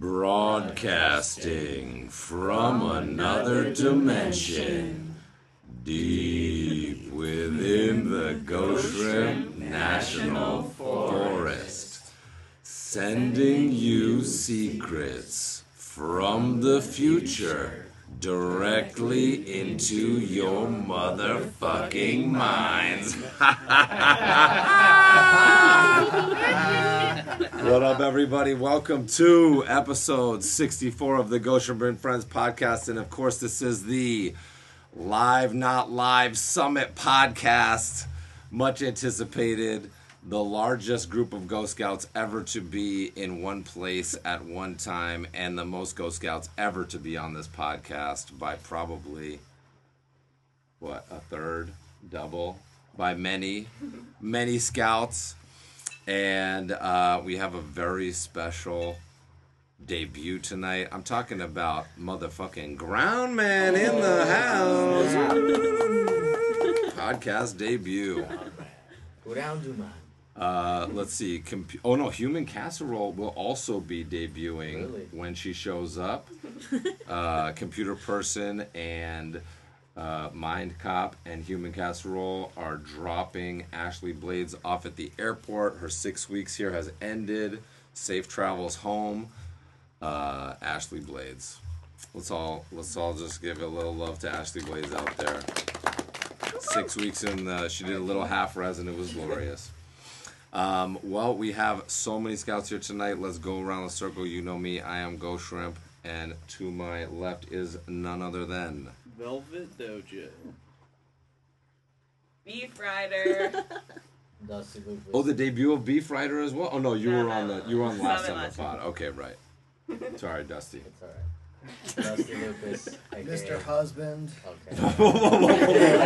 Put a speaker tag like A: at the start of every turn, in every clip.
A: Broadcasting from another dimension, deep within the Ghost National Forest, sending you secrets from the future directly into your motherfucking minds. what up, everybody? Welcome to episode 64 of the Goshen Burn Friends podcast. And of course, this is the Live Not Live Summit podcast. Much anticipated. The largest group of Ghost Scouts ever to be in one place at one time, and the most Ghost Scouts ever to be on this podcast by probably, what, a third, double, by many, many scouts and uh, we have a very special debut tonight. I'm talking about motherfucking Ground Man in the house. Podcast debut.
B: Go down, do man.
A: Uh, let's see. Compu- oh no, Human Casserole will also be debuting
B: Really?
A: when she shows up. Uh, computer person and uh, Mind Cop and Human Casserole are dropping Ashley Blades off at the airport. Her six weeks here has ended. Safe travels home. Uh, Ashley Blades. Let's all let's all just give a little love to Ashley Blades out there. Six weeks in, the, she did a little half res and it was glorious. Um, well, we have so many scouts here tonight. Let's go around the circle. You know me. I am Ghostshrimp, and to my left is none other than
C: Velvet Dojo.
D: Beef Rider.
B: Dusty Loopis.
A: oh the debut of Beef Rider as well. Oh no, you
D: No,
A: were
D: no,
A: on the you were on last
D: Summit
A: time
D: last
A: pod. Okay, right. Sorry, Dusty.
B: It's alright. Dusty Loopis. aka
E: Mr. Husband.
B: Okay.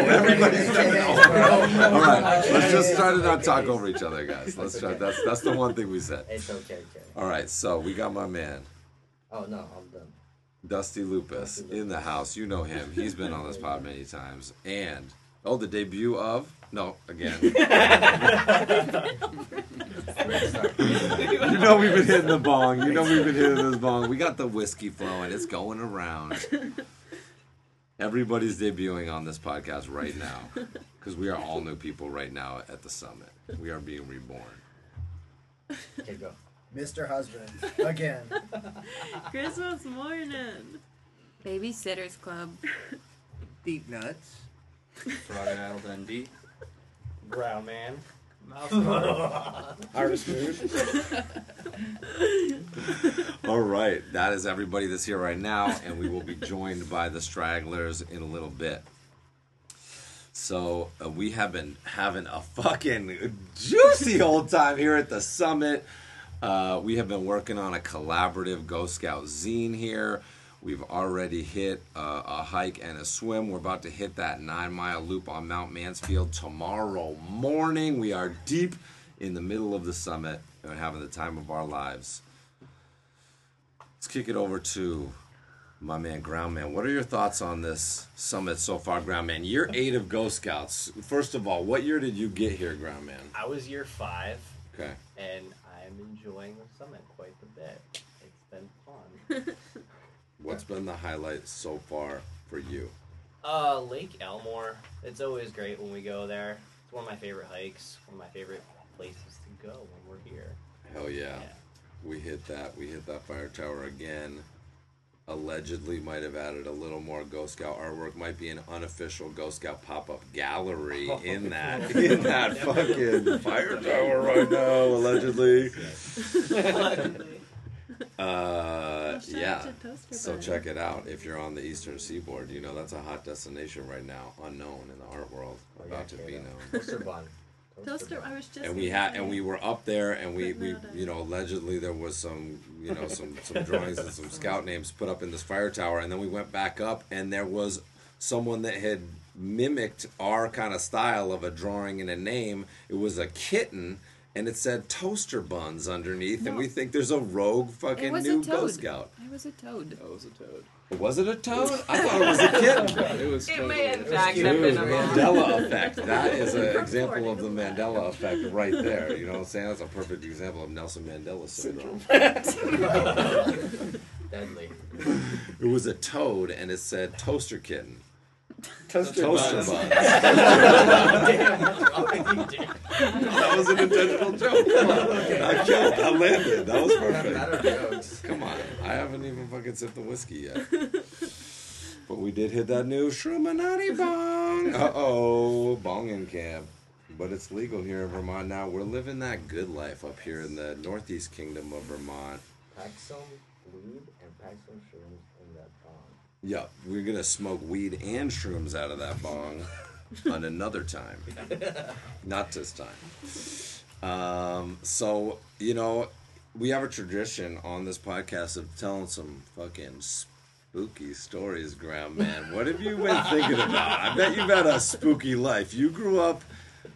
A: Everybody's jumping
B: All
A: All right, let's just try to not talk over each other, guys. Let's try. That's that's the one thing we said.
B: It's okay, okay.
A: All right, so we got my man
B: Oh no, I'm done.
A: Dusty Loopis in the house. You know him. He's been on this pod many times. And oh, the debut of no again. You know we've been hitting the bong. You know we've been hitting this bong. We got the whiskey flowing. It's going around. Everybody's debuting on this podcast right now because we are all new people right now at the summit. We are being reborn.
B: Okay, go.
E: Mr. Husband. Again.
D: Christmas morning.
F: Babysitters Club.
E: Deep nuts.
C: Frogadile Dundee.
B: Ground man.
E: Harvest food.
A: All right, that is everybody that's here right now, and we will be joined by the stragglers in a little bit. So uh, we have been having a fucking juicy old time here at the summit. Uh, we have been working on a collaborative Ghost Scout zine here. We've already hit uh, a hike and a swim. We're about to hit that nine mile loop on Mount Mansfield tomorrow morning. We are deep in the middle of the summit and having the time of our lives. Let's kick it over to my man Groundman. What are your thoughts on this summit so far, Groundman? Year eight of Ghost Scouts. First of all, what year did you get here, Groundman?
G: I was year five,
A: Okay.
G: and enjoying the summit quite a bit. It's been fun.
A: What's been the highlight so far for you?
G: uh, Lake Elmore. It's always great when we go there. It's one of my favorite hikes. One of my favorite places to go when we're here.
A: Hell yeah. We hit that. We hit that fire tower again. Allegedly might have added a little more Ghost Scout artwork. Might be an unofficial Ghost Scout pop up gallery in that in that fucking fire tower right now. Allegedly. Uh, yeah. So check it out if you're on the eastern seaboard. You know that's a hot destination right now, unknown in the art world,
B: Oh,
A: about to
B: yeah,
A: be
B: okay,
A: known.
B: Toaster bun.
D: I was just.
A: And we had and we were up there and we, we
D: uh,
A: you know allegedly there was some you know some some drawings and some scout names put up in this fire tower and then we went back up and there was someone that had mimicked our kind of style of a drawing and a name. It was a kitten and it said toaster buns underneath, and we think there's a rogue fucking new
F: a
A: Ghost. Scout.
F: It was a toad.
C: That was a toad.
A: Was it a toad? I thought it was a kitten.
C: It was
D: It
C: totally
D: may in
C: a-
D: fact
B: cute.
D: have been a.
A: Mandela effect. That is an example of the Mandela effect right there. You know what I'm saying? That's a perfect example of Nelson Mandela syndrome.
B: Deadly.
A: It was a toad, and it said toaster kitten.
C: Toaster
A: Toaster
C: buns.
A: buns.
B: Damn, what's wrong with you, dude?
A: That was an intentional joke. I killed. I landed. That was perfect. Come on, I haven't even fucking sipped the whiskey yet. But we did hit that new Shrumanati bong. Uh oh, bong in camp. But it's legal here in Vermont now. We're living that good life up here in the Northeast Kingdom of Vermont.
B: Pack some weed and pack some shrooms in that bong.
A: Yeah, we're gonna smoke weed and shrooms out of that bong on another time. Not this time. Um, so, you know, we have a tradition on this podcast of telling some fucking spooky stories, Ground Man. What have you been thinking about? I bet you've had a spooky life. You grew up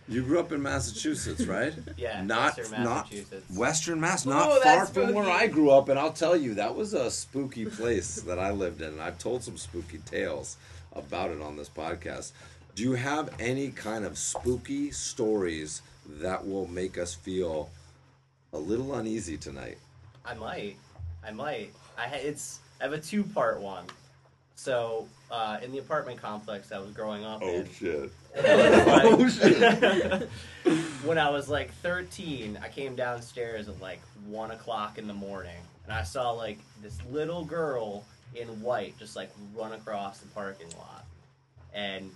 A: you grew up in Massachusetts, right?
G: Yeah,
A: not
G: Western
A: not Western Mass, not far from where. I grew up, and I'll tell you that was a spooky place that I lived in. And I've told some spooky tales about it on this podcast. Do you have any kind of spooky stories that will make us feel a little uneasy tonight?
G: I might. I might. I ha- it's. I have a two-part one. So, uh, in the apartment complex I was growing up in,
A: shit!
G: Oh,
A: shit!
G: when I was like 13, I came downstairs at like one o'clock in the morning, and I saw like this little girl in white just like run across the parking lot, and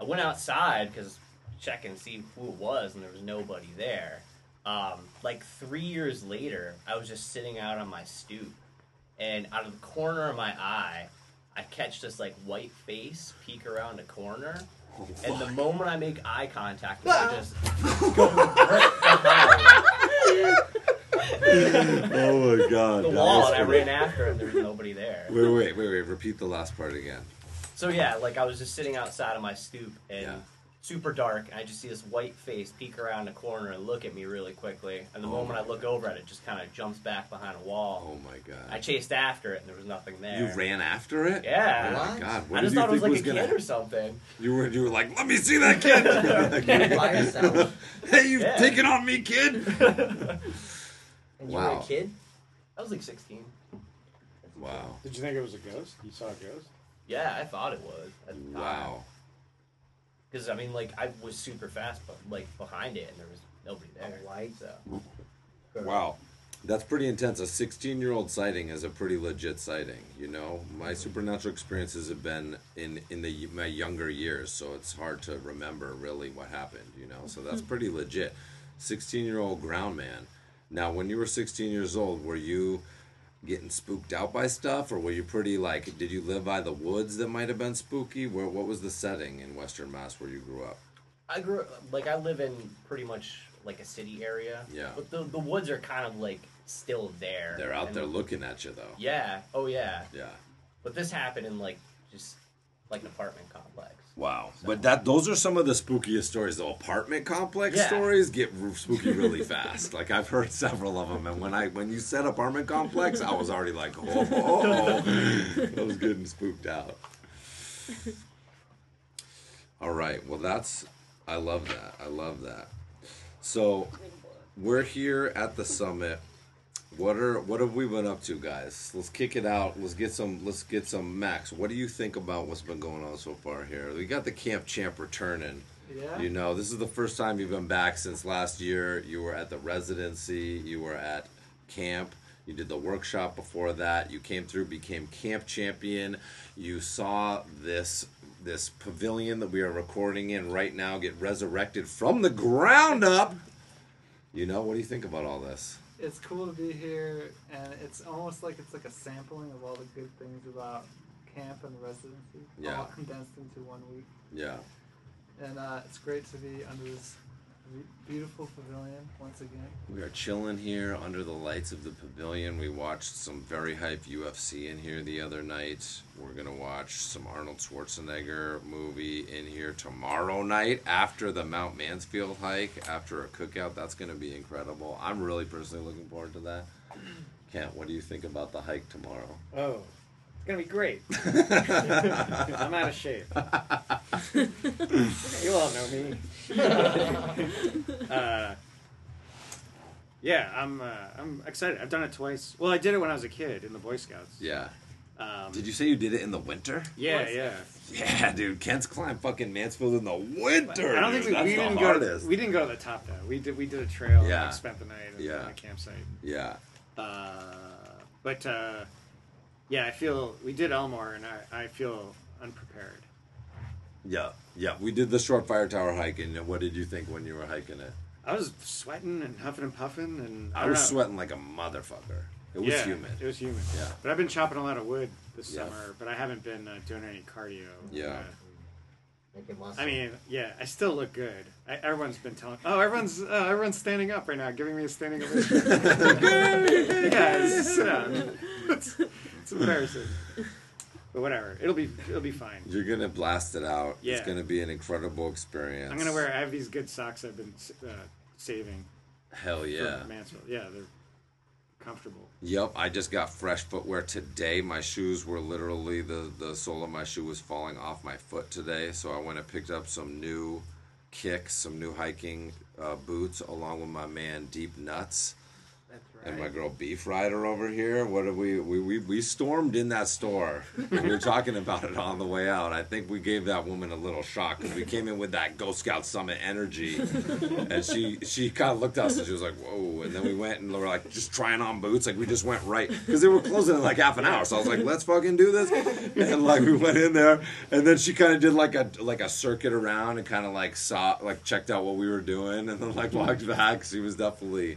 G: I went outside because check and see who it was, and there was nobody there. Um, like three years later, I was just sitting out on my stoop, and out of the corner of my eye, I catch this like white face peek around a corner. And the moment I make eye contact, with her, just go right
A: oh my god!
G: the wall, and I ran after and there was nobody there.
A: Wait, wait, wait, wait! Repeat the last part again.
G: So yeah, like I was just sitting outside of my stoop, and
A: Yeah.
G: super dark, and I just see this white face peek around the corner and look at me really quickly. And the
A: Oh
G: moment I look over at it, it just kind of jumps back behind a wall.
A: Oh my god!
G: I chased after it, and there was nothing there.
A: You ran after it?
G: Yeah.
A: Oh my god! What
G: I just thought it was
A: think
G: like a
A: gonna
G: kid or something.
A: You were you were like, let me see that kid.
B: By yourself.
A: hey, you
G: Yeah.
A: taking on me, kid?
B: And you
A: Wow.
B: were a kid?
G: I was like 16.
A: Wow!
H: Did you think it was a ghost? You saw a ghost?
G: Yeah, I thought it was. At the.
A: Wow!
G: Because I mean, like I was super fast, but like behind it, and there was nobody there.
B: A white
G: So.
A: Wow! That's pretty intense. A 16 year old sighting is a pretty legit sighting. You know, my supernatural experiences have been in in the my younger years, so it's hard to remember really what happened. You know, so that's pretty legit. 16 year old ground man. Now, when you were 16 years old, were you getting spooked out by stuff, or were you pretty like? Did you live by the woods that might have been spooky? Where what was the setting in Western Mass where you grew up?
G: I grew like I live in pretty much like a city area.
A: Yeah.
G: But the the woods are kind of like still there.
A: They're out
G: And-
A: there looking at you though.
G: Yeah. Oh yeah.
A: Yeah.
G: But this happened in like just like an apartment complex.
A: Wow. But that those are some of the spookiest stories. The apartment complex
G: Yeah.
A: stories get spooky really fast. Like I've heard several of them, and when I when you said apartment complex, I was already like, oh, oh, oh. I was getting spooked out. All right. Well, that's I love that. I love that. So we're here at the summit. What are what have we been up to, guys? Let's kick it out. Let's get some. Let's get some Max. What do you think about what's been going on so far here? We got the camp champ returning.
H: Yeah.
A: You know, this is the first time you've been back since last year. You were at the residency. You were at camp. You did the workshop before that. You came through, became camp champion. You saw this this pavilion that we are recording in right now get resurrected from the ground up. You know, what do you think about all this?
I: It's cool to be here, and it's almost like it's like a sampling of all the good things about camp and residency,
A: Yeah.
I: all condensed into one week.
A: Yeah.
I: And uh, it's great to be under this Beautiful pavilion once again.
A: We are chilling here under the lights of the pavilion. We watched some very hype UFC in here the other night. We're gonna watch some Arnold Schwarzenegger movie in here tomorrow night after the Mount Mansfield hike, after a cookout. That's gonna be incredible. I'm really personally looking forward to that. Kent, what do you think about the hike tomorrow?
H: Oh, it's gonna be great. I'm out of shape. you all know me. uh, yeah, I'm. Uh, I'm excited. I've done it twice. Well, I did it when I was a kid in the Boy Scouts.
A: Yeah.
H: Um,
A: Did you say you did it in the winter?
H: Yeah, yeah.
A: Yeah, dude. Kent's climbed fucking Mansfield in the winter.
H: I don't
A: dude.
H: think we, we didn't go. To, we didn't go to the top though. We did. We did a trail.
A: Yeah.
H: And, like, spent the night at
A: Yeah.
H: a campsite.
A: Yeah.
H: Uh, but uh, yeah, I feel we did Elmore, and I, I feel unprepared.
A: Yeah, yeah. We did the short fire tower hike, and what did you think when you were hiking it?
H: I was sweating and huffing and puffing, and I,
A: I was
H: know.
A: sweating like a motherfucker. It was
H: yeah,
A: humid.
H: It was humid.
A: Yeah.
H: But I've been chopping a lot of wood this
A: Yeah.
H: summer, but I haven't been uh, doing any cardio.
A: Yeah.
H: Uh,
B: muscle.
H: I mean, yeah, I still look good. I, everyone's been telling. Oh, everyone's uh, everyone's standing up right now, giving me a standing ovation. hey guys, sit down. It's, embarrassing, but whatever. It'll be it'll be fine.
A: You're gonna blast it out.
H: Yeah.
A: It's gonna be an incredible experience.
H: I'm gonna wear. I have these good socks I've been uh, saving.
A: Hell
H: for
A: yeah.
H: Mansfield. Yeah, they're comfortable.
A: Yep, I just got fresh footwear today. My shoes were literally the the sole of my shoe was falling off my foot today, so I went and picked up some new kicks, some new hiking uh, boots, along with my man Deep Nuts. And my girl Beef Rider over here. What did we we, we we stormed in that store. we were talking about it on the way out. I think we gave that woman a little shock because we came in with that Ghost Scout Summit energy, and she she kind of looked at us and she was like, "Whoa!" And then we went and we were like just trying on boots. Like we just went right because they were closing in like half an hour. So I was like, "Let's fucking do this." And like we went in there, and then she kind of did like a like a circuit around and kind of like saw like checked out what we were doing, and then like walked back. She was definitely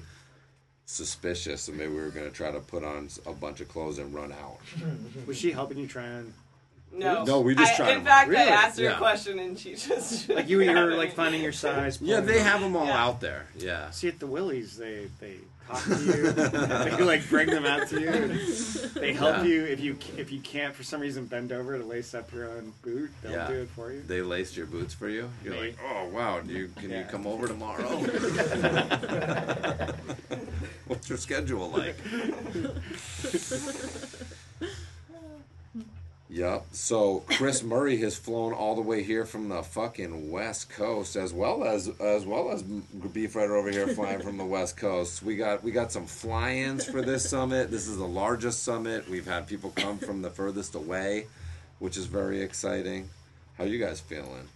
A: suspicious and maybe we were going to try to put on a bunch of clothes and run out.
H: Was she helping you try on?
D: No.
A: No, we just
D: I,
A: tried
D: In
A: them.
D: fact,
H: Really?
D: I asked her
A: Yeah.
D: a question and she just
H: Like you and her like finding your size.
A: Yeah, they
H: them.
A: have them all
D: Yeah.
A: out there. Yeah.
H: See at the Willies, they they talk to you. they like bring them out to you. They help
A: Yeah.
H: you if you if you can't for some reason bend over to lace up your own boot. They'll
A: Yeah.
H: do it for you.
A: They laced your boots for you. You're like, oh wow, do you can you come over tomorrow? What's your schedule like? Yep. So Chris Murray has flown all the way here from the fucking West Coast, as well as as well as Beef Rider over here flying from the West Coast. We got we got some fly-ins for this summit. This is the largest summit. We've had people come from the furthest away, which is very exciting. How you guys feeling?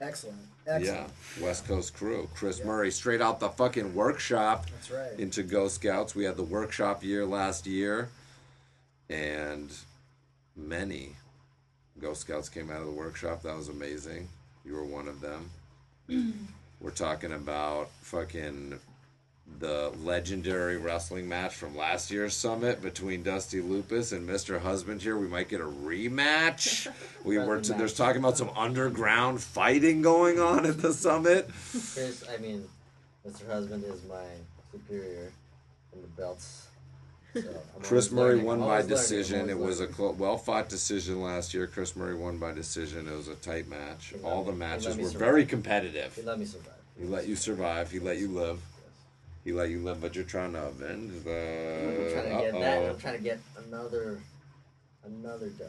E: Excellent. Excellent.
A: Yeah, West Coast crew. Chris
E: Yeah.
A: Murray, straight out the fucking workshop
E: That's right.
A: into Ghost Scouts. We had the workshop year last year, and many Ghost Scouts came out of the workshop. That was amazing. You were one of them. Mm-hmm. We're talking about fucking the legendary wrestling match from last year's summit between Dusty Loopis and Mr. Husband here. We might get a rematch. We were
B: Friendly
A: there's talking about some underground fighting going on at the summit.
B: Chris, I mean, Mr. Husband is my superior in the belts. So
A: Chris Murray won by. Decision. It was a clo- well fought decision last year. Chris Murray won by decision. It was a tight match.
B: He let
A: All the
B: me- he let
A: matches
B: me
A: were
B: survive.
A: very competitive.
B: He let me survive.
A: He let you survive. He let you live. He let you live, but you're trying to avenge the.
B: I'm trying to get that.
A: Uh-oh.
B: I'm trying to get another, another dub.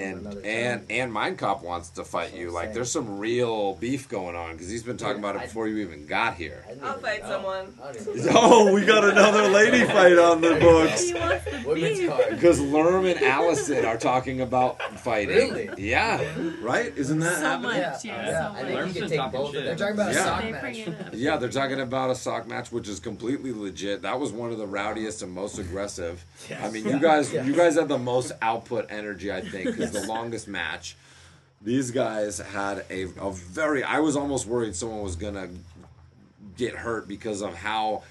A: And
B: another
A: and and Mind Cop wants to fight
B: That's
A: you.
B: what
A: Like there's some real beef going on because he's been talking
B: Yeah,
A: about it
B: I-
A: before you even got here.
B: I didn't
D: I'll fight
B: know.
D: someone.
B: I don't even oh, know.
A: Oh, we got another lady fight on the
B: There you go.
A: books.
D: He wants the
B: Women's
D: beef.
B: card.
A: Because Lerm and Allison are talking about fighting.
B: Really?
A: Yeah. Right? Isn't that
D: So
A: happening?
D: much,
E: Yeah.
D: yeah,
E: Yeah.
D: so
B: I think
G: Lerm's
B: you can take both
G: shit.
E: They're talking about a sock
D: They
E: match.
D: bring it up.
A: Yeah, they're talking about a sock match, which is completely legit. That was one of the rowdiest and most aggressive. I mean, you guys,
B: Yeah.
A: you guys had the most output energy, I think, because the longest match. These guys had a, a very. I was almost worried someone was gonna get hurt because of how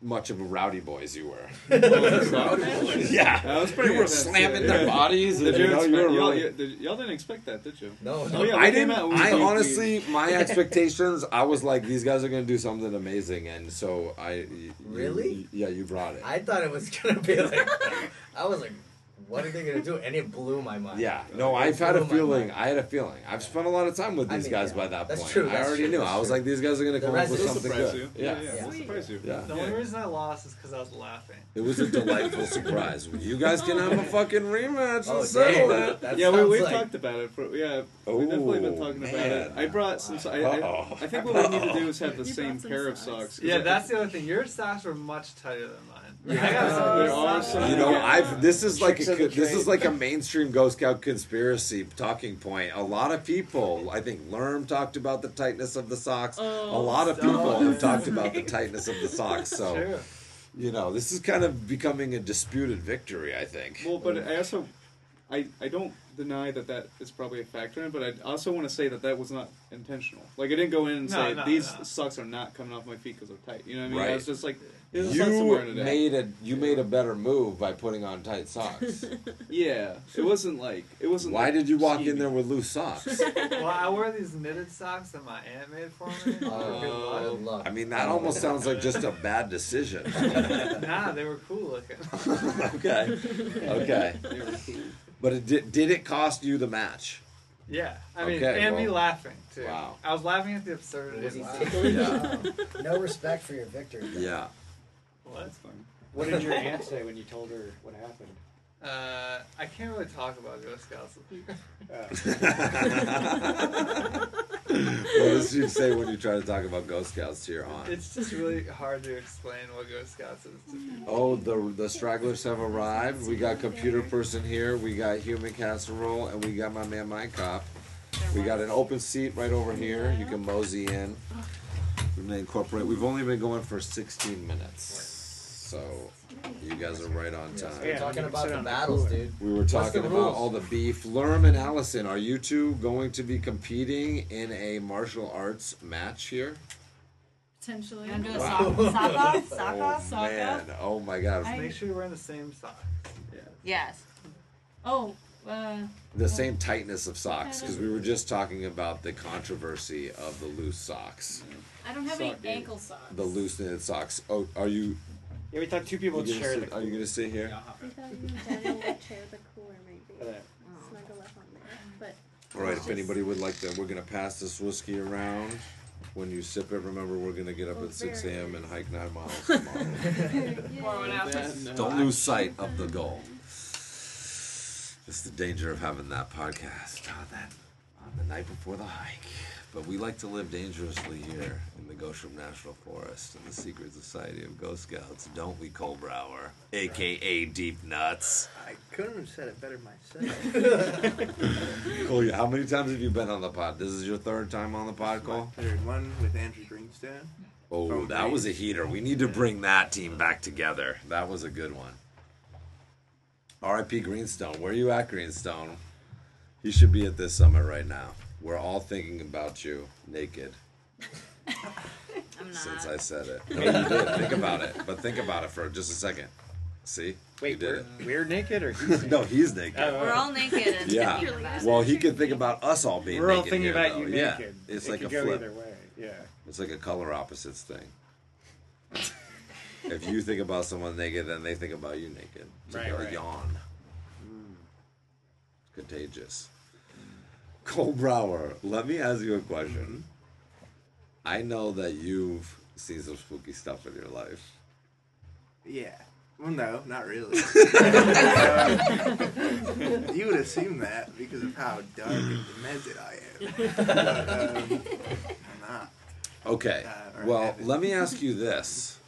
A: much of a rowdy boys you were.
C: yeah.
A: yeah,
C: That was pretty
A: you were
C: intense,
A: slamming
C: yeah.
A: their bodies. And,
C: Did
A: you
C: you
A: know,
C: expect,
A: you were
C: y'all,
A: really-
C: you- did- y'all didn't expect that, did you?
B: No,
C: Oh, yeah,
A: I didn't.
C: out, we
A: I
C: thought we-
A: honestly, my expectations, I was like, these guys are gonna do something amazing, and so I. y- you-
B: Really?
A: yeah, you brought it.
B: I thought it was gonna be like. I was like, what are they gonna do? And it blew my mind.
A: yeah, no,
B: It
A: I've had a feeling. I had a feeling. I've spent a lot of time with
B: I
A: these
B: mean,
A: guys
B: yeah,
A: by that
B: that's
A: point.
B: true,
A: I already
B: true,
A: knew. I was
B: true.
A: like, these guys are gonna come up with
B: residents
A: something
C: surprise
A: good.
C: you.
A: Yeah.
C: yeah,
B: Yeah.
C: yeah. surprise you.
A: Yeah.
I: The only reason I lost is because I was laughing.
A: It was a delightful surprise. You guys can have a fucking rematch
B: Oh,
A: and settle
B: dang.
A: it.
B: That
C: yeah, we, we've
B: like-
C: talked about it. For, yeah, we've definitely been
A: Oh,
C: talking about
A: man.
C: it. I brought some. I, I, I think what we need to do is have the
F: You
C: same
F: brought some
C: pair of
F: socks.
C: socks. 'cause
I: Yeah,
C: I-
I: that's the other thing. Your socks were much tighter than mine.
B: Yeah.
I: I got some
C: There
I: good
C: are
I: socks.
C: some-
A: You know, I've this is like a,
B: Tricks of the
A: this is like a mainstream Ghost Scout conspiracy talking point. A lot of people, I think, Lerm talked about the tightness of the socks. a oh, lot of people have talked about the tightness of the socks. So
I: True.
A: you know, this is kind of becoming a disputed victory. I think.
C: Well, but I also, I, I don't deny that that is probably a factor in it, but I also want to say that that was not intentional. Like I didn't go in and
I: No,
C: say
I: no,
C: these
I: no.
C: socks are not coming off my feet because they're tight. You know what I mean?
A: Right.
C: I was just like, there's a sock somewhere in
A: You
C: it.
A: made a you made a better move by putting on tight socks.
C: Yeah, it wasn't like it wasn't.
A: Why
C: like
A: did you walk
C: skeevy.
A: in there with loose socks?
I: Well, I wear these knitted socks that my aunt made for me. for
B: Oh,
I: luck.
B: good luck.
A: I mean, that almost sounds like just a bad decision.
I: Nah, they were cool looking.
A: okay, okay. But it did, did it cost you the match?
I: Yeah, I mean,
A: Okay,
I: and me
A: well,
I: laughing too.
A: wow.
I: I was laughing at the absurdity.
B: Was he
I: of it.
B: ticklish?
A: Yeah.
E: No respect for your victory.
A: Yeah.
I: What?
C: That's fine.
H: What did your aunt say when you told her what happened?
I: Uh, I can't really talk about Ghost Scouts with you.
H: Uh,
A: what does she say when you try to talk about Ghost Scouts to your aunt?
I: It's just really hard to explain what Ghost Scouts is to people.
A: Oh, the the stragglers have arrived. We got computer person here. We got human casserole, and we got my man Mind Cop. We got an open seat right over here. You can mosey in. We're gonna incorporate. We've only been going for 16 minutes, so you guys are right on time.
H: We're
B: talking about the battles, dude.
A: We were talking about
B: rules?
A: all the beef. Lerm and Allison, are you two going to be competing in a martial arts match here?
F: Potentially.
J: You wanna
A: Wow.
J: sock, sock off? Sock
A: oh
J: off? Sock
A: man!
J: off?
A: Oh my God!
J: I-
I: Make sure you're wearing the same socks.
J: Yes.
F: Oh, uh,
A: the same tightness of socks because we were just talking about the controversy of the loose socks,
F: I don't have
C: Sock
F: any ankle socks.
A: the loose knitted socks. Oh, are you?
H: Yeah, we thought two people
A: you
H: would
A: gonna
H: share
A: sit,
H: the.
A: are you gonna sit here?
K: I thought you and Jenna would share the cooler maybe. Snuggle up on there. But
A: All right. If anybody would like that, we're gonna pass this whiskey around. When you sip it, remember we're gonna get up
K: Oh,
A: at six a.m. and hike nine miles tomorrow.
D: Pour one out.
C: Then,
A: Don't lose sight of the goal. It's the danger of having that podcast on that on the night before the hike. But we like to live dangerously here in the Goshen National Forest in the secret society of Ghost Scouts, don't we, Cole Brower, aka Deep Nuts?
E: I couldn't have said it better myself.
A: Cole, how many times have you been on the pod? This is your third time on the pod,
E: My
A: Cole.
E: third one with Andrew Greenstone.
A: Oh,
E: From
A: that was a heater. We need to bring that team back together. That was a good one. R.I.P. Greenstone. Where are you at, Greenstone? He should be at this summit right now. We're all thinking about you naked
J: I'm not.
A: since I said it. No, you did. Think about it. But think about it for just a second. See? you
H: wait,
A: did
H: we're, we're naked or he's naked?
A: no, he's naked.
H: Oh,
J: We're all naked and
A: Yeah.
J: about.
A: Well, he could think about us all being
H: We're all thinking
A: here,
H: about
A: though.
H: you
A: Yeah.
H: naked.
A: It's
H: It
A: like a
H: go
A: flip.
H: either way. Yeah.
A: It's like a color opposites thing. if you think about someone naked, then they think about you naked. It's like
H: Right,
A: a
H: right.
A: yawn. It's contagious. Cole Brower, let me ask you a question. I know that you've seen some spooky stuff in your life.
E: Yeah. Well, no, not really. Um, you would assume that because of how dark and demented I am. But, um, I'm not.
A: Okay.
E: Uh,
A: well,
E: haven't.
A: let me ask you this.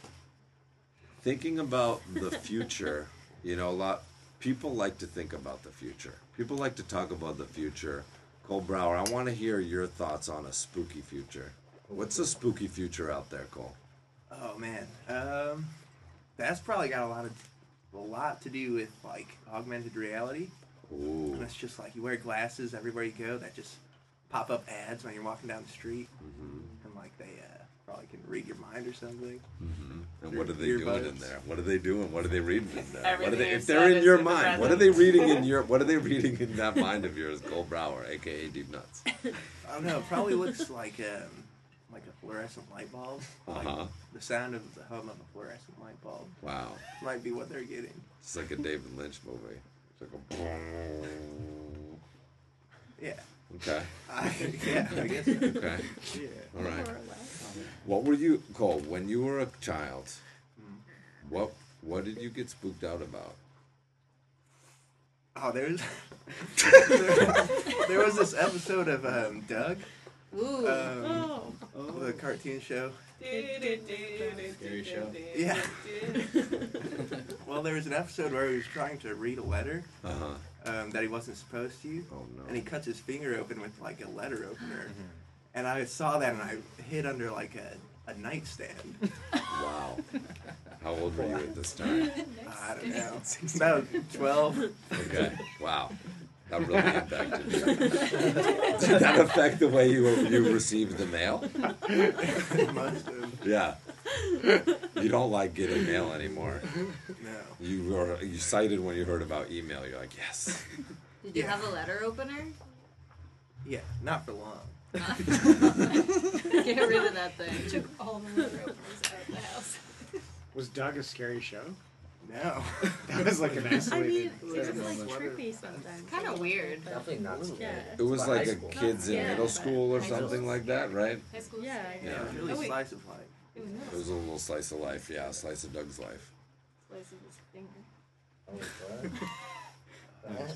A: Thinking about the future, you know, a lot people like to think about the future. People like to talk about the future. Cole Brower, I want to hear your thoughts on a spooky future. What's a spooky future out there, Cole?
E: Oh man, um, that's probably got a lot of a lot to do with like augmented reality.
A: Ooh.
E: And it's just like you wear glasses everywhere you go that just pop up ads when you're walking down the street,
A: Mhm.
E: and like they uh, probably can read your mind or something.
A: hmm And what are they doing in there? What are they doing? What are they reading in there? What are they, if they're in your
D: in the
A: mind, what are they reading in your? What are they reading in that mind of yours, Cole Brower, aka Deep Nuts?
E: I don't know. It probably looks like um, like a fluorescent light bulb. Like
A: Uh-huh.
E: the sound of the hum of a fluorescent light bulb
A: Wow,
E: might be what they're getting.
A: it's like a David Lynch movie. It's like a.
E: Yeah.
A: Okay.
E: I, yeah. I guess. So.
A: Okay.
E: Yeah.
A: All right.
K: More or less.
A: What were you, Cole? When you were a child, what what did you get spooked out about?
E: Oh, there's there, there was this episode of um, Doug,
J: Ooh.
E: um,
F: Oh.
E: the cartoon show.
G: Scary show.
E: Yeah. Well, there was an episode where he was trying to read a letter
A: Uh huh.
E: um, that he wasn't supposed to,
A: Oh no.
E: and he cuts his finger open with like a letter opener. And I saw that, and I hid under like a, a nightstand.
A: Wow. How old were you at this time?
E: I don't know, about twelve.
A: Okay. Wow. That really impacted you. Did that affect the way you you received the mail?
E: Must have.
A: Yeah. You don't like getting mail anymore.
E: No.
A: You were you cited when you heard about email. You're like, yes.
J: Did you
E: yeah.
J: have a letter opener?
E: Yeah, not for long.
J: Get rid of that thing.
F: Took all the letter openers out of the house.
H: Was Doug a scary show?
E: No.
H: That was like an
K: I mean,
H: isolated.
K: it's like trippy sometimes.
J: Kind of weird.
B: Definitely not scary.
K: Yeah.
A: It was like a kids in
K: Yeah,
A: middle school or
J: high school.
A: something like that, right?
F: High school.
K: Yeah,
E: Yeah,
A: Yeah.
E: it was really
F: Oh, wait.
E: slice of life.
F: It was
A: It
F: middle
A: was a little slice of life, yeah, a slice of Doug's life.
F: slice of his finger.
B: Oh, what? What?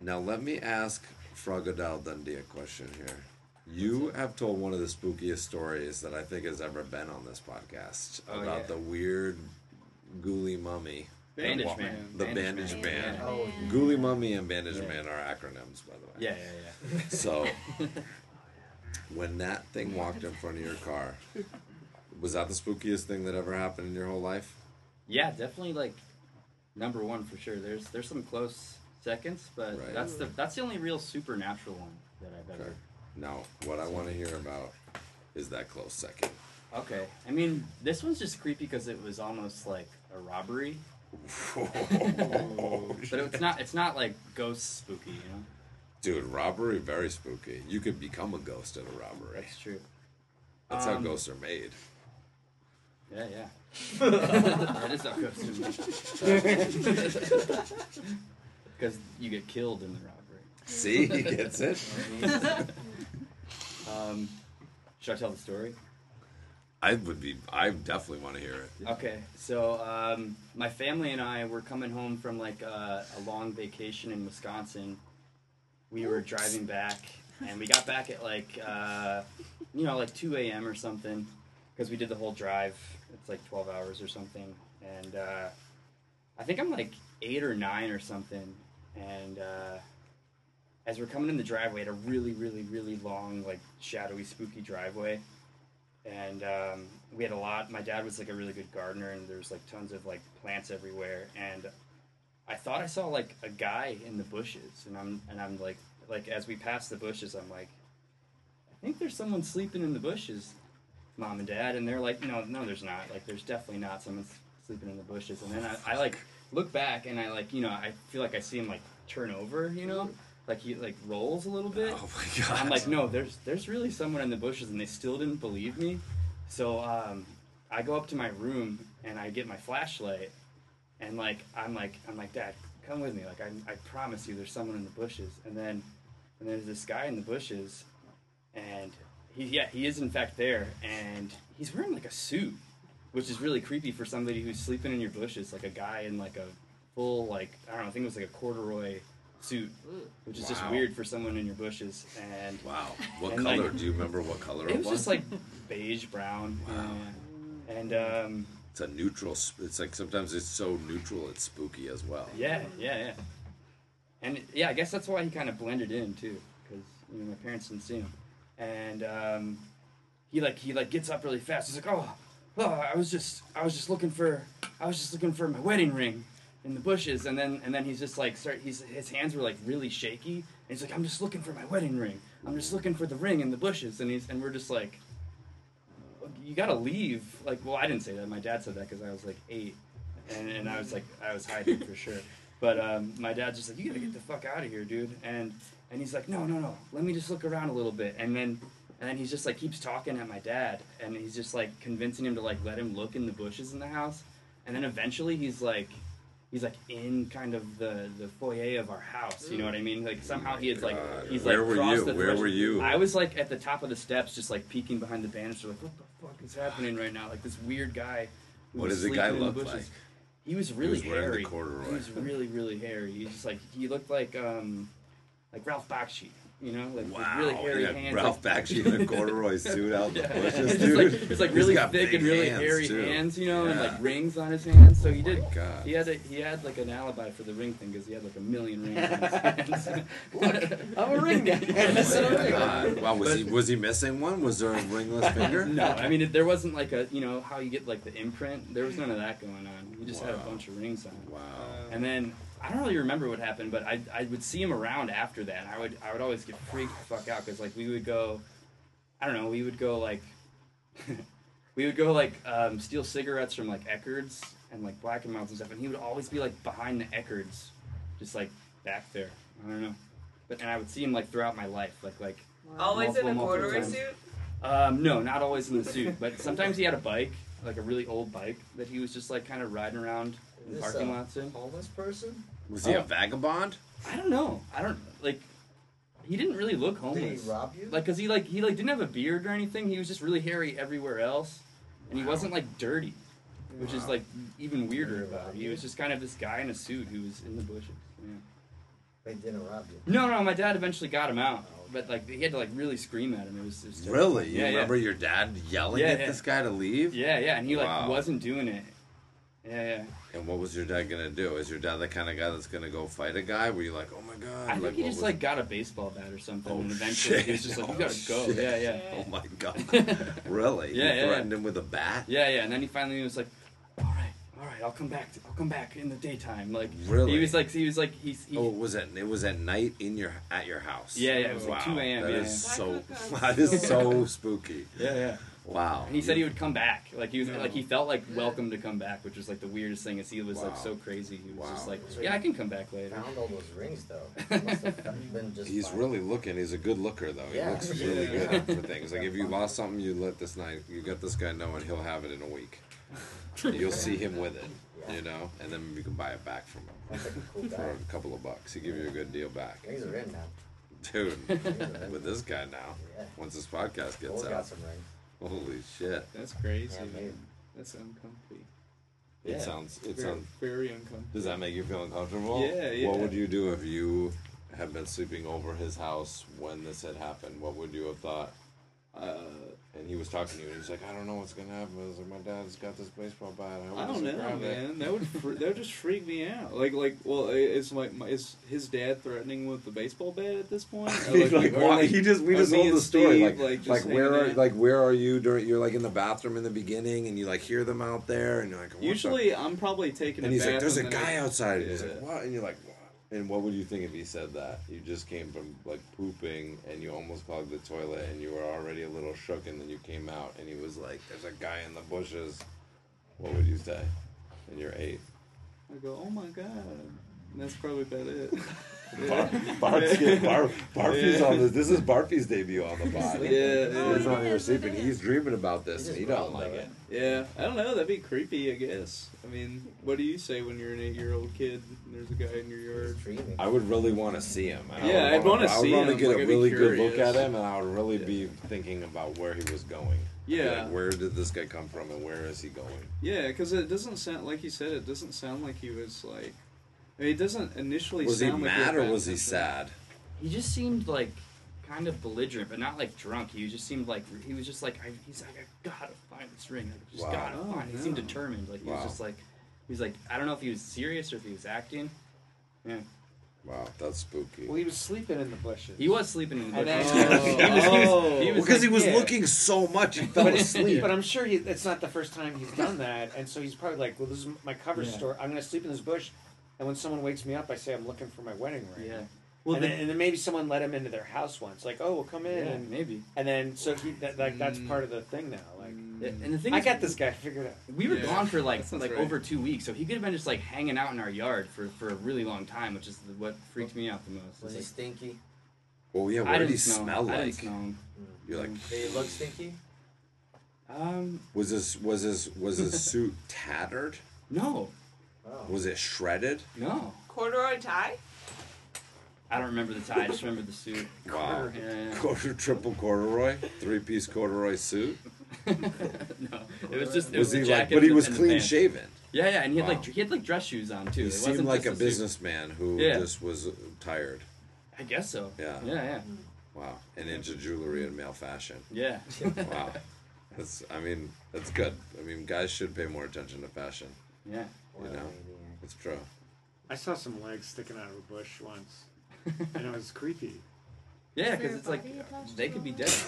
A: Now let me ask Frogadile Dundee a question here. You have told one of the spookiest stories that I think has ever been on this podcast
L: Oh,
A: about
L: yeah.
A: the weird ghoulie mummy.
L: Bandage
A: Wa-
L: Man.
A: The
L: Bandage
A: bandage,
L: Man.
A: man.
B: Oh,
A: Ghoulie mummy and bandage
L: Yeah.
A: man are acronyms, by the way.
L: Yeah, yeah, yeah.
A: So when that thing walked in front of your car, was that the spookiest thing that ever happened in your whole life?
L: Yeah, definitely like number one for sure. There's there's some close seconds, but
A: Right.
L: that's the that's the only real supernatural one that I've ever.
A: Okay. Now, what I want to hear about is that close second.
L: Okay, I mean this one's just creepy because it was almost like a robbery, but it's not it's not like ghost spooky, you know.
A: Dude, robbery very spooky. You could become a ghost at a robbery.
L: That's true.
A: That's how
L: Um,
A: ghosts are made.
L: Yeah, yeah. that is how ghosts are. Because you get killed in the robbery.
A: See, he gets it.
L: Um, should I tell the story?
A: I would be. I definitely want to hear it.
L: Okay, so um, my family and I were coming home from like a, a long vacation in Wisconsin. We were driving back, and we got back at like uh, you know like two a.m. or something because we did the whole drive. It's like twelve hours or something, and uh, I think I'm like eight or nine or something. And uh, as we're coming in the driveway, had a really, really, really long, like shadowy, spooky driveway and um, we had a lot. My dad was like a really good gardener, and there's like tons of like plants everywhere. And I thought I saw like a guy in the bushes, and I'm and I'm like like as we passed the bushes, I'm like, I think there's someone sleeping in the bushes, mom and dad, and they're like, no, no, there's not. Like there's definitely not someone sleeping in the bushes. And then I, I like look back, and I like you know I feel like I see him like turn over, you know. Like he like rolls a little bit.
A: Oh my god!
L: I'm like, no, there's there's really someone in the bushes, and they still didn't believe me. So um, I go up to my room and I get my flashlight, and like I'm like I'm like, Dad, come with me. Like I, I promise you, there's someone in the bushes. And then and there's this guy in the bushes, and he yeah he is in fact there, and he's wearing like a suit, which is really creepy for somebody who's sleeping in your bushes, like a guy in like a full like I don't know, I think it was like a corduroy suit, which is just weird for someone in your bushes. And
A: Wow. What
L: And,
A: color?
L: like,
A: Do you remember what color it, was?
L: it was just like beige brown.
A: Wow.
L: yeah. And um,
A: It's a neutral. sp- It's like sometimes it's so neutral it's spooky as well.
L: yeah, yeah, yeah. And yeah, I guess that's why he kind of blended in too, because you know my parents didn't see him. And um, he like he like gets up really fast. He's like, oh, oh, I was just I was just looking for I was just looking for my wedding ring in the bushes. And then and then he's just like start. He's his hands were like really shaky. And he's like, I'm just looking for my wedding ring. I'm just looking for the ring in the bushes. And he's and we're just like. you gotta leave. Like, well, I didn't say that. My dad said that because I was like eight, and, and I was like, I was hiding for sure. But um, my dad's just like, you gotta get the fuck out of here, dude. And and he's like, no, no, no. Let me just look around a little bit. And then and then he's just like keeps talking at my dad, and he's just like convincing him to like let him look in the bushes in the house. And then eventually he's like. He's like in kind of the, the foyer of our house, you know what I mean? Like somehow he is like
A: God.
L: he's
A: Where
L: like
A: were
L: crossed
A: you?
L: the
A: Where
L: threshold.
A: were you?
L: I was like at the top of the steps, just like peeking behind the banister, like what the fuck is happening right now? Like this weird guy. who
A: What
L: was
A: does the guy
L: in
A: look
L: bushes.
A: like?
L: He was really
A: was wearing the
L: hairy.
A: corduroy.
L: He was really really hairy. He just like he looked like um like Ralph Bakshi, you know, like
A: Wow,
L: really hairy
A: yeah,
L: hands.
A: Ralph
L: like,
A: Bakshi in a corduroy suit out in the
L: Yeah.
A: bushes,
L: It's
A: dude.
L: like, it's like really thick and really hairy
A: too.
L: hands, you know, and like rings on his hands. So he
A: Oh my
L: did.
A: God.
L: He had a, he had like an alibi for the ring thing because he had like a million rings on his hands.
H: Look, I'm a ring guy.
A: Oh. Wow, was he was he missing one? Was there a ringless finger?
L: No, I mean it, there wasn't like a you know how you get like the imprint. There was none of that going on. He just had a bunch of rings on.
A: Wow.
L: And then I don't really remember what happened, but I, I would see him around after that. And I would I would always get freaked the fuck out because like we would go, I don't know, we would go like, we would go like um, steal cigarettes from like Eckerd's and like Black and Milds and stuff, and he would always be like behind the Eckerd's, just like back there. I don't know, but and I would see him like throughout my life, like like
J: Always in a
L: multiple
J: corduroy suit?
L: Um, no, not always in the suit, but sometimes he had a bike, like a really old bike that he was just like kind of riding around in
B: Is this
L: parking lots in.
B: homeless person?
A: Was he a
L: Oh.
A: vagabond?
L: I don't know. I don't like. He didn't really look
B: Did
L: homeless.
B: he rob you?
L: Like, cause he like he like didn't have a beard or anything. He was just really hairy everywhere else, and he wasn't like dirty, which is like even weirder
B: he
L: about
B: rob
L: it. He was just kind of this guy in a suit who was in the bushes. Yeah.
B: They didn't rob you.
L: No, no, my dad eventually got him out, oh, but like he had to like really scream at him. It was, it was.
A: Really? You
L: Yeah, yeah.
A: remember your dad yelling
L: Yeah,
A: at
L: yeah.
A: this guy to leave?
L: Yeah, yeah, and he like
A: Wow.
L: wasn't doing it. Yeah, yeah.
A: And what was your dad gonna do? Is your dad the kind of guy that's gonna go fight a guy? Were you like, oh my god?
L: I think
A: like,
L: he just
A: was-
L: like got a baseball bat or something,
A: Oh
L: and eventually
A: shit!
L: he was just like, "You
A: Oh,
L: gotta go."
A: Oh, shit.
L: Yeah, yeah.
A: Oh my god! really?
L: Yeah,
A: you
L: yeah,
A: threatened
L: yeah.
A: him with a bat?
L: Yeah, yeah, and then he finally was like, "All right, all right, I'll come back. I'll come back in the daytime." Like,
A: Really?
L: he was like, he was like, he's, he,
A: Oh, was it? It was at night in your at your house.
L: yeah, yeah, it was
A: wow,
L: like two a.m.
A: That
L: yeah,
A: is
L: yeah.
A: so. That is so spooky.
L: yeah, yeah.
A: Wow.
L: And he said he would come back. Like he was,
C: No.
L: like he felt like welcome to come back, which was like the weirdest thing. Is he was like so crazy. He was just like, "Yeah, I can come back later."
B: Found all those rings though. Must have been just
A: He's
B: fine.
A: really looking. He's a good looker, though. He looks really
C: Yeah.
A: good for things. Like if you lost something, you let this night. You get this guy know, and he'll have it in a week. You'll see him with it, you know, and then you can buy it back from him
B: like a cool
A: for a couple of bucks. He give you a good deal back,
B: Rings are in now.
A: dude.
B: Rings are in.
A: with this guy now,
B: Yeah.
A: once this podcast gets
B: Cole's got
A: out,
B: some rings.
A: Holy shit!
C: That's crazy.
B: Yeah, maybe.
C: That's uncomfy.
A: It sounds. It
C: Very,
A: sounds.
C: very uncomfortable.
A: Does that make you feel uncomfortable?
C: Yeah, yeah.
A: What would you do if you had been sleeping over his house when this had happened? What would you have thought?
C: Uh,
A: And he was talking to you, and he's like, "I don't know what's gonna happen." I was like, "My dad's got this baseball bat. I,
C: I don't know,
A: grab it."
C: man. That would fr- that would just freak me out. Like like well, is like my, is his dad threatening with the baseball bat at this point? Or
A: like,
C: or
A: why? he just we just told the story.
C: Steve,
A: like, like where are
C: out?
A: like where are you during? You're like in the bathroom in the beginning, and you like hear them out there, and you're like, what the-
C: Usually, I'm probably taking.
A: And he's like, "There's a guy
C: I-
A: outside." And he's like, "What?" And you're like, "What?" And what would you think if he said that? You just came from like pooping, and you almost clogged the toilet, and you were already a little shook, and then you came out, and he was like, "There's a guy in the bushes." What would you say? And you're eight.
C: I go, oh my god. And that's probably about it.
A: Bar, Barf's get, Bar, Barfy's
C: Yeah.
A: on this. This is Barfy's debut on the pod.
C: Yeah, yeah.
A: He's not even sleeping. He's dreaming about this,
B: He's
A: and he don't like
B: though,
A: it.
C: Yeah, I don't know. That'd be creepy, I guess. I mean, what do you say when you're an eight-year-old kid and there's a guy in your yard?
B: Dreaming.
A: I would really want to see him. I
C: Yeah,
A: would
C: I'd wanna see him.
A: I would wanna get
C: like,
A: a
C: I'd be
A: really good look at him, and I would really
C: Yeah.
A: be thinking about where he was going.
C: Yeah.
A: Like, where did this guy come from, and where is he going?
C: Yeah, because it doesn't sound like you said. It doesn't sound like he was like. I mean, it doesn't initially.
A: Was he
C: like
A: mad or was he sad?
L: He just seemed like kind of belligerent, but not like drunk. He just seemed like he was just like I, he's like I gotta find this ring. I just
A: Wow.
L: gotta
C: Oh,
L: find. it. He seemed determined. Like he
A: Wow.
L: was just like he was like I don't know if he was serious or if he was acting. Yeah,
A: Wow, that's spooky.
H: Well, he was sleeping in the bushes.
L: he was sleeping in the
H: And
L: bushes.
H: then-
L: he was, he was, he was,
C: Oh.
A: because he was
H: yeah.
A: looking so much, he fell
H: But,
A: asleep.
H: but I'm sure he, it's not the first time he's done that, and so he's probably like, "Well, this is my cover
L: Yeah.
H: story. I'm going to sleep in this bush, and when someone wakes me up, I say I'm looking for my wedding ring."
L: yeah.
H: and, then, and then maybe someone let him into their house once, like, "Oh, well, come in,"
L: yeah,
H: and,
L: maybe.
H: and then so he that, like that's
C: Mm.
H: part of the thing now. Like,
L: Yeah, and the thing
H: I
L: is,
H: got this guy figured out.
L: We were
C: Yeah,
L: gone for like like
C: right.
L: over two weeks, so he could have been just like hanging out in our yard for, for a really long time, which is the, what freaked me out the most.
B: Was
L: It's
B: he stinky?
A: Well, yeah.
L: I
A: What did
L: didn't
A: he
L: smell him.
A: smell
L: I didn't
A: like?
L: smell him.
A: You're like,
B: Did he look stinky?
L: Um,
A: was this was his was his suit tattered?
L: no,
B: Oh.
A: Was it shredded?
L: no.
J: Corduroy tie?
L: I don't remember the tie. I just remember the suit.
A: Wow.
L: Yeah, yeah.
A: Quarter triple corduroy, three piece corduroy suit.
L: no, it was just. It
A: Was
L: the
A: he like? But he was clean shaven.
L: Yeah, yeah, and he had
A: Wow.
L: like he had like dress shoes on too.
A: He
L: It
A: seemed
L: wasn't
A: like a
L: just suit.
A: businessman who
L: Yeah.
A: just was uh, tired.
L: I guess so.
A: Yeah.
L: Yeah, yeah, hmm.
A: Wow, and into jewelry and male fashion.
L: yeah.
A: Wow, that's. I mean, that's good. I mean, guys should pay more attention to fashion.
L: yeah.
A: You know, it's true.
H: I saw some legs sticking out of a bush once, and it was creepy.
L: Yeah, because it's like they could be dead.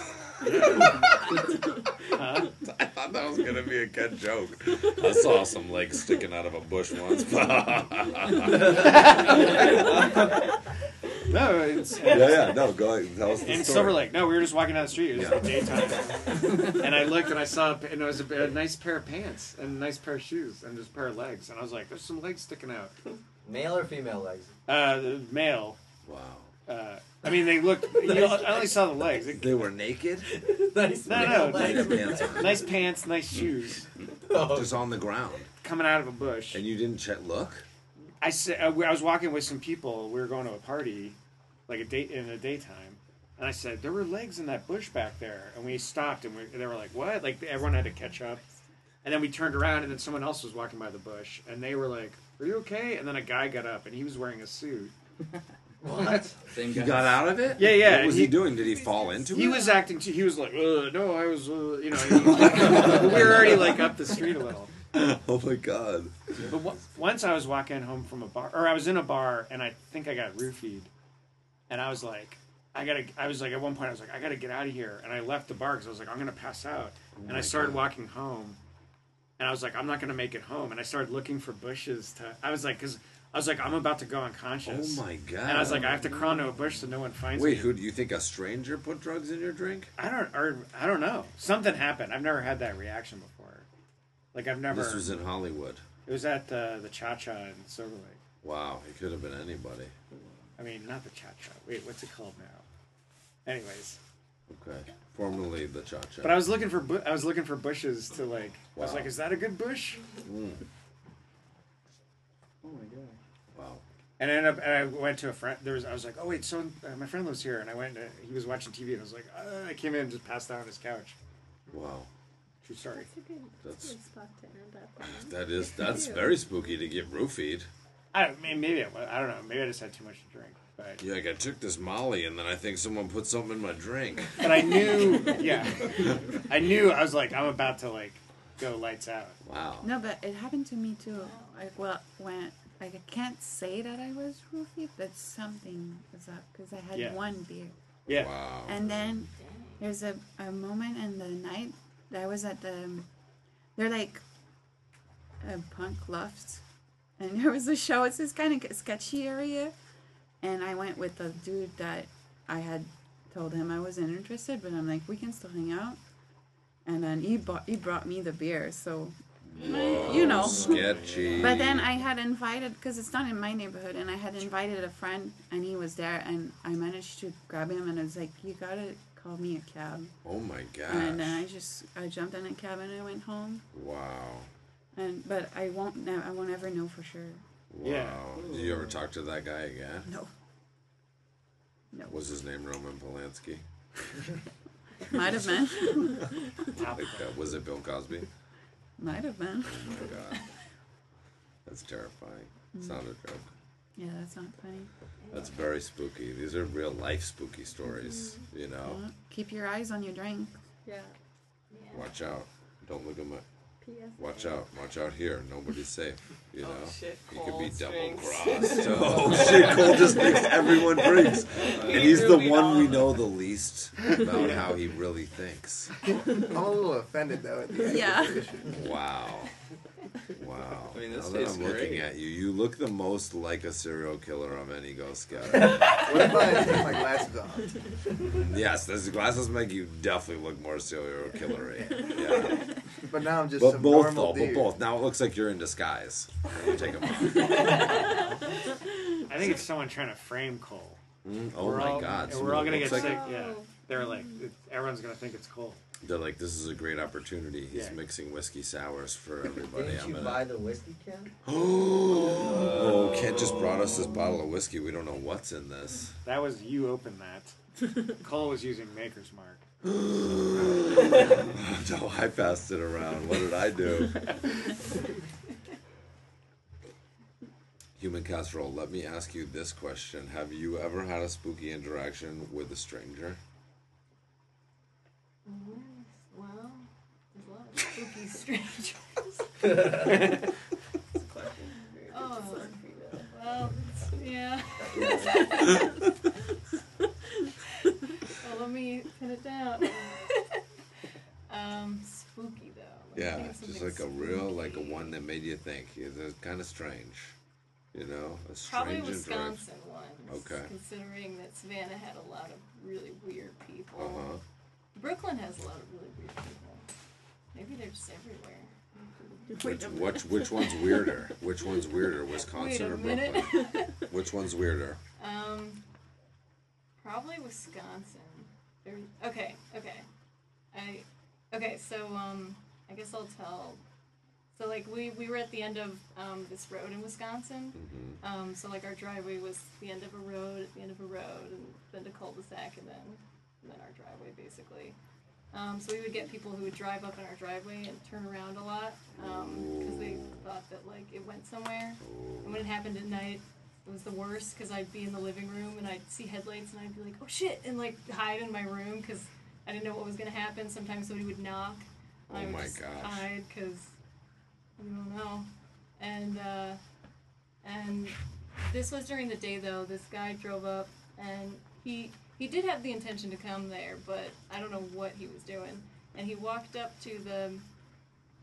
H: Huh?
A: I thought that was gonna be a good joke. I saw some legs sticking out of a bush once.
H: No, it's
A: yeah, yeah. No, go ahead. Tell us the
H: in
A: story.
H: Silver Lake. No, we were just walking down the street. It was
A: Yeah.
H: daytime, and I looked and I saw, and it was a, a nice pair of pants and a nice pair of shoes and just a pair of legs, and I was like, "There's some legs sticking out."
B: Male or female legs?
H: Uh, the male.
A: Wow.
H: Uh, I mean, they looked. You know, I only saw the legs.
A: They were naked,
B: nice
H: No,
B: male
H: no,
B: legs.
A: pants on.
H: nice pants, nice shoes,
A: just on the ground,
H: coming out of a bush.
A: and you didn't check. Look.
H: I said I was walking with some people. We were going to a party, like a date in the daytime, and I said there were legs in that bush back there, and we stopped and we, they were like, "What?" Like everyone had to catch up, and then we turned around and then someone else was walking by the bush, and they were like, "Are you okay?" And then a guy got up and he was wearing a suit.
B: What?
L: Same
A: He
L: guy.
A: got out of it.
H: Yeah, yeah,
A: What was
H: he-
A: he, doing? Did he fall into
H: He
A: it?
H: He was acting too. He was like, Ugh, "No, I was," uh, you know. he we were already like up the street a little.
A: Oh my god.
H: But w- once I was walking home from a bar, or I was in a bar, and I think I got roofied, and I was like, I gotta. I was like, at one point, I was like, I gotta get out of here, and I left the bar because I was like, I'm gonna pass out, and I started
A: God.
H: walking home, and I was like, I'm not gonna make it home, and I started looking for bushes to. I was like, because I was like, I'm about to go unconscious.
A: Oh my god.
H: and I was like, I have to crawl into a bush so no one finds
A: Wait,
H: me.
A: Wait, who do you think a stranger put drugs in your drink?
H: I don't, or I don't know. Something happened. I've never had that reaction before. Like I've never.
A: This was in Hollywood.
H: It was at uh, the Cha Cha in Silver Lake.
A: Wow, it could have been anybody.
H: I mean, not the Cha Cha. Wait, what's it called now? Anyways,
A: Okay, formerly the Cha Cha.
H: but I was looking for bu- I was looking for bushes to like. Wow. I was like, is that a good bush?
A: Mm,
L: Oh my god.
A: wow.
H: And I ended up and I went to a friend. There was I was like, oh wait, so uh, my friend lives here, and I went. And he was watching TV, and I was like, uh, I came in and just passed out on his couch.
A: Wow.
H: True story.
K: That's a good, that's a
A: That's-
K: good spot to end up on.
A: That is that's very spooky to get roofied.
H: I mean, maybe it, wa- I don't know. Maybe I just had too much to drink, but
A: Yeah, like I took this Molly and then I think someone put something in my drink.
H: but I knew. Yeah, I knew. I was like, I'm about to like go lights out.
A: Wow.
F: No, but it happened to me too. Like, well, when like I can't say that I was roofied, but something was up because I had
H: Yeah.
F: one beer,
H: Yeah.
A: Wow.
F: and then there's a, a moment in the night that I was at the. Um, they're like a punk lofts, and there was a show. It's this kind of sketchy area, and I went with the dude that I had told him I wasn't interested, but I'm like, we can still hang out. And then he bought he brought me the beer, so
A: Whoa,
F: you know.
A: Sketchy.
F: But then I had invited because it's not in my neighborhood, and I had invited a friend, and he was there, and I managed to grab him, and I was like, "You gotta call me a cab,"
A: Oh my
F: god! and I just I jumped in a cab and I went home,
A: Wow.
F: and but I won't ne- I won't ever know for sure.
A: Wow.
H: Yeah.
A: Did you ever talk to that guy again?
F: No. No,
A: Was his name Roman Polanski?
F: might have been,
A: Like, uh, was it Bill Cosby?
F: might have been.
A: Oh my god. That's terrifying. It's not a joke.
F: Yeah, that's not funny.
A: That's very spooky. These are real life spooky stories. Mm-hmm. You know,
F: Well, keep your eyes on your drink.
K: Yeah.
A: watch out. Don't look at my.
K: P.S.
A: Watch out. Watch out here. Nobody's safe. You oh, know,
J: Oh, shit,
A: you could be double
J: drinks.
A: crossed. oh shit! Cole just thinks everyone drinks, and he's the one we know the least about how he really thinks.
E: I'm a little offended though at the
F: Yeah.
E: acquisition.
A: Wow. Wow.
L: I mean, this
A: now that
L: tastes
A: I'm looking
L: great.
A: at you, you look the most like a serial killer of any Ghost Scout.
E: What if I take my glasses off?
A: yes, those glasses make you definitely look more serial killery. Yeah.
E: But now I'm just
A: but
E: some
A: both
E: normal
A: though,
E: dude.
A: but both. Now it looks like you're in disguise. You take 'em off.
H: I think it's someone trying to frame Cole.
A: Mm, oh
H: We're
A: my
H: all-
A: God,
H: and we're all gonna get
A: like-
H: sick. Yeah, they're like, everyone's gonna think it's Cole.
A: They're like, this is a great opportunity. He's
H: Yeah.
A: mixing whiskey sours for everybody.
B: Didn't
A: I'm
B: you
A: gonna.
B: buy the whiskey can?
A: oh, Kent just brought us this bottle of whiskey. We don't know what's in this.
H: That was you opened that. Cole was using Maker's Mark.
A: no, I passed it around. What did I do? Human casserole. Let me ask you this question: Have you ever had a spooky interaction with a stranger?
J: Well, there's a lot of spooky strangers. oh, well, yeah. well, let me pin it down. um, spooky though. Me
A: Yeah, just like a real, like a one that made you think. It's kind of strange, you know, a
J: Probably
A: strange interaction.
J: Wisconsin ones.
A: Okay.
J: Considering that Savannah had a lot of really weird people.
A: Uh huh.
J: Brooklyn has a lot of really weird people. Maybe they're just everywhere.
A: Which, which which one's weirder? Which one's weirder, Wisconsin
J: Wait a
A: or
J: minute.
A: Brooklyn? Which one's weirder?
J: Um, probably Wisconsin. There, okay, okay. I okay. So um, I guess I'll tell. So like we we were at the end of um, this road in Wisconsin.
A: Mm-hmm.
J: Um, so like our driveway was the end of a road, at the end of a road, and then a cul-de-sac, and then and then our driveway basically. Um, so we would get people who would drive up in our driveway and turn around a lot because they thought that like it went somewhere. And when it happened at night, it was the worst because I'd be in the living room and I'd see headlights and I'd be like, oh shit, and like hide in my room because I didn't know what was gonna happen. Sometimes somebody would knock. And I
A: Oh
J: would
A: my
J: just
A: gosh.
J: hide because you don't know. And uh, and this was during the day though. This guy drove up and he he did have the intention to come there, but I don't know what he was doing. And he walked up to the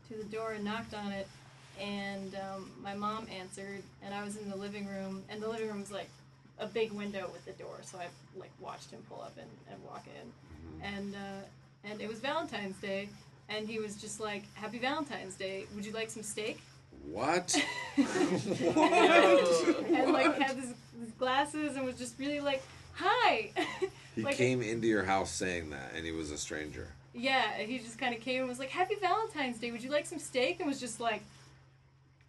J: to the door and knocked on it, and um, my mom answered, and I was in the living room, and the living room was like a big window with the door, so I like watched him pull up and, and walk in, and uh, and it was Valentine's Day, and he was just like, "Happy Valentine's Day! Would you like some steak?"
A: What?
J: and like had his glasses and was just really like, "Hi."
A: He
J: like,
A: came into your house saying that, and he was a stranger.
J: Yeah, he just kind of came and was like, "Happy Valentine's Day! Would you like some steak?" And was just like,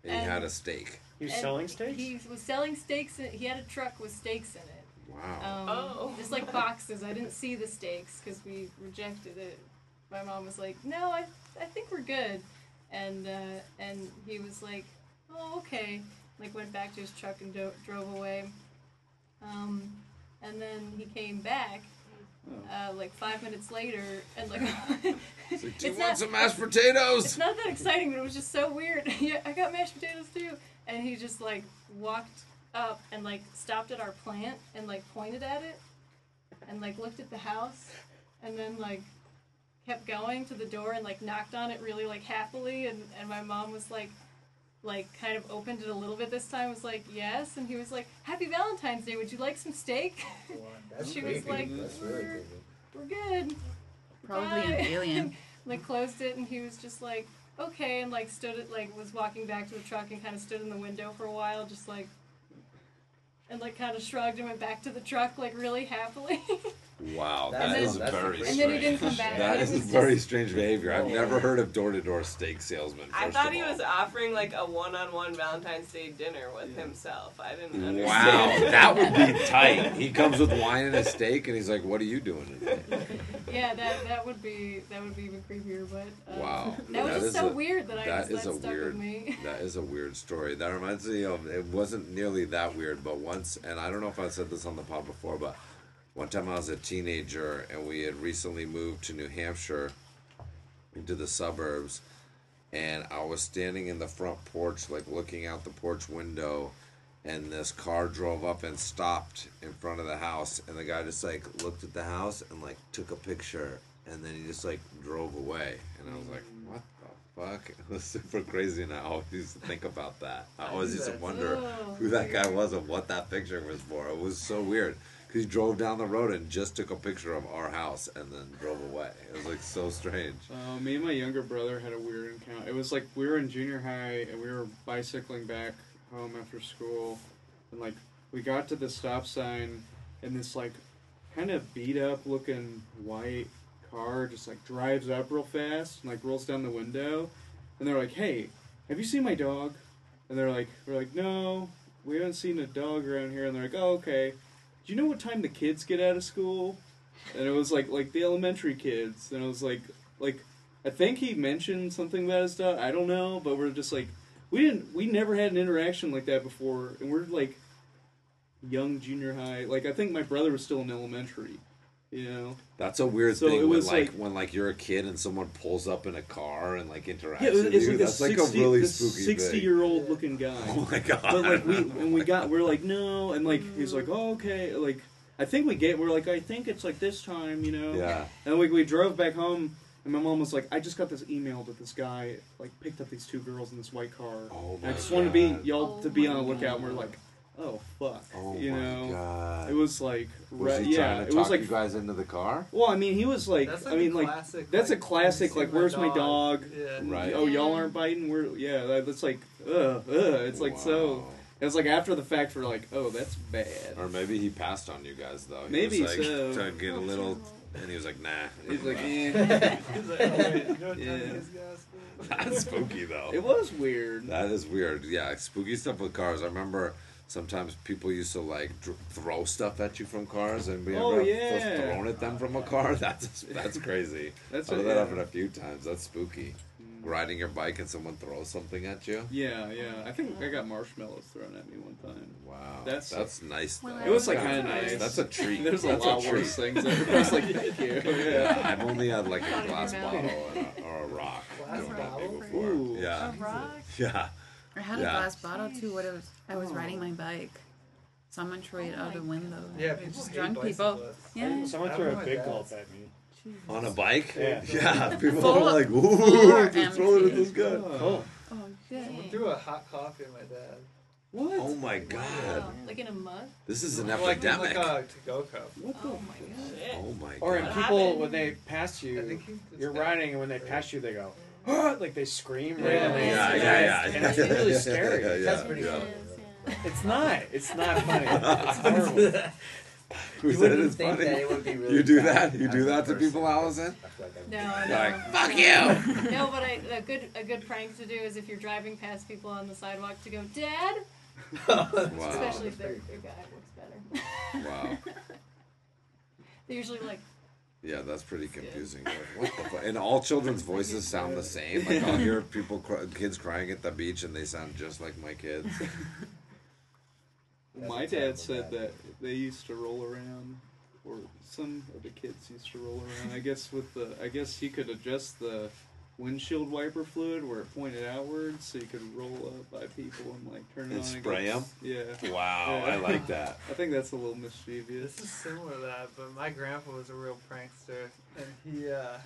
A: And he had a steak.
H: He was selling steaks.
J: He was selling steaks. In, he had a truck with steaks in it.
A: Wow.
J: Um,
D: Oh.
J: Just like boxes. I didn't see the steaks because we rejected it. My mom was like, "No, I, I think we're good," and uh, and he was like, "Oh, okay." Like went back to his truck and do- drove away. Um, and then he came back. Uh, like five minutes later, and like,
A: He's like, Do you want some mashed potatoes?
J: it's not that exciting, but it was just so weird. yeah, I got mashed potatoes too. And he just like walked up and like stopped at our plant and like pointed at it and like looked at the house and then like kept going to the door and like knocked on it really like happily and, and my mom was like like kind of opened it a little bit this time was like yes and he was like happy valentine's day would you like some steak?
B: That's
J: she was like
B: That's
J: we're,
B: creepy.
J: we're good.
F: Probably an alien.
J: like closed it and he was just like okay and like stood it like was walking back to the truck and kind of stood in the window for a while just like and like kind of shrugged and went back to the truck like really happily
A: Wow,
B: That's-
A: that is
B: that's
A: very
B: creepy.
J: and
A: strange.
J: then he didn't come back
A: That
J: It
A: is
J: was
A: very strange behavior. I've never heard of door to door steak salesman.
D: I thought he
A: all.
D: was offering like a one-on-one Valentine's Day dinner with himself. I didn't understand.
A: Wow, that would be tight. He comes with wine and a steak, and he's like, "What are you doing today?"
J: yeah that that would be that would be even creepier but uh,
A: Wow,
J: that was just so
A: a-
J: weird that I
A: That
J: was
A: is
J: that
A: a
J: stuck
A: weird.
J: with me
A: That is a weird story. That reminds me of. It wasn't nearly that weird, but once, and I don't know if I said this on the pod before, but one time I was a teenager, and we had recently moved to New Hampshire, into the suburbs, and I was standing in the front porch, like looking out the porch window, and this car drove up and stopped in front of the house, and the guy just like looked at the house and like took a picture, and then he just like drove away, and I was like, what the fuck? It was super crazy, and I always used to think about that. I always used to wonder who that guy was and what that picture was for. It was so weird. He drove down the road and just took a picture of our house and then drove away. It was like so strange.
C: Uh, me and my younger brother had a weird encounter. It was like we were in junior high and we were bicycling back home after school, and like we got to the stop sign, and this like kind of beat up looking white car just like drives up real fast and like rolls down the window, and they're like, "Hey, have you seen my dog?" And they're like, "We're like, no, we haven't seen a dog around here." And they're like, "Oh, okay. Do you know what time the kids get out of school?" And it was like like the elementary kids, and it was like like I think he mentioned something about his dog. I don't know, but we're just like we didn't we never had an interaction like that before, and we're like young junior high. Like I think my brother was still in elementary, you know.
A: That's a weird
C: So
A: thing when like,
C: like-
A: when like you're a kid and someone pulls up in a car and like interacts
C: Yeah,
A: with
C: it's
A: you.
C: like
A: That's
C: a
A: like
C: 60,
A: a really
C: this
A: spooky
C: sixty year old looking guy.
A: Oh my god!
C: But like we and we got we're like no, and like he's like mm. oh okay, like I think we get we're like I think it's like this time, you know.
A: Yeah.
C: And we we drove back home, and my mom was like, I just got this email that this guy like picked up these two girls in this white car.
A: Oh
C: And I
A: my
C: just wanted to be y'all to
J: Oh
C: be on the lookout. And we're like, oh fuck,
A: Oh
C: you
A: my
C: know.
A: god!
C: It was like
A: was
C: right,
A: he
C: yeah,
A: to
C: it
A: talk
C: was like
A: you guys into the car?
C: well, I mean, he was like,
I: That's like
C: I mean,
I: a
C: like
I: classic,
C: that's a classic. Like, where's my
I: dog?"
C: dog?
I: Yeah.
A: Right.
C: Oh, y'all aren't biting. We're yeah. That's like ugh, ugh. It's like so.
A: Wow.
C: It's like after the fact, we're like, oh, that's bad.
A: Or maybe he passed on you guys though. He
C: Maybe
A: was, like,
C: so.
A: To get a little, and he was like, nah.
C: He's like, eh.
I: He's like, oh, wait, you know
C: Yeah.
I: time these guys go?
A: That's spooky though.
C: it was weird.
A: That is weird. Yeah, spooky stuff with cars. I remember sometimes people used to like dr- throw stuff at you from cars, and we
C: Oh,
A: ever
C: yeah.
A: thrown at them from a car. That's that's crazy.
C: That's
A: I've
C: what-
A: that
C: yeah.
A: happen a few times. That's spooky. Mm. Riding your bike and someone throws something at you.
C: Yeah, yeah. I think I got marshmallows thrown at me one time.
A: Wow,
C: That's-
A: that's nice. Though.
C: It was like kind of
A: nice.
C: nice.
A: That's a treat.
C: There's a
A: That's
C: lot
A: treat.
C: worse things. That I was like, thank you.
A: Yeah,
C: Yeah.
A: I've only had like a glass bottle
J: mouth.
A: and a, or a rock
I: Glass
A: thrown
I: bottle?
A: before.
C: Ooh.
A: Yeah,
J: A rock?
A: yeah.
F: I had
A: Yeah.
F: a glass bottle too. What it was, I was oh. riding my bike. Someone threw it
J: Oh
F: out the
J: my
F: window.
I: Yeah, people
F: was
I: hate
F: drunk people.
I: bicyclists.
F: Yeah.
H: Someone threw a big
I: my
H: gulp at me.
A: On a bike.
H: Yeah.
A: Yeah, people
F: Full-
A: are like, ooh,
F: or
A: just throw it at
F: empty?
A: this guy.
H: Oh,
F: Oh shit.
I: Someone threw a hot coffee at my dad.
C: What?
A: Oh my god,
J: Wow. Like in a mug?
A: this is an
I: Like,
A: epidemic.
I: like a to-go cup.
C: What the?
J: Oh my god.
D: Shit.
A: Oh my
H: or in people
D: happened?
H: when they pass you,
I: think he just
H: you're riding, and when they pass you, they go, Like they scream right
I: Yeah.
H: in
A: Yeah, yeah, yeah.
H: and it's really scary.
A: Yeah, yeah,
B: That's pretty
A: yeah.
B: funny.
H: It's not. It's not funny. It's horrible.
A: Who
B: you
A: said it's
B: think
A: funny?
B: that it would be really
A: You do
B: bad
A: that? You
B: as
A: do that to people, Allison?
B: I feel like I'm-
J: No, no.
A: Like, fuck you!
J: No, but I, a good a good prank to do is if you're driving past people on the sidewalk to go, Dad.
A: Wow.
J: Especially if they're a guy, it works better.
A: Wow.
J: They're usually like,
A: Yeah, that's pretty confusing. Like, what the fuck? And all children's voices sound the same. Like I'll hear people, cry, kids crying at the beach, and they sound just like my kids.
C: My dad said that they used to roll around, or some of the kids used to roll around. I guess with the, I guess you could adjust the windshield wiper fluid where it pointed outwards, so you could roll up by people and like turn it
A: And
C: on.
A: spray
C: go-
A: 'em?
C: Yeah.
A: Wow,
C: Yeah.
A: I like that.
C: I think that's a little mischievous.
I: This is similar to that, but my grandpa was a real prankster, and he uh,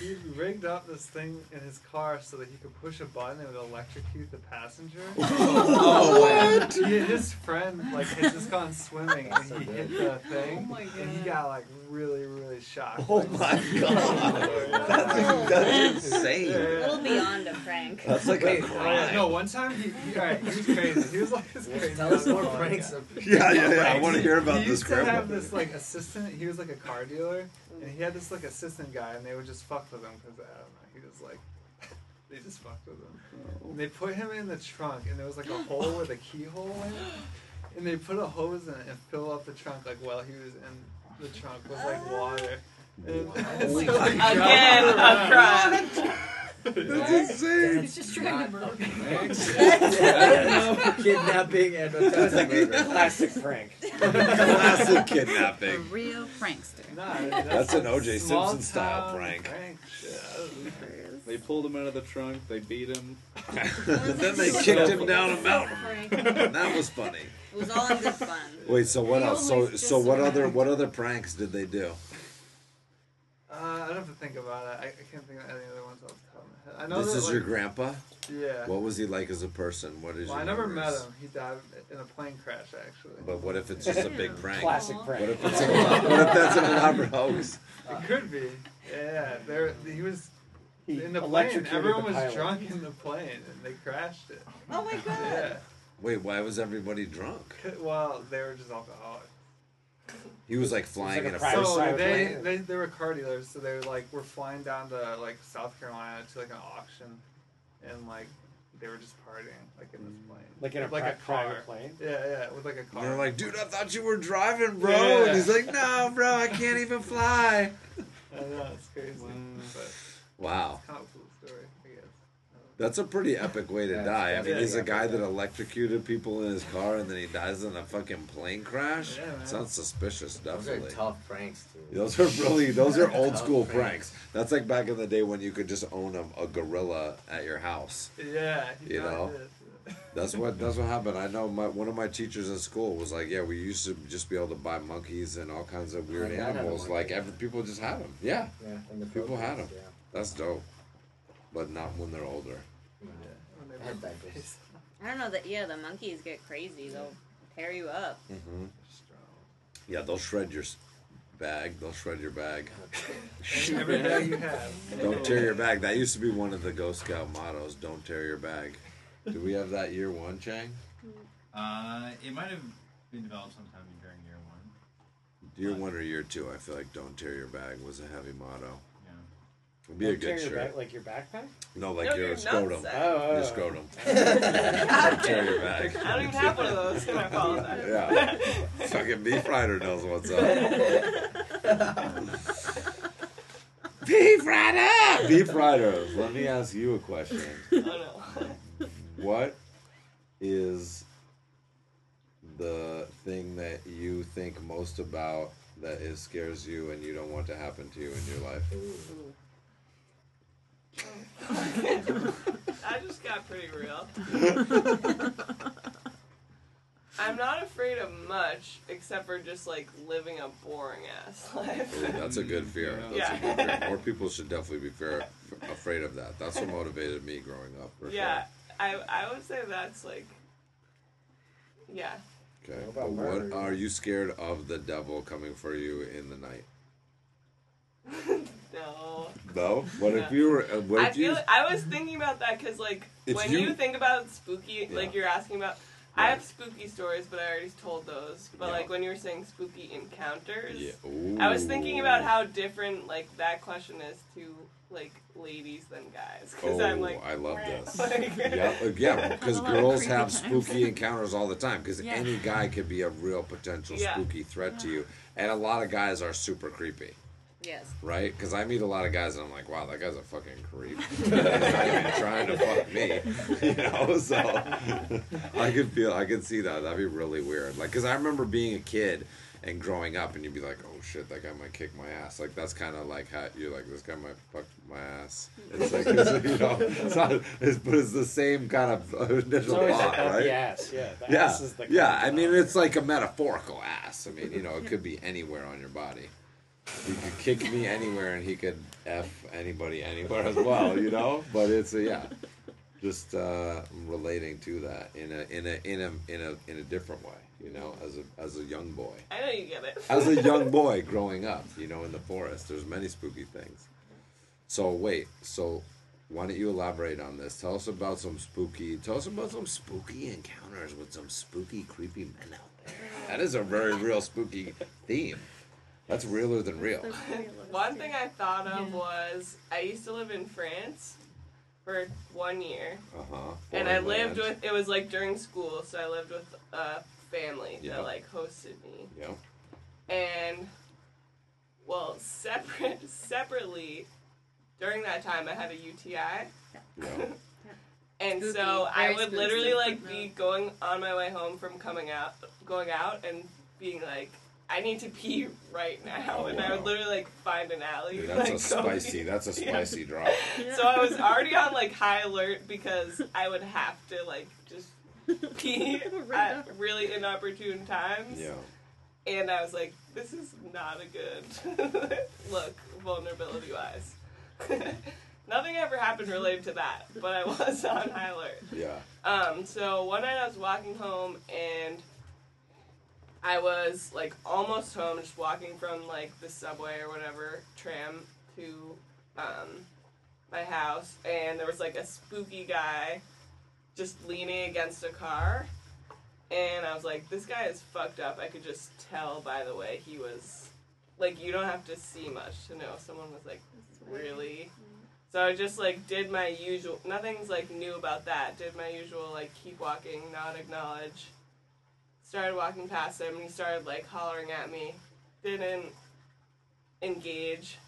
I: he rigged up this thing in his car so that he could push a button and it would electrocute the passenger.
A: Oh, what?
I: He, his friend like had just gone swimming and
B: So
I: he
B: good.
I: hit the thing,
J: Oh my
I: and he got like really really shocked.
A: Oh
I: Like,
A: my god, that's, that's insane.
K: A little beyond a prank.
A: That's like
B: Wait,
A: a
I: yeah,
A: crime.
I: no, one time he, he, all right, he was crazy. He was like this crazy.
B: Tell us
I: on
B: more
I: the
B: pranks.
A: Yeah, yeah, yeah. I want to hear about
I: he
A: this
I: used to
A: grandpa.
I: have this like assistant. He was like a car dealer, and he had this like assistant guy, and they would just fuck with him because I don't know. He was like, they just fucked with him. And they put him in the trunk, and there was like a hole with a keyhole in it, and they put a hose in it and fill up the trunk like while he was in the trunk with like water. And so, like,
D: Again, a
I: driving
D: crime.
A: That's insane.
J: he's just trying to murder me.
B: Kidnapping and attempted murder.
H: Classic prank.
A: Classic
F: A
A: kidnapping.
F: A real prankster.
I: Nah,
A: That's an O.J. Simpson style
I: town
A: prank.
I: shit. I don't know.
C: They pulled him out of the trunk. They beat him.
A: then they kicked him down a mountain.
J: Prank.
A: That was funny.
K: It was all in good fun.
A: Wait, so what
J: He
A: else? So,
J: always
A: so
J: just
A: what other what other pranks did they do?
I: Uh, I'd have to think about it. I, I can't think of any other ones off the top of my head. I know
A: This
I: that,
A: is
I: like,
A: your grandpa.
I: Yeah.
A: What was he like as a person? What is
I: Well,
A: your
I: I never
A: memories?
I: met him. He died in a plane crash, actually.
A: But what if it's just a big prank?
H: Classic prank.
A: What if it's an, what if that's an elaborate hoax?
I: It could be. Yeah, there. He was
H: He
I: in the plane. Everyone
H: the
I: was
H: pilot.
I: drunk in the plane, and they crashed it.
K: Oh my god.
I: Yeah.
A: Wait, why was everybody drunk?
I: Well, they were just alcoholics.
A: He was like flying
H: like a
A: in a
H: private
A: first.
I: So
H: private
I: they,
H: plane.
I: they they were car dealers, so they were like were flying down to like South Carolina to like an auction, and like they were just partying like in this mm. plane,
H: Like in a
I: like
H: pri-
I: a car.
H: private plane?
I: Yeah, yeah, with like a car.
A: They're like, dude, I thought you were driving, bro.
I: Yeah.
A: And he's like, no, bro, I can't even fly.
I: I know it's crazy, but
A: Wow.
I: kind of cool story, I guess.
A: That's a pretty epic way to
B: Yeah,
A: die. I mean, he's a guy that electrocuted people in his car and then he dies in a fucking plane crash.
I: Yeah.
A: Sounds suspicious,
B: Those are
A: definitely.
B: tough pranks, too.
A: Those are really, those are old school
B: pranks.
A: pranks. That's like back in the day when you could just own a, a gorilla at your house.
I: Yeah,
A: You know? That's what that's what happened. I know my one of my teachers in school was like, yeah, we used to just be able to buy monkeys and all kinds of weird
B: My dad had a
A: animals.
B: monkey.
A: Like every people just had them. Yeah,
B: Yeah, the
A: People had
B: Philippines,
A: that's dope. But not when they're older.
B: Yeah.
I: When they
B: I had diapers.
K: I don't know that. Yeah, the monkeys get crazy. They'll tear you up.
A: hmm
I: strong.
A: Yeah, they'll shred your s- bag. They'll shred your bag.
I: Every day you have.
A: Don't tear your bag. That used to be one of the Ghost Scout mottos. Don't tear your bag. Do we have that year one, Chang?
M: Uh, it might have been developed sometime during year one.
A: Year one or year two? I feel like "Don't tear your bag" was a heavy motto.
M: Yeah.
A: Would be a good
H: your
A: shirt.
H: back, like your backpack?
A: No, like
D: No,
A: your
D: your
A: scrotum.
D: nutsack.
H: Oh,
A: Your
H: oh.
A: scrotum. Tear your bag.
D: I don't even have one of those. Can I apologize?
A: Yeah. Fucking beef rider knows what's up. beef rider! Beef riders, let me ask you a question.
D: Oh no.
A: What is the thing that you think most about that is scares you and you don't want to happen to you in your life?
D: I just got pretty real. I'm not afraid of much, except for just like living a boring ass life.
A: Ooh, that's a good fear. That's
D: Yeah.
A: a good fear. More people should definitely be fear, afraid of that. That's what motivated me growing up. For
D: yeah, I I would say that's like, yeah.
A: Okay.
B: What
A: But
B: about
A: what are you scared of the devil coming for you in the night?
D: No.
A: No. What if you were? Uh, what
D: I
A: if you?
D: feel I was thinking about that because like when
A: you-
D: you, think about spooky,
A: Yeah.
D: like you're asking about. I have spooky stories, but I already told those. But
A: Yeah.
D: like when you were saying spooky encounters,
A: Yeah.
D: I was thinking about how different like that question is to like ladies than guys. Because
A: Oh,
D: I'm like,
A: I love this.
D: like
A: yeah, uh, yeah, because
F: a lot of
A: girls
F: creepy
A: have
F: times.
A: spooky encounters all the time. Because
F: Yeah.
A: any guy could be a real potential
D: Yeah.
A: spooky threat to you, and a lot of guys are super creepy.
K: Yes.
A: right? Because I meet a lot of guys and I'm like, wow, that guy's a fucking creep. He's not even trying to fuck me, you know. So I could feel, I could see that. That'd be really weird. Like, because I remember being a kid and growing up, and you'd be like, oh shit, that guy might kick my ass. Like that's kind of like how you're like, this guy might fuck my ass. It's like, it's, you know, it's not, it's, but it's the same kind of initial
H: always
A: thought,
H: about
A: right?
H: the ass, yeah. The
A: Yeah,
H: ass is the
A: yeah. I mean, it's like a metaphorical ass. I mean, you know, it could be anywhere on your body. He could kick me anywhere, and he could f anybody anywhere as well. You know, but it's a, yeah, just uh, relating to that in a in a in a in a in a different way. You know, as a as a young boy,
D: I know you get it.
A: as a young boy growing up, you know, in the forest, there's many spooky things. So wait, so why don't you elaborate on this? Tell us about some spooky. Tell us about some spooky encounters with some spooky, creepy men out there. That is a very real spooky theme. That's realer than real.
D: One thing I thought of was I used to live in France for one year,
A: Uh huh.
D: and I lived with. It was like during school, so I lived with a family
A: Yeah.
D: that like hosted me.
A: Yeah.
D: and well separate separately during that time i had a uti
A: Yeah.
D: and
K: Spooky,
D: so i would literally like be going on my way home from coming out going out and being like i need to pee right now
A: Oh,
D: and i would literally like find an alley
A: Dude,
D: like,
A: that's a spicy. That's a
D: Yeah.
A: spicy drop.
D: so i was already on like high alert because i would have to like just pee at really inopportune times
A: Yeah.
D: and I was like, this is not a good look, vulnerability wise. nothing ever happened related to that, but I was on high alert.
A: Yeah.
D: Um, so one night I was walking home and I was like almost home, just walking from like the subway or whatever tram to um, my house, and there was like a spooky guy just leaning against a car, and I was like, this guy is fucked up. I could just tell by the way he was. Like you don't have to see much to know someone was like really so I just like did my usual. Nothing's like new about that. Did my usual like keep walking, not acknowledge. Started walking past him, and he started like hollering at me. Didn't engage,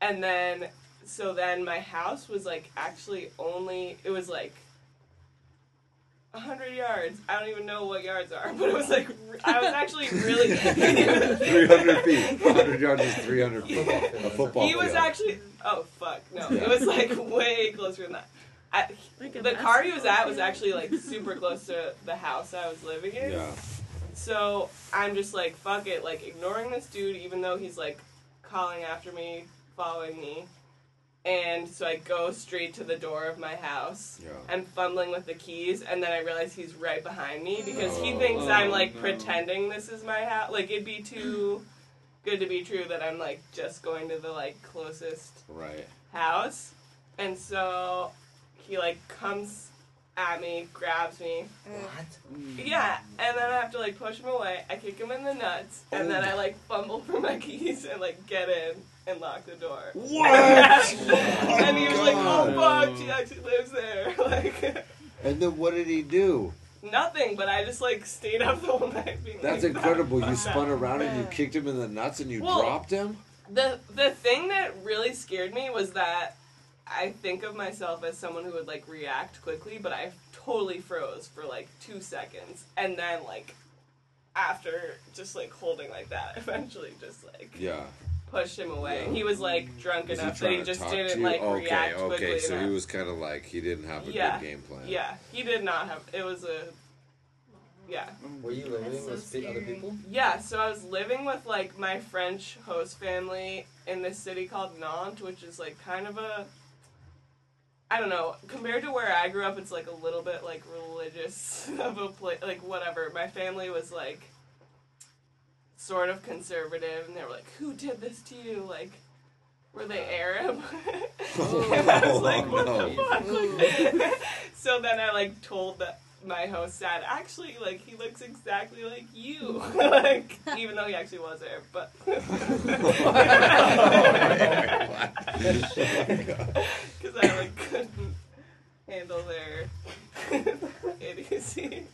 D: and then so then my house was like actually only it was like a hundred yards. I don't even know what yards are, but it was like I was actually really.
A: 300 feet. 100 yards is 300 feet. A football
D: He was
A: field.
D: actually. Oh fuck no!
A: Yeah.
D: It was like way closer than that. I,
F: Like
D: the car he was at was actually like super close to the house I was living in.
A: Yeah.
D: So I'm just like fuck it, like ignoring this dude, even though he's like calling after me, following me. And so I go straight to the door of my house.
A: Yeah.
D: I'm fumbling with the keys, and then I realize he's right behind me because he
A: Oh.
D: thinks I'm like
C: no.
D: pretending this is my house. Like it'd be too good to be true that I'm like just going to the like closest
A: Right.
D: house. And so he like comes at me, grabs me.
B: What?
D: Yeah, and then I have to like push him away. I kick him in the nuts, and then I oh. like fumble for my keys and like get in and lock the door.
A: What?
D: and he was like, "Oh fuck, she actually lives there." Like
A: And then what did he do?
D: nothing, but I just like stayed up the whole night. Being
A: That's
D: like,
A: incredible. You spun around and you kicked him in the nuts and you
D: Well-
A: dropped him?
D: The the thing that really scared me was that I think of myself as someone who would like react quickly, but I totally froze for like two seconds, and then like after just like holding like that, eventually just like
A: Yeah.
D: pushed him away.
A: Yeah.
D: He was like drunk
A: Was he
D: enough that he just didn't like
A: okay,
D: react
A: okay,
D: quickly
A: so
D: enough.
A: he was kind of like he didn't have a
D: yeah,
A: good game plan.
D: yeah, he did not have. It was a yeah.
B: Were you living
J: That's so
B: with pe- other people?
D: Yeah, so I was living with like my French host family in this city called Nantes, which is like kind of a I don't know, compared to where I grew up it's like a little bit like religious of a place like whatever. My family was like sort of conservative and they were like, Who did this to you? Like were they Arab? and oh, I was like, what
A: Oh,
D: the fuck? so then I like told the, my host dad, actually, like he looks exactly like you, like even though he actually was Arab, but because I like couldn't handle their idiocy.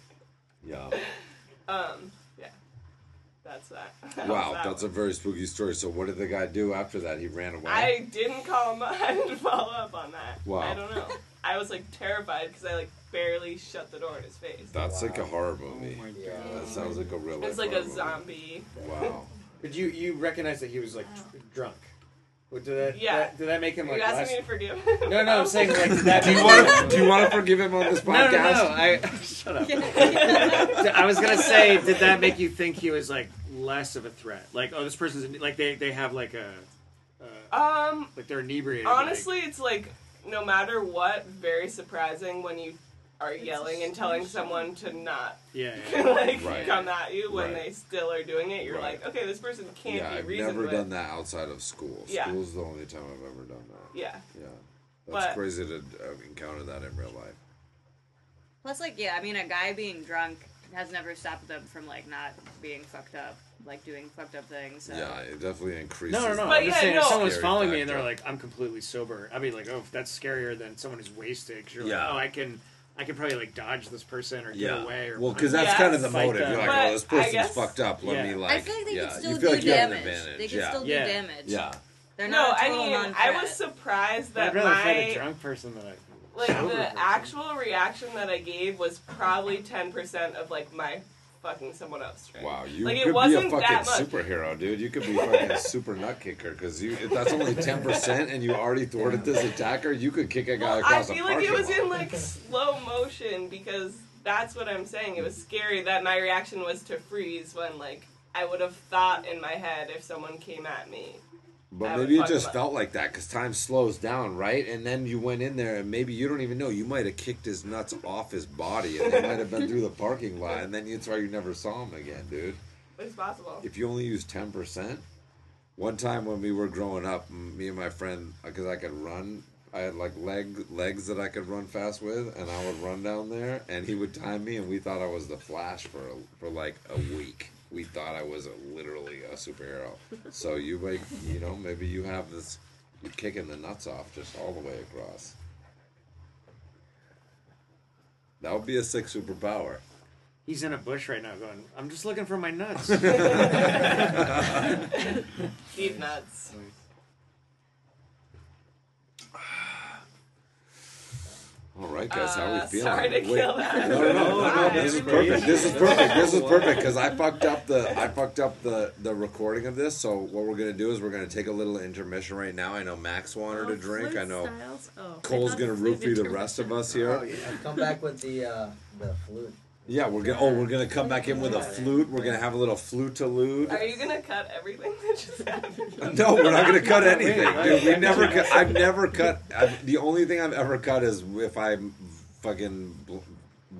A: Yeah.
D: Um, yeah, that's that. That
A: Wow,
D: that
A: that's
D: one.
A: a very spooky story. So what did the guy do after that? He ran away.
D: I didn't call him. I didn't follow up on that.
A: Wow.
D: I don't know. I was like terrified because I like barely shut the door in his face.
A: That's like a horror
C: Oh
A: movie.
C: my
B: Yeah.
C: god.
A: that sounds like a real life
D: It's like a
A: movie.
D: zombie.
A: Wow.
H: But you you recognize that he was like tr- drunk. What, did that
D: Yeah.
H: that- did that make him like
D: you asking
H: less?
D: me to forgive?
H: No, no, I'm saying like that.
A: Do you want to? Do you want to forgive him on this podcast?
H: no, no. I shut up. I was gonna say, did that make you think he was like less of a threat? Like, oh, this person's like they they have like a uh,
D: Um,
H: like they're inebriated. like-
D: honestly, it's like no matter what, very surprising when you are yelling and telling someone to not
H: yeah, yeah.
D: like
A: Right.
D: come at you when
A: Right.
D: they still are doing it. You're
A: Right.
D: like, okay, this person can't
A: yeah,
D: be
A: I've never
D: with.
A: done that outside of school.
D: Yeah.
A: School's the only time I've ever done that.
D: Yeah,
A: Yeah. That's
D: But-
A: crazy to uh, encounter that in real life.
K: Plus, like, yeah, I mean, a guy being drunk has never stopped them from like not being fucked up, like doing fucked up things. So.
A: Yeah, it definitely increases.
H: No, no, no.
D: But
H: I'm just saying,
D: no.
H: if someone's
A: Scary
H: following me and they're like, "I'm completely sober," I'd be like, "Oh, that's scarier than someone who's wasted." 'cause you're
A: Yeah.
H: like, "Oh, I can, I could probably like dodge this person or get
A: Yeah.
H: away." Or
A: Well, because that's
D: Yeah.
A: kind of the
H: Fight
A: motive.
H: them.
A: You're like,
D: But
A: oh, this
D: I
A: person's
D: guess-
A: fucked up. Let
H: Yeah.
A: me like.
K: I feel like they
A: yeah.
K: could still
A: you feel
K: do
A: like you have an
K: damage.
A: advantage.
K: They could
A: yeah.
K: still do
H: Yeah.
K: damage.
A: Yeah.
K: They're
D: no,
K: not a
D: I
K: total
D: mean, I
K: non-threat.
D: was surprised that
H: I'd rather fight a
D: my
H: drunk person than a
D: like
H: sober
D: the
H: person.
D: actual reaction that I gave was probably ten percent of like my fucking someone else strength.
A: Wow, you
D: Like,
A: could be a
D: wasn't
A: fucking
D: that much.
A: superhero, dude. You could be fucking super nut kicker because you that's only ten percent and you already thwarted this attacker. You could kick a guy
D: Well, I
A: across
D: feel
A: a
D: like it was
A: lot.
D: in like slow motion because that's what I'm saying. It was scary that my reaction was to freeze when like I would have thought in my head if someone came at me
A: But maybe it just felt like that because time slows down, right? And then you went in there, and maybe you don't even know. You might have kicked his nuts off his body, and they might have been through the parking lot, and then that's why you never saw him again, dude.
D: It's possible.
A: If you only use ten percent, one time when we were growing up, me and my friend, uh, because I could run, I had like leg legs that I could run fast with, and I would run down there, and he would time me, and we thought I was the Flash for for like a week. We thought I was a, literally a superhero. So you like, you know, maybe you have this, you're kicking the nuts off just all the way across. That would be a sick superpower.
H: He's in a bush right now going, I'm just looking for my nuts.
D: Deep nuts.
A: All right, guys, how are we
D: Uh,
A: feeling?
D: sorry to kill that.
A: No, no, no, no, no, This is perfect. This is perfect. This is perfect because I fucked up the I fucked up the the recording of this. So what we're gonna do is we're gonna take a little intermission right now. I know Max wanted a drink. I know
N: Oh,
A: Cole's gonna roofie the rest of us here.
B: Oh, yeah. Come back with the uh, the flute.
A: Yeah, we're gonna. Oh, we're gonna come back in with a flute. We're gonna have a little flute-allude.
D: Are you gonna cut everything that just happened?
A: No, we're not gonna cut anything, dude. We never. Cut, I've never cut. I've, the only thing I've ever cut is if I fucking bl-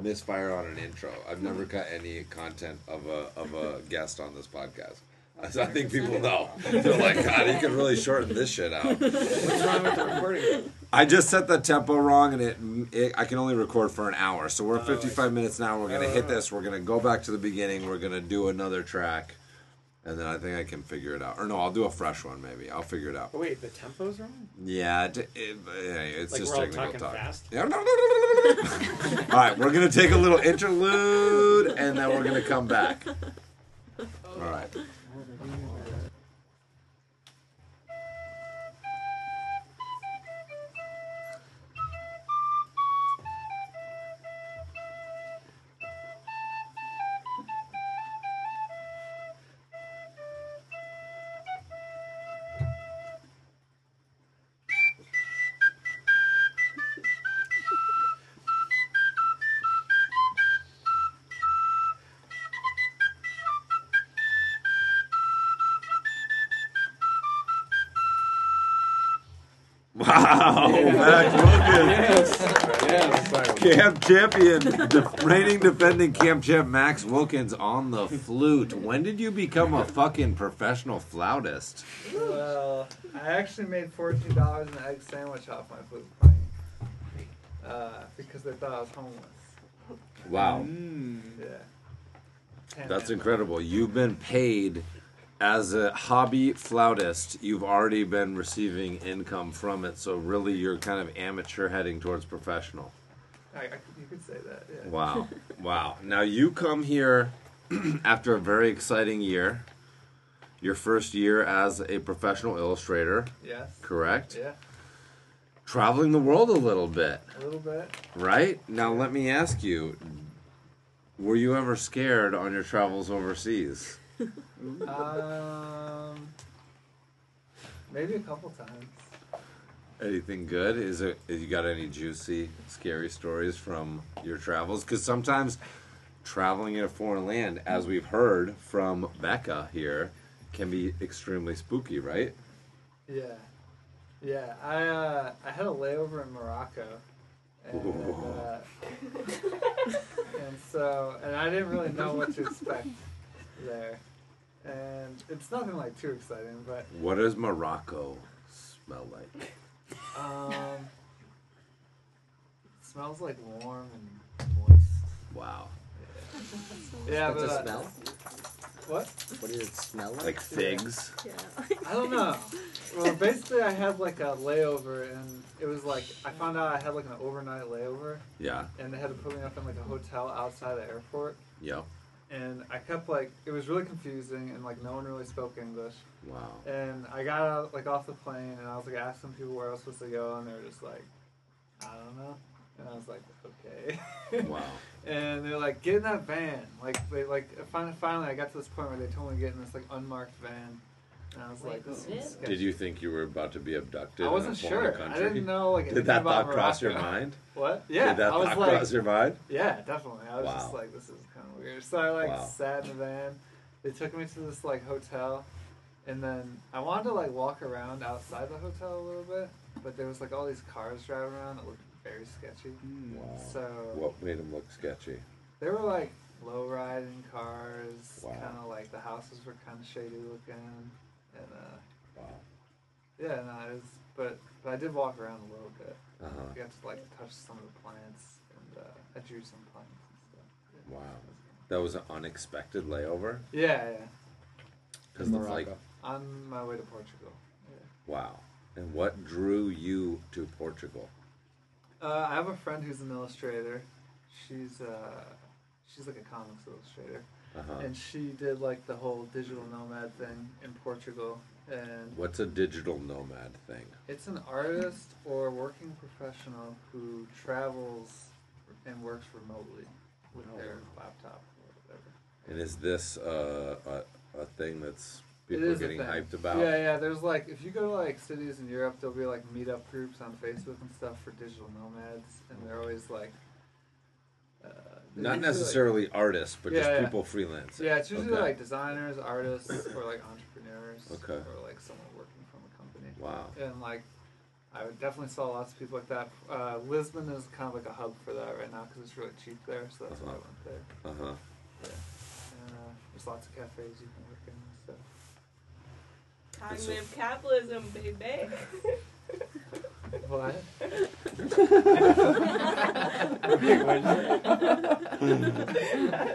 A: misfire on an intro. I've never hmm. cut any content of a of a guest on this podcast. I I think people know. They're like, God, he could really shorten this shit out.
H: What's wrong with the recording?
A: I just set the tempo wrong, and it, it I can only record for an hour. So we're at 55 minutes now. We're gonna hit uh. this. We're gonna go back to the beginning. We're gonna do another track, and then I think I can figure it out. Or no, I'll do a fresh one. Maybe I'll figure it out.
H: Oh, wait, the tempo's wrong?
A: Yeah, it, it, it's
H: Like
A: just
H: we're all
A: technical
H: talking
A: talk.
H: fast?
A: Yeah. all right, we're gonna take a little interlude, and then we're gonna come back. Oh. All right. Mm-hmm. Camp champion, the reigning defending camp champ Max Wilkins on the flute. When did you become a fucking professional flautist?
I: Well, I actually made fourteen dollars an egg sandwich off my flute playing. Uh, because they thought I was homeless.
A: Wow,
I: Yeah.
A: that's incredible. You've been paid as a hobby flautist. You've already been receiving income from it, so really you're kind of amateur heading towards professional.
I: I, I, you could say that. Yeah.
A: Wow. Wow. Now you come here after a very exciting year. Your first year as a professional illustrator,
I: Yes.
A: correct?
I: Yeah.
A: Traveling the world a little bit,
I: A little bit.
A: right? Now let me ask you, were you ever scared on your travels overseas?
I: Um. Maybe a couple times.
A: Anything good? Is it you got any juicy, scary stories from your travels? Because sometimes traveling in a foreign land, as we've heard from Becca here, can be extremely spooky, right?
I: Yeah. Yeah. I uh, I had a layover in Morocco. And, uh, and so, and I didn't really know what to expect there. And it's nothing like too exciting, but
A: What does Morocco smell like?
I: Um, it smells like warm and moist.
A: Wow.
I: Yeah,
B: What's
I: but
B: it
I: uh,
B: smell?
I: what?
B: What does it smell like?
A: Like figs? Yeah.
I: I don't know. Well, basically, I had like a layover, and it was like I found out I had like an overnight layover,
A: Yeah.
I: and they had to put me up in like a hotel outside the airport.
A: Yep.
I: And I kept like it was really confusing, and like no one really spoke English.
A: Wow.
I: And I got out like off the plane, and I was like asking people where I was supposed to go, and they were just like, I don't know. And I was like, okay.
A: Wow.
I: and they're like, get in that van. Like they like finally, finally I got to this point where they told me to get in this like unmarked van, and I was like, this is.
A: Did you think you were about to be abducted?
I: I wasn't
A: in a foreign
I: sure. I didn't know, like,
A: Did that
I: about
A: thought cross your mind?
I: What? Yeah,
A: Did that
I: I was
A: thought
I: like,
A: cross your mind?
I: Yeah, definitely. I was just like, this is kind of weird. So I like
A: Wow.
I: sat in the van. They took me to this like hotel, And then I wanted to like walk around outside the hotel a little bit, but there was like all these cars driving around that looked very sketchy.
A: Wow.
I: So
A: What made them look sketchy?
I: they were like low riding cars,
A: Wow.
I: kind of like the houses were kind of shady looking, and uh,
A: Wow.
I: yeah, no, it was. But but I did walk around a little bit.
A: Uh huh.
I: I got to like touch some of the plants, and uh, I drew some plants and stuff. Yeah.
A: Wow. That was an unexpected layover.
I: Yeah, yeah.
A: Because the like,
I: On my way to Portugal. Yeah.
A: wow. And what drew you to Portugal?
I: Uh, I have a friend who's an illustrator. She's uh, she's like a comics illustrator,
A: Uh huh.
I: and she did like the whole digital nomad thing in Portugal. And
A: What's a digital nomad thing?
I: it's an artist or working professional who travels and works remotely with
A: Oh.
I: their laptop or whatever.
A: And is this uh, a a thing that's people are getting hyped about?
I: Yeah, yeah. There's like if you go to like cities in Europe, there'll be like meetup groups on Facebook and stuff for digital nomads, and they're always like. Uh,
A: Not
I: usually, like-
A: necessarily artists, but
I: Yeah,
A: just
I: yeah.
A: people freelancing.
I: Yeah, it's usually
A: Okay.
I: like designers, artists, or like entrepreneurs,
A: Okay.
I: or like someone working from a company.
A: Wow.
I: And like, I definitely saw lots of people like that. Uh, Lisbon is kind of like a hub for that right now because it's really cheap there, so that's why I
A: Uh-huh.
I: went there.
A: Uh huh.
I: And uh, there's lots of cafes you can work in and stuff.
D: Cognitive capitalism, baby.
I: What?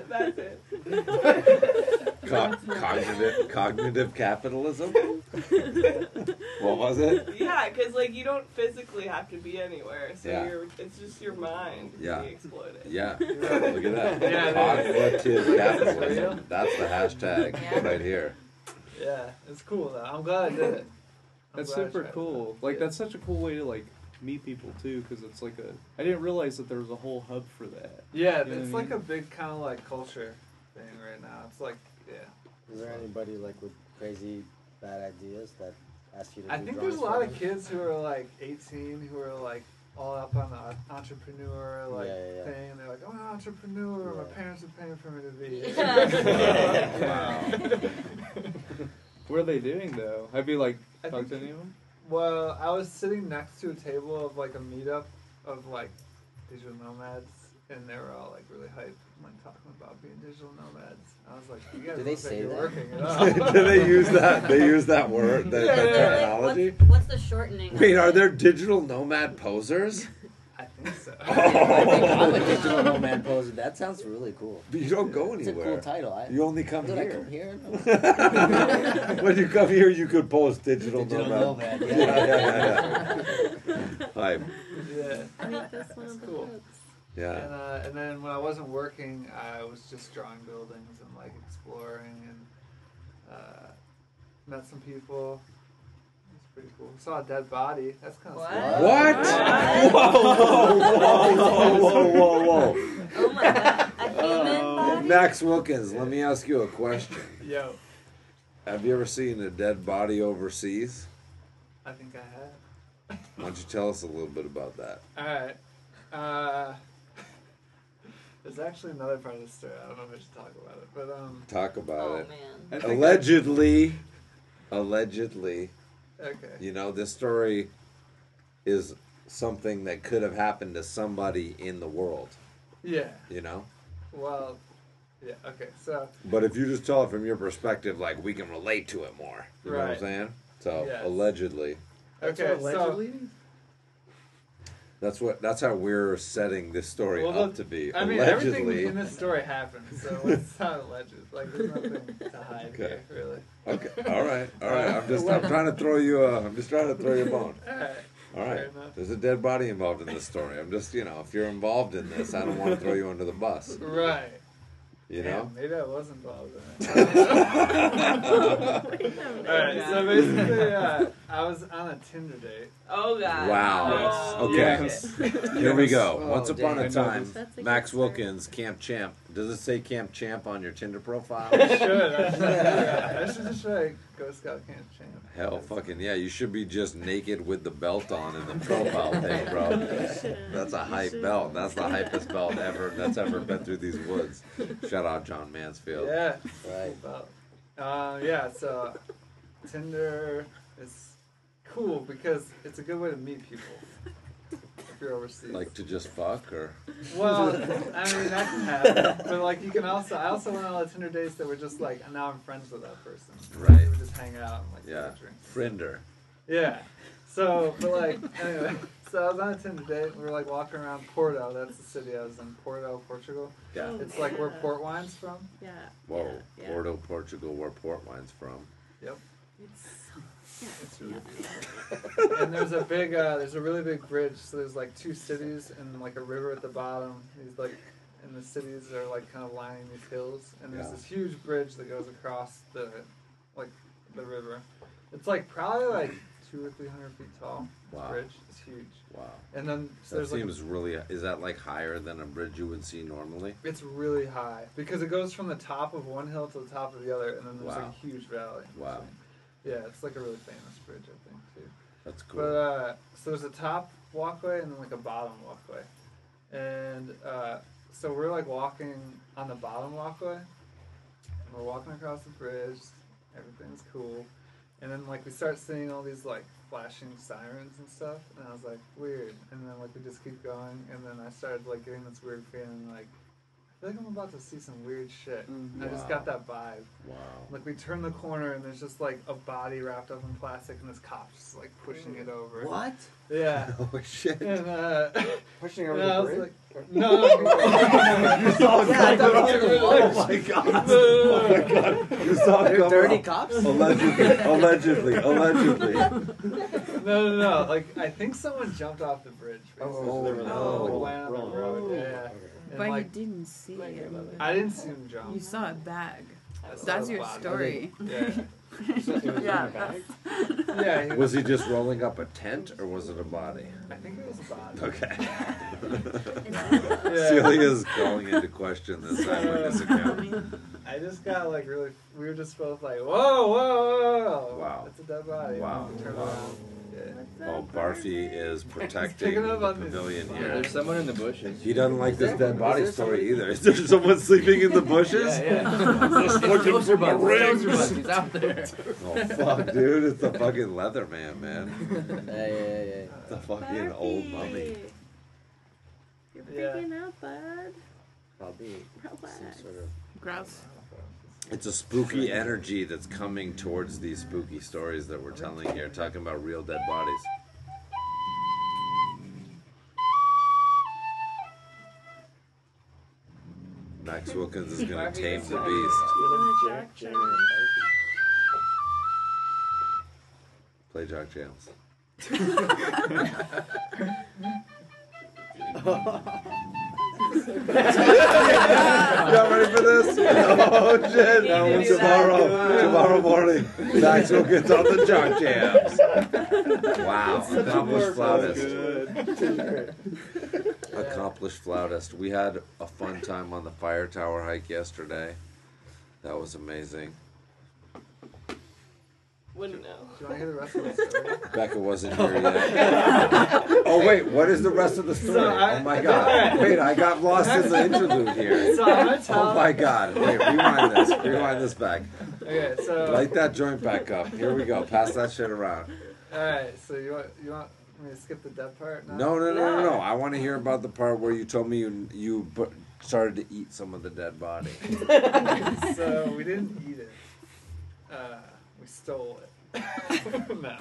D: That's it.
A: Co- cognitive cognitive capitalism. what was it?
D: Yeah, because like you don't physically have to be anywhere, so
A: Yeah.
D: you're it's just your mind
A: Yeah.
D: being exploited.
A: Yeah. Look at that.
I: Yeah,
A: Cognitive
I: yeah.
A: capitalism. That's the hashtag
K: Yeah.
A: right here.
I: Yeah, it's cool though. I'm glad I did it. I'm
C: That's
I: glad I
C: super
I: tried
C: cool.
I: that.
C: Like
I: Yeah.
C: that's such a cool way to like meet people too, because it's like a. I didn't realize that there was a whole hub for that.
I: Yeah,
C: You know
I: it's
C: what I
I: like
C: mean?
I: a big kind of like culture thing right now. It's like, yeah.
B: Is there anybody like with crazy bad ideas that ask you to
I: I
B: do
I: think there's a
B: for
I: lot of kids who are like 18 who are like all up on the entrepreneur like
B: Yeah, yeah, yeah.
I: thing. They're like, oh, I'm an entrepreneur. My parents are paying for me to be.
C: What are they doing though? Have you like
I: I
C: talked to
I: think-
C: any of them?
I: Well, I was sitting next to a table of like a meetup of like digital nomads, and they were all like really hyped when talking about being digital nomads. I was like, you guys
B: Do they
I: look like
B: say
I: you're
B: that?
I: working it out.
A: Do they use that? They use that word, that,
I: Yeah,
A: that
I: yeah.
A: terminology.
K: What's, what's the shortening?
A: Wait,
K: of
A: are there digital nomad posers?
I: I think so.
B: I'm a digital nomad poser. That sounds really cool.
A: But you don't go
B: It's a
A: anywhere.
B: cool title. I,
A: You only come
B: did I
A: here.
B: come here?
A: when you come here, you could post digital,
B: Digital
A: nomad.
B: nomad,
A: Yeah,
B: yeah.
A: yeah, yeah. Hype.
I: yeah.
J: Make this one of the
I: cool.
J: books.
A: Yeah.
I: And, uh, and then when I wasn't working, I was just drawing buildings and like exploring and uh, met some people. It's pretty cool. Saw a dead body. That's kind of
K: What?
A: What? Whoa, whoa, whoa, whoa, whoa, whoa.
K: Oh my god, a human body?
A: Max Wilkins, let me ask you a question.
I: Yo,
A: Have you ever seen a dead body overseas?
I: I think I have.
A: Why don't you tell us a little bit about that?
I: All right. Uh, there's actually another part of the story. I don't know if I should talk about it, but um.
A: Talk about
K: Oh
A: it.
K: man.
C: I
A: Allegedly, allegedly,
I: Okay.
A: you know, this story is something that could have happened to somebody in the world,
I: Yeah.
A: you know?
I: Well. Yeah. Okay. So.
A: But if you just tell it from your perspective, like we can relate to it more. You know what I'm saying? So
I: Yes.
A: allegedly,
I: Okay.
H: what
I: So.
A: That's what that's how we're setting this story
I: Well,
A: up to be.
I: I mean,
A: allegedly,
I: everything in this story happened, so it's not alleged. Like, there's nothing to hide
A: Okay.
I: here, really.
A: Okay. All right. All right. I'm just I'm trying to throw you a I'm just trying to throw you a bone.
I: All right.
A: All right.
I: Fair enough.
A: There's a dead body involved in this story. I'm just you know if you're involved in this, I don't want to throw you under the bus.
I: Right.
A: You
I: Damn,
A: know.
I: maybe I was involved in it. Alright, so basically, uh, I was on a Tinder date.
D: Oh god.
A: Wow.
D: Oh,
A: Okay.
C: Yes.
A: Here we go.
B: Oh,
A: Once upon
C: dang.
A: a time,
J: That's a
A: Max
J: good start.
A: Wilkins, Camp Champ. Does it say Camp Champ on your Tinder profile?
I: I should. I should, I should just write Ghost Scout Camp Champ.
A: Hell, fucking yeah! You should be just naked with the belt on in the profile thing, bro. That's a hype belt. That's the hypest belt ever that's ever been through these woods. Shout out John Mansfield.
I: Yeah.
B: Right.
I: About. Uh, yeah, so Tinder is cool because it's a good way to meet people if you're overseas.
A: Like to just fuck or
I: Well, I mean that can happen, but like you can also. I also went on a lot Tinder dates that were just like now I'm friends with that person.
A: Right.
I: We would just hang out and like
A: yeah,
I: get
A: friender.
I: Yeah. So, but like anyway, so I was on a Tinder date. And we were like walking around Porto. That's the city I was in. Porto, Portugal.
A: Yeah.
I: Oh, it's like where port wine's from.
J: Yeah.
A: Whoa,
J: Yeah.
A: Porto, Portugal, where port wine's from.
I: Yep.
J: It's
I: It's really and there's a big, uh, there's a really big bridge. So there's like two cities and like a river at the bottom. These like, and the cities are like kind of lining these hills. And there's
A: Yeah.
I: this huge bridge that goes across the, like, the river. It's like probably like two or three hundred feet tall. This
A: Wow.
I: bridge. It's huge.
A: Wow.
I: And then so
A: That
I: there's like a-
A: seems really. Is that like higher than a bridge you would see normally?
I: It's really high because it goes from the top of one hill to the top of the other, and then there's like a huge valley.
A: Wow.
I: Yeah, it's like a really famous bridge, I think, too.
A: That's cool.
I: But uh, so there's a top walkway and then like a bottom walkway, and uh, so we're like walking on the bottom walkway, and we're walking across the bridge. Everything's cool, and then like we start seeing all these like flashing sirens and stuff, and I was like weird, and then like we just keep going, and then I started like getting this weird feeling like. I feel like I'm about to see some weird shit. I just got that vibe.
A: Wow.
I: Like we turn the corner and there's just like a body wrapped up in plastic and this cop's just like pushing it over.
G: What?
I: Yeah.
A: Oh shit.
I: And uh
C: Pushing
I: and
C: over
I: I
C: the
I: was
C: bridge.
I: like No
A: Oh,
G: Yeah, I thought it was
A: oh my god! Oh my god! You saw it come
G: dirty
A: up.
G: cops?
A: Allegedly, allegedly, allegedly.
I: No no no. Like I think someone jumped off the bridge basically.
C: Oh,
I: They were,
A: no.
I: like laying on the road. Yeah. And
F: But
I: like
F: you didn't see him.
I: I didn't see him jump.
F: You saw a bag.
I: I saw
F: That's your
I: body.
F: story.
I: Yeah.
F: yeah.
I: Yeah, he
A: Was he just rolling up a tent or was it a body?
I: I think it was a body.
A: Okay.
I: Yeah.
A: Celia's calling into question this eyewitness account.
I: I just got like really. We were just both like, whoa, whoa, whoa!
A: Wow.
I: it's a dead body.
A: Wow.
I: And we turned around. Yeah.
A: Oh, Barfy is protecting the
I: on this.
A: pavilion
L: Yeah,
A: here.
L: there's someone in the bushes.
A: He doesn't like this
L: there-
A: dead body story
L: somebody-
A: either. Is there someone sleeping in the bushes?
L: Yeah, yeah.
A: Looking for my rings.
L: He's out there.
A: Oh fuck, dude! It's the fucking leather man, man.
G: Hey, hey,
A: The fucking old mummy.
J: You're
I: Yeah.
J: freaking out, bud.
G: Probably
J: Relax.
G: some sort of.
F: Gross.
A: It's a spooky energy that's coming towards these spooky stories that we're telling here, talking about real dead bodies. Max Wilkins is gonna tame the beast. Play Jock Jams. Y'all ready for this? Oh shit!
D: did
A: tomorrow, tomorrow morning, Max Wilkins on the Jock Jams. Wow, accomplished flautist. Accomplished flautist. We had a fun time on the fire tower hike yesterday. That was amazing.
D: Wouldn't know.
I: Do you want to hear the rest of the story?
A: Becca wasn't here yet. Oh wait, what is the rest of the story?
I: So I-
A: oh my god! Wait, I got lost in the interlude here.
I: So I'm tell.
A: Oh my god! Wait, rewind this. Rewind this back.
I: Okay, so
A: Light that joint back up. Here we go. Pass that shit around.
I: all right, so you want you want me to skip the dead part? now?
A: No, no, no, no, no. I want to hear about the part where you told me you you put, started to eat some of the dead body.
I: so we didn't eat it. Uh, we stole it. no,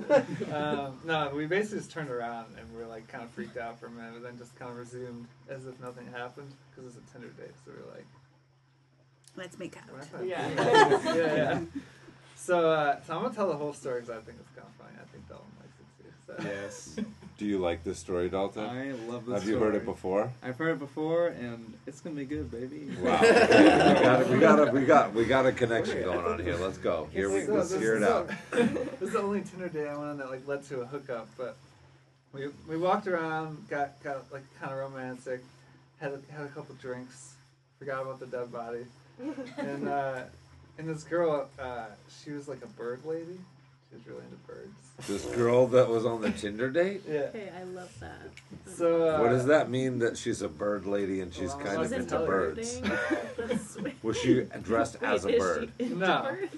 I: we didn't. Um, no, we basically just turned around and we were like kind of freaked out for a minute, but then just kind of resumed as if nothing happened because it's a Tinder date. So we are like,
F: Let's make out.
I: not
D: Yeah.
I: yeah, yeah. So, uh, so I'm gonna tell the whole story because I think it's kind of funny. I think Dalton likes it too. So.
C: Yes.
A: Do you like this story, Dalton?
C: I love this
A: Have you heard it before?
C: I've heard it before, and it's gonna be good, baby.
A: Wow. we got it. We got it. We got we got a connection going on here. Let's go. Here we
I: So
A: let's
I: this
A: hear it
I: is
A: out.
I: the- this is the only Tinder date I went on that like led to a hookup, but we we walked around, got got like kind of romantic, had a, had a couple drinks, forgot about the dead body, and uh, and this girl, uh, she was like a bird lady. She really into birds.
A: This girl that was on the Tinder date.
I: Yeah.
J: Okay, I love that.
I: So uh,
A: What does that mean? That she's a bird lady and she's
I: Well,
A: kind of
I: into
A: into birds. Was Was she dressed as a
J: is
A: bird?
J: she
I: No.
J: indoors?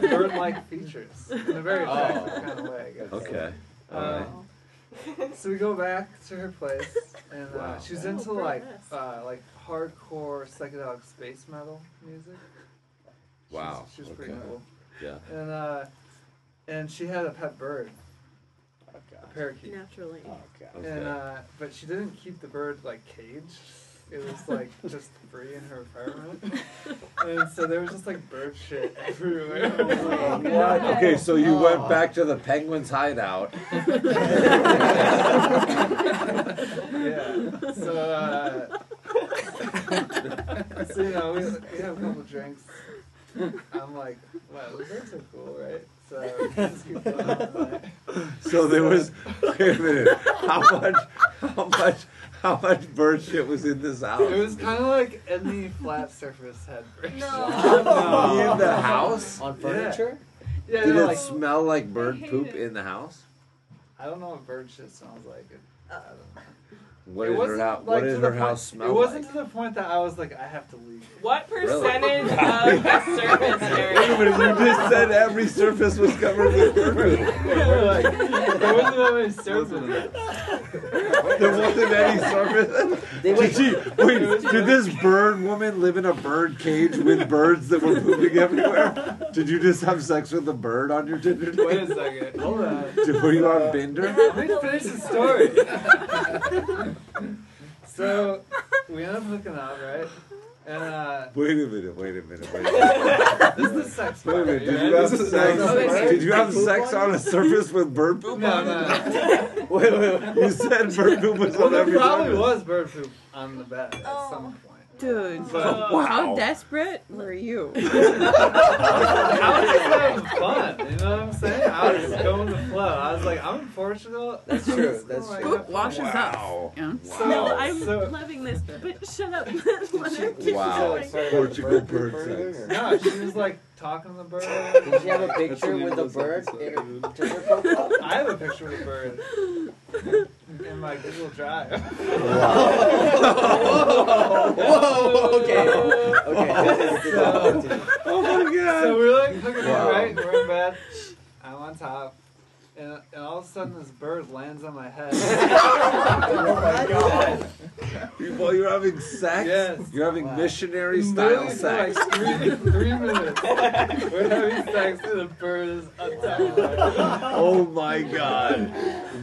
I: She bird-like features in a very attractive
A: Oh.
I: kind of way. I guess.
A: Okay.
I: Uh,
A: Alright.
I: So we go back to her place, and uh,
A: Wow.
I: she's
J: Oh,
I: into
J: bird
I: like uh, like hardcore psychedelic space metal music. She's-
A: Wow,
I: She was pretty cool.
A: Yeah.
I: And uh, and she had a pet bird, a parakeet.
J: Naturally.
A: Oh Okay.
I: And uh, but she didn't keep the bird like caged. It was like just free in her apartment, and so there was just like bird shit everywhere.
A: What? Okay, so you went back to the penguin's hideout.
I: yeah. So, uh, so you know, we, we have a couple drinks. I'm like, wow, the birds are cool, right? So we just keep going all night.
A: So there was. Wait a minute. How much? How much? How much bird shit was in this house?
I: It was kind of like any flat surface had bird No.
A: in the house.
B: On furniture?
I: Yeah,
A: Did
I: no,
A: it
I: like,
A: smell like bird poop
J: it.
A: in the house?
I: I don't know what bird shit smells like. It, I don't know.
A: What
I: It
A: did her
I: wasn't,
A: house?
I: like,
A: What
I: to
A: did
I: the
A: her
I: point-
A: house smell
I: It wasn't
A: like?
I: to the point that I was like, I have to leave.
D: What
A: Really?
D: percentage of the surface
A: Wait a
D: area?
A: minute, you just said every surface was covered with bird poop.
I: Like, there wasn't that many surfaces.
A: There wasn't any surface. Did she? Wait, did this bird woman live in a bird cage with birds that were pooping everywhere? Did you just have sex with a bird on your Tinder date?
I: Wait a second. Hold on.
A: Did, were you on Binder?
I: Let me finish the story. so we end up hooking up, right? And uh,
A: Wait a minute. Wait a minute. Wait a minute.
I: this is the sex
A: Wait a minute. Did you have sex?
I: sex.
A: Did you have sex on a surface with bird poop?
I: No,
A: on
I: no,
A: it?
I: no.
A: Wait, wait, wait. You said bird poop was
I: Well,
A: on
I: there
A: every
I: probably
A: surface.
I: was bird poop on the bed at
J: Oh.
I: some point.
F: Dude,
I: But
A: Wow.
F: how desperate were you?
I: I was just having fun. You know what I'm saying? I was just going with the flow. I was like, I'm in Portugal.
B: That's true, that's true.
I: have
F: Poop washes
A: Wow.
F: up. Yeah.
I: So,
J: No, I'm
I: so,
J: loving this, but shut up. Let her keep
A: Wow.
J: going.
A: Portugal bird sex.
I: no, she was like talking to the bird.
B: Did you have a picture with a bird in her
I: I have a picture with a bird in my Google Drive.
B: Whoa, okay. Okay.
I: So,
A: Oh my god.
I: so we're like hooking
A: Wow.
I: up, right? We're in bed. I'm on top. And, and all of a sudden, this bird lands on my head.
B: Oh my god.
A: While you're having sex,
I: Yes.
A: you're having
B: Wow.
A: missionary style
I: Literally
A: sex.
I: like three, three minutes. We're having sex, and the bird is on top of my head.
A: Oh my god.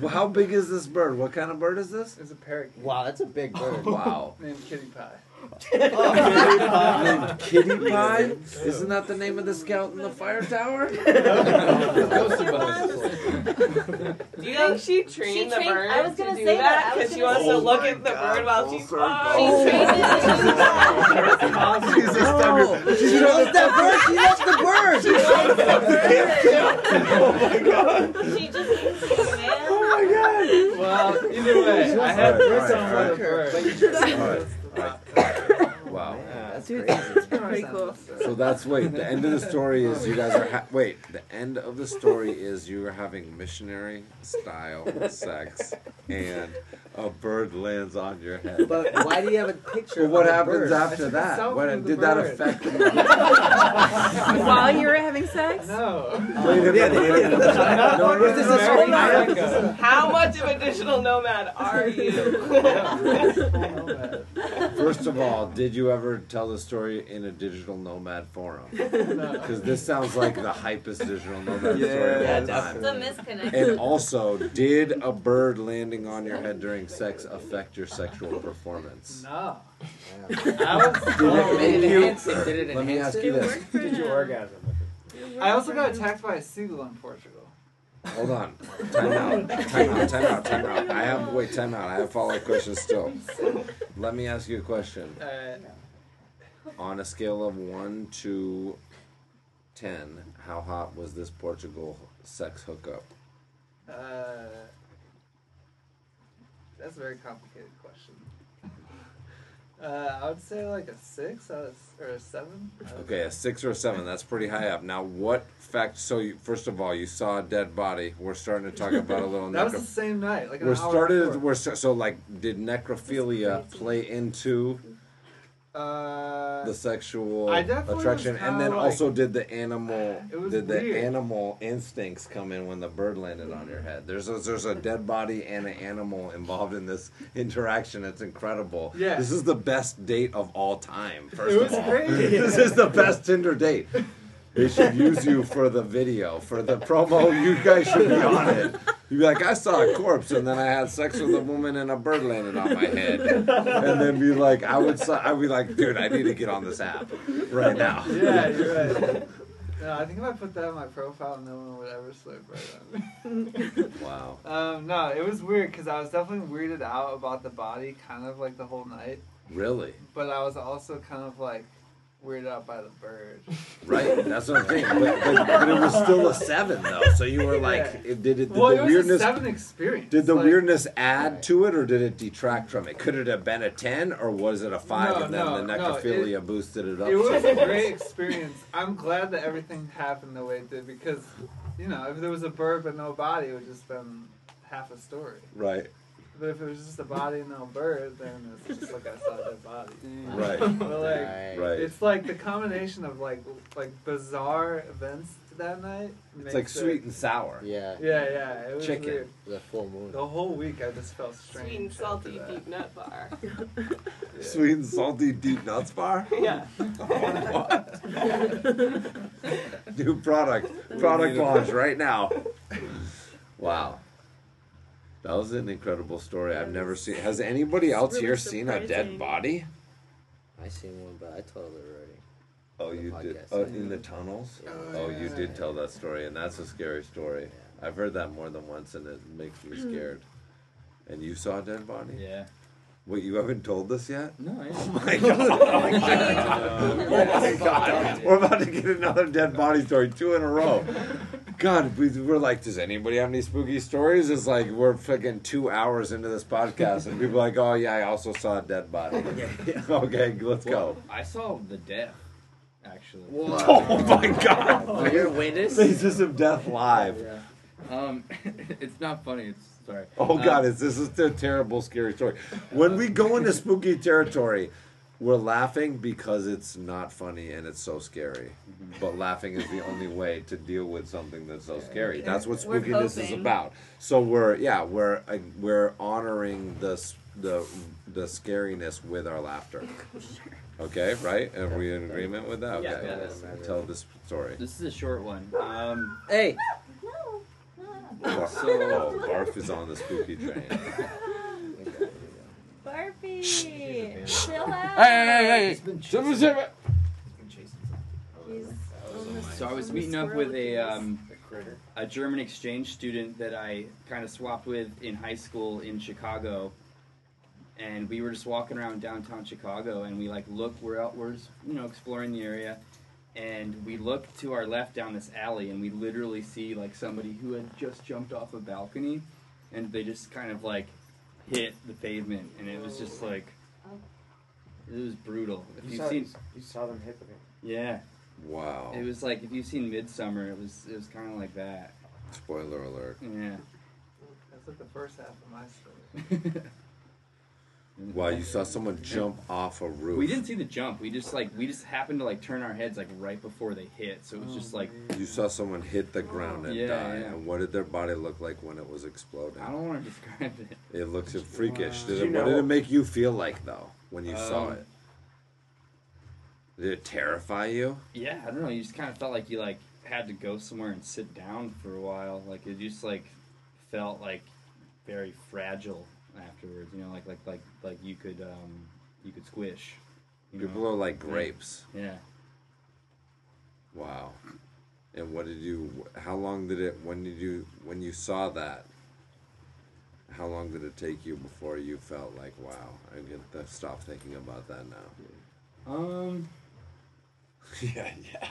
A: How big is this bird? What kind of bird is this?
I: It's a parakeet
B: Wow, that's a big bird.
A: Wow.
I: named Kitty Pie.
A: Named Kitty Pie? Isn't that the name of the scout in the fire tower?
D: Do you think she trained
J: She
D: the
J: trained-
D: bird
J: I was
D: to
J: gonna
D: do
J: say
D: that
J: that. I was
D: because she wants to look
A: Oh
D: at the bird while
A: full
D: she's oh,
A: circle.
D: flying?
J: She trained it.
A: Jesus, Tucker.
B: Oh, she loves that bird. She loves the bird. She
A: Oh my god.
J: She just needs to, man.
A: Oh my god.
I: Well, either way, I had
A: Alright,
I: birds on
A: alright.
I: the bird.
B: But you just
A: Alright. Wow.
B: That's
F: Dude,
B: crazy.
F: that's pretty cool.
A: So that's wait. The end of the story is you guys are ha- wait. The end of the story is you are having missionary style sex, and a bird lands on your head.
B: But why do you have a picture
A: Well, what
B: of a
A: happens
B: bird?
A: After that? What
I: with the
A: did that
I: bird.
A: affect you?
F: While you were having sex?
I: No.
A: Oh, Wait a minute. Wait a minute.
I: not
A: No,
I: fucking
A: this is
I: American
A: American.
I: Psycho.
D: How much of a digital nomad are you?
A: First of all, did you ever tell the story in a digital nomad forum?
I: No.
A: Because this sounds like the hypest digital nomad
E: Yeah,
A: story of
B: yeah,
A: all time.
J: It's a misconnection.
A: And also, did a bird landing on your head during sex affect your sexual performance?
I: No. I was.
A: Did it
B: Did it enhance it? Did it
A: Let me
B: enhance
A: ask
B: it?
A: you this.
H: Did you
J: him.
H: orgasm?
I: I also got attacked by a seagull in Portugal.
A: Hold on. Time out. Time out. Time out. Time out. I have wait. Time out. I have follow up questions still. Let me ask you a question.
I: Uh,
A: On a scale of one to ten, how hot was this Portugal sex hookup?
I: uh, that's a very complicated question. Uh, I would say like a six out of, or a seven.
A: Okay, a six or a seven. That's pretty high up. Now, what fact? So, you, first of all, you saw a dead body. We're starting to talk about a little.
I: That was the same night. Like an
A: we're started.
I: before.
A: We're sta- so like, did necrophilia play into
I: Uh,
A: the sexual attraction, and then
I: like-
A: also did the animal
I: was
A: did the animal instincts come in when the bird landed on your head? There's a, there's a dead body and an animal involved in this interaction. It's incredible.
I: Yeah.
A: this is the best date of all time. First
I: It was
A: of all,
I: great.
A: this is the best Tinder date. They should use you for the video, for the promo. You guys should be on it. You'd be like, I saw a corpse, and then I had sex with a woman, and a bird landed on my head. And then be like, I would, si- I'd be like, dude, I need to get on this app right now.
I: Yeah, you're right. No, I think if I put that on my profile, no one would ever slip right on me.
A: Wow.
I: Um, no, it was weird because I was definitely weirded out about the body, kind of like the whole night.
A: Really?
I: But I was also kind of like weirded out by the bird.
A: Right. That's what I'm saying. But, but, but it was still a seven, though. So you were like, it, did it? Did
I: well,
A: the
I: it was
A: weirdness?
I: a seven experience.
A: Did the
I: Like,
A: weirdness add to it, or did it detract from it? Could it have been a ten, or was it a five,
I: No,
A: and then
I: no,
A: the
I: no,
A: necrophilia
I: it-
A: boosted it up?
I: It was
A: so
I: a great experience. I'm glad that everything happened the way it did because, you know, if there was a bird but no body, it would just been half a story.
A: Right.
I: But if it was just a body and no bird, then it's just like I saw a dead body.
A: Right.
I: but like,
A: Right.
I: it's like the combination of like like bizarre events that night.
A: It's like
I: makes it-
A: sweet and sour.
B: Yeah.
I: Yeah, yeah. It was
A: Chicken.
I: weird.
B: The full moon.
I: The whole week I just felt strange.
D: Sweet and salty deep nut bar.
A: Sweet and salty deep nuts bar.
D: Yeah. Oh, what?
A: New product. Product launch right now. Wow. That was an incredible story. I've never seen. Has anybody else
N: really
A: here seen a dead
N: surprising.
A: body?
B: I seen one, but I told it already.
A: Oh,
B: The
A: you did.
B: podcast.
A: Oh, in the tunnels.
B: Yeah.
A: Oh, you did tell that story, and that's a scary story. I've heard that more than once, and it makes me scared. And you saw a dead body?
L: Yeah.
A: Wait, you haven't told us yet?
L: No, I
A: Oh my god! Oh my god! Oh my god! We're about to get another dead body story, two in a row. God, we, we're like, does anybody have any spooky stories? It's like we're fucking two hours into this podcast, and people are like, oh yeah, I also saw a dead body. okay, let's go.
L: I saw the death, actually.
A: Oh my god!
G: You're a witness?
A: Faces of Death live.
L: Um, it's not funny. It's sorry.
A: Oh
L: Um,
A: god, it's, this is a terrible, scary story. When we go into spooky territory, we're laughing because it's not funny and it's so scary. But laughing is the only way to deal with something that's so scary. That's what
N: We're
A: spookiness is about. So we're yeah we're uh, we're honoring the the the scariness with our laughter. Okay, right? Are we in agreement with that?
L: Yeah,
A: Okay,
L: yeah, that's-
A: tell this story.
L: This is a short one. Um,
B: Hey,
A: Bar- oh, Barf is on the spooky train.
N: Barbie! Chill out!
L: hey,
C: been
L: hey!
N: He's on the-
L: So I was meeting up with a um, a German exchange student that I kind of swapped with in high school in Chicago, and we were just walking around downtown Chicago, and we like look we're out we're just, you know exploring the area, and we look to our left down this alley, and we literally see like somebody who had just jumped off a balcony, and they just kind of like hit the pavement, and it was just like it was brutal. If
O: You
L: you've
O: saw,
L: seen,
O: you saw them hit the pavement.
L: yeah.
A: Wow.
L: It was like if you've seen Midsummer, it was it was kind of like that.
A: Spoiler alert.
L: Yeah.
I: That's like the first half of my story.
A: Wow, you saw someone jump off a roof.
L: We didn't see the jump. We just like we just happened to like turn our heads like right before they hit. So it was just like
A: You saw someone hit the ground and
L: Yeah,
A: die.
L: yeah.
A: And what did their body look like when it was exploding?
L: I don't want to describe it.
A: It looks freakish.
L: Wow.
A: Did
L: Did
A: it,
L: you
A: what did
L: know-
A: it make you feel like though when you saw
L: Um,
A: it? Did it terrify you?
L: Yeah, I don't know. You just kind of felt like you like had to go somewhere and sit down for a while. Like it just like felt like very fragile afterwards. You know, like like like like you could um you could squish. You
A: People
L: know?
A: are like grapes.
L: Yeah.
A: Wow. And what did you? How long did it? When did you? When you saw that? How long did it take you before you felt like, wow, I get to stop thinking about that now?
L: Um.
A: yeah, yeah,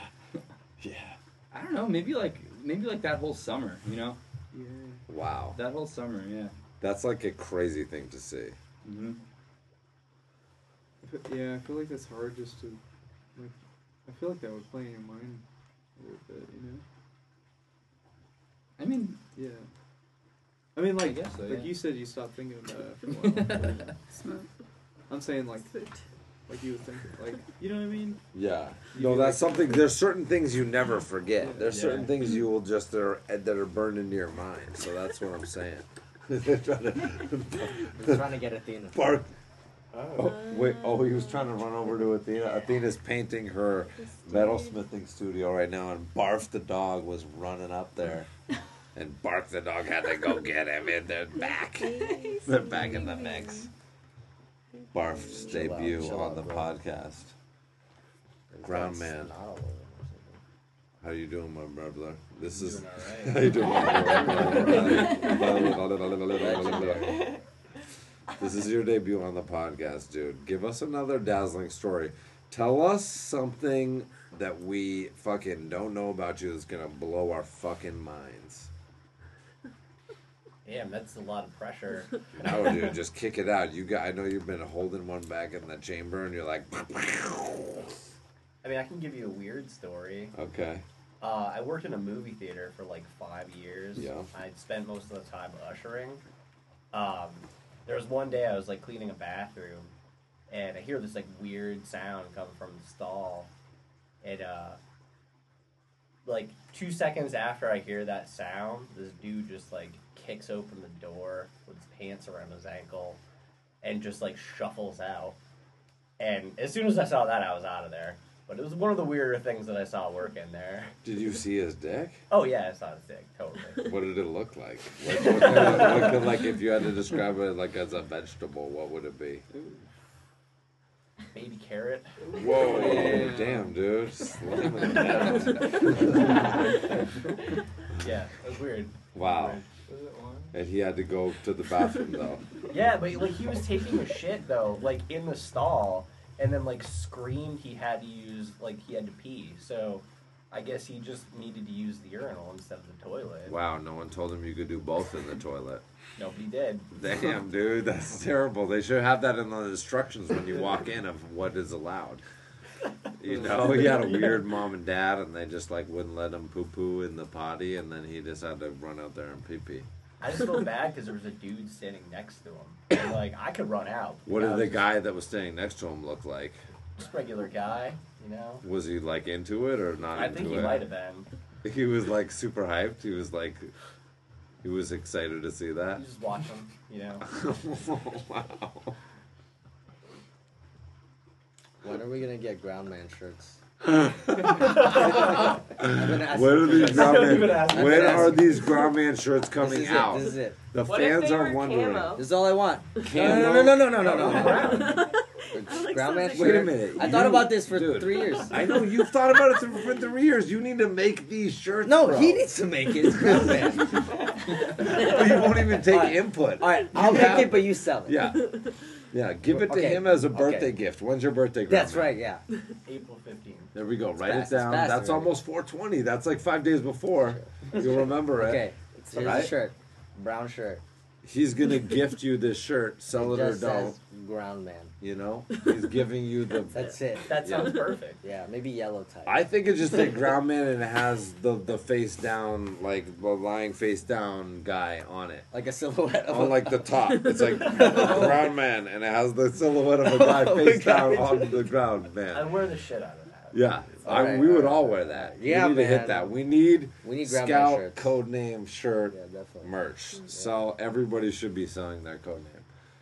A: yeah.
L: I don't know. Maybe like maybe like that whole summer. You know.
C: Yeah.
A: Wow.
L: That whole summer. Yeah.
A: That's like a crazy thing to see.
L: hmm
C: Yeah, I feel like that's hard just to, like, I feel like that would play in your mind a little bit, you know?
L: I mean,
C: Yeah. I mean, like,
L: guess so,
C: like
L: yeah.
C: you said, you stopped thinking about it after a while.
F: Smoke.
C: I'm saying, like, like you would think, like you know what I mean?
A: Yeah.
C: You
A: No, that's
C: like-
A: something. There's certain things you never forget. There's
L: Yeah.
A: certain things you will just that are that are burned into your mind. So that's what I'm saying. They're trying
G: He's trying to get Athena.
A: bark. Oh. oh wait! Oh, he was trying to run over to Athena. Athena's painting her metalsmithing studio right now, and Barf the dog was running up there, and Bark the dog had to go get him. And they're back. They're back in the mix. Barf's
B: Chill out,
A: debut on the
B: bro.
A: podcast. Ground How you doing, my brother? This is. How you doing, my brother? This is your debut on the podcast, dude. Give us another dazzling story. Tell us something that we fucking don't know about you that's gonna blow our fucking minds.
G: Damn, that's a lot of pressure.
A: No, dude, just kick it out. You got. I know you've been holding one back in the chamber, and you're like,
G: I mean, I can give you a weird story.
A: okay,
G: Uh, I worked in a movie theater for like five years.
A: Yeah.
G: I spent most of the time ushering. Um, there was one day I was like cleaning a bathroom, and I hear this like weird sound coming from the stall, and uh, like two seconds after I hear that sound, this dude just like kicks open the door with his pants around his ankle, and just like shuffles out. And as soon as I saw that, I was out of there. But it was one of the weirder things that I saw working there.
A: did you see his dick?
G: Oh yeah, I saw his dick totally.
A: What did it look like? Like, what kind of- what could- like if you had to describe it like as a vegetable, what would it be?
G: Baby carrot.
A: Whoa,
C: Yeah.
A: damn, dude. Slamming it down.
G: Yeah, it was weird.
A: Wow.
I: Was it one?
A: And he had to go to the bathroom though.
G: Yeah, but like he was taking a shit though, like in the stall, and then like screamed he had to use like he had to pee. So I guess he just needed to use the urinal instead of the toilet.
A: Wow, no one told him you could do both in the toilet.
G: Nobody did.
A: Damn, dude, that's terrible. They should have that in the instructions when you walk in of what is allowed. You know, he had a weird mom and dad, and they just like wouldn't let him poo poo in the potty, and then he just had to run out there and pee pee.
G: I just felt bad because there was a dude standing next to him. And, like I could run out.
A: What did the
G: just-
A: guy that was standing next to him look like?
G: Just regular guy, you know.
A: Was he like into it or not
G: I
A: into
G: think he
A: it?
G: might have been.
A: He was like super hyped. He was like, he was excited to see that.
G: You just watch him, you know.
A: wow.
B: When are we gonna get ground man shirts?
A: When are these
B: for
A: ground man? When are these ground man shirts coming
B: this is
A: out?
B: It, this is it.
A: The
D: What
A: fans are wondering.
D: camo?
B: This is all I want.
A: Camo?
B: No, no, no, no, no, no, no, no.
D: Alex
B: ground man shirt.
A: Wait a minute.
B: I thought about this for
A: dude,
B: three years.
A: I know you've thought about it for three years. You need to make these shirts.
B: No,
A: bro.
B: he needs to make it. It's ground man.
A: But you won't even take
B: All right.
A: input.
B: All right, I'll
A: You
B: make
A: have-
B: it, but you sell it.
A: Yeah. Yeah, give it to
B: Okay,
A: him as a
B: okay.
A: birthday gift. When's your birthday?
B: Groundman?
A: That's
B: right. Yeah.
G: April fifteenth.
A: There we go. Write
B: fast,
A: it down.
B: fast
A: That's
B: already.
A: almost 420. That's like five days before. You'll remember it.
B: Okay. Here's
A: Right?
B: shirt. Brown shirt.
A: He's gonna gift you this shirt. Sell it, or
B: just
A: don't.
B: says ground man.
A: You know, he's giving you the.
B: That's it.
G: That
A: Yeah.
G: sounds perfect.
B: Yeah, maybe yellow type.
A: I think it's just a ground man and it has the the face down, like the lying face down guy on it.
B: like a silhouette of
A: On
B: a,
A: like the top, it's like ground man, and it has the silhouette of a guy
B: Oh,
A: face
B: God.
A: down on the ground man.
G: I'd
A: man.
G: wear the shit out of that.
A: Yeah, ah, I,
B: Alright,
A: we would all wear that.
B: Yeah,
A: we need to hit that. We need
B: We need
A: Scout code name shirt
B: Yeah,
A: merch. So everybody should be selling their code name.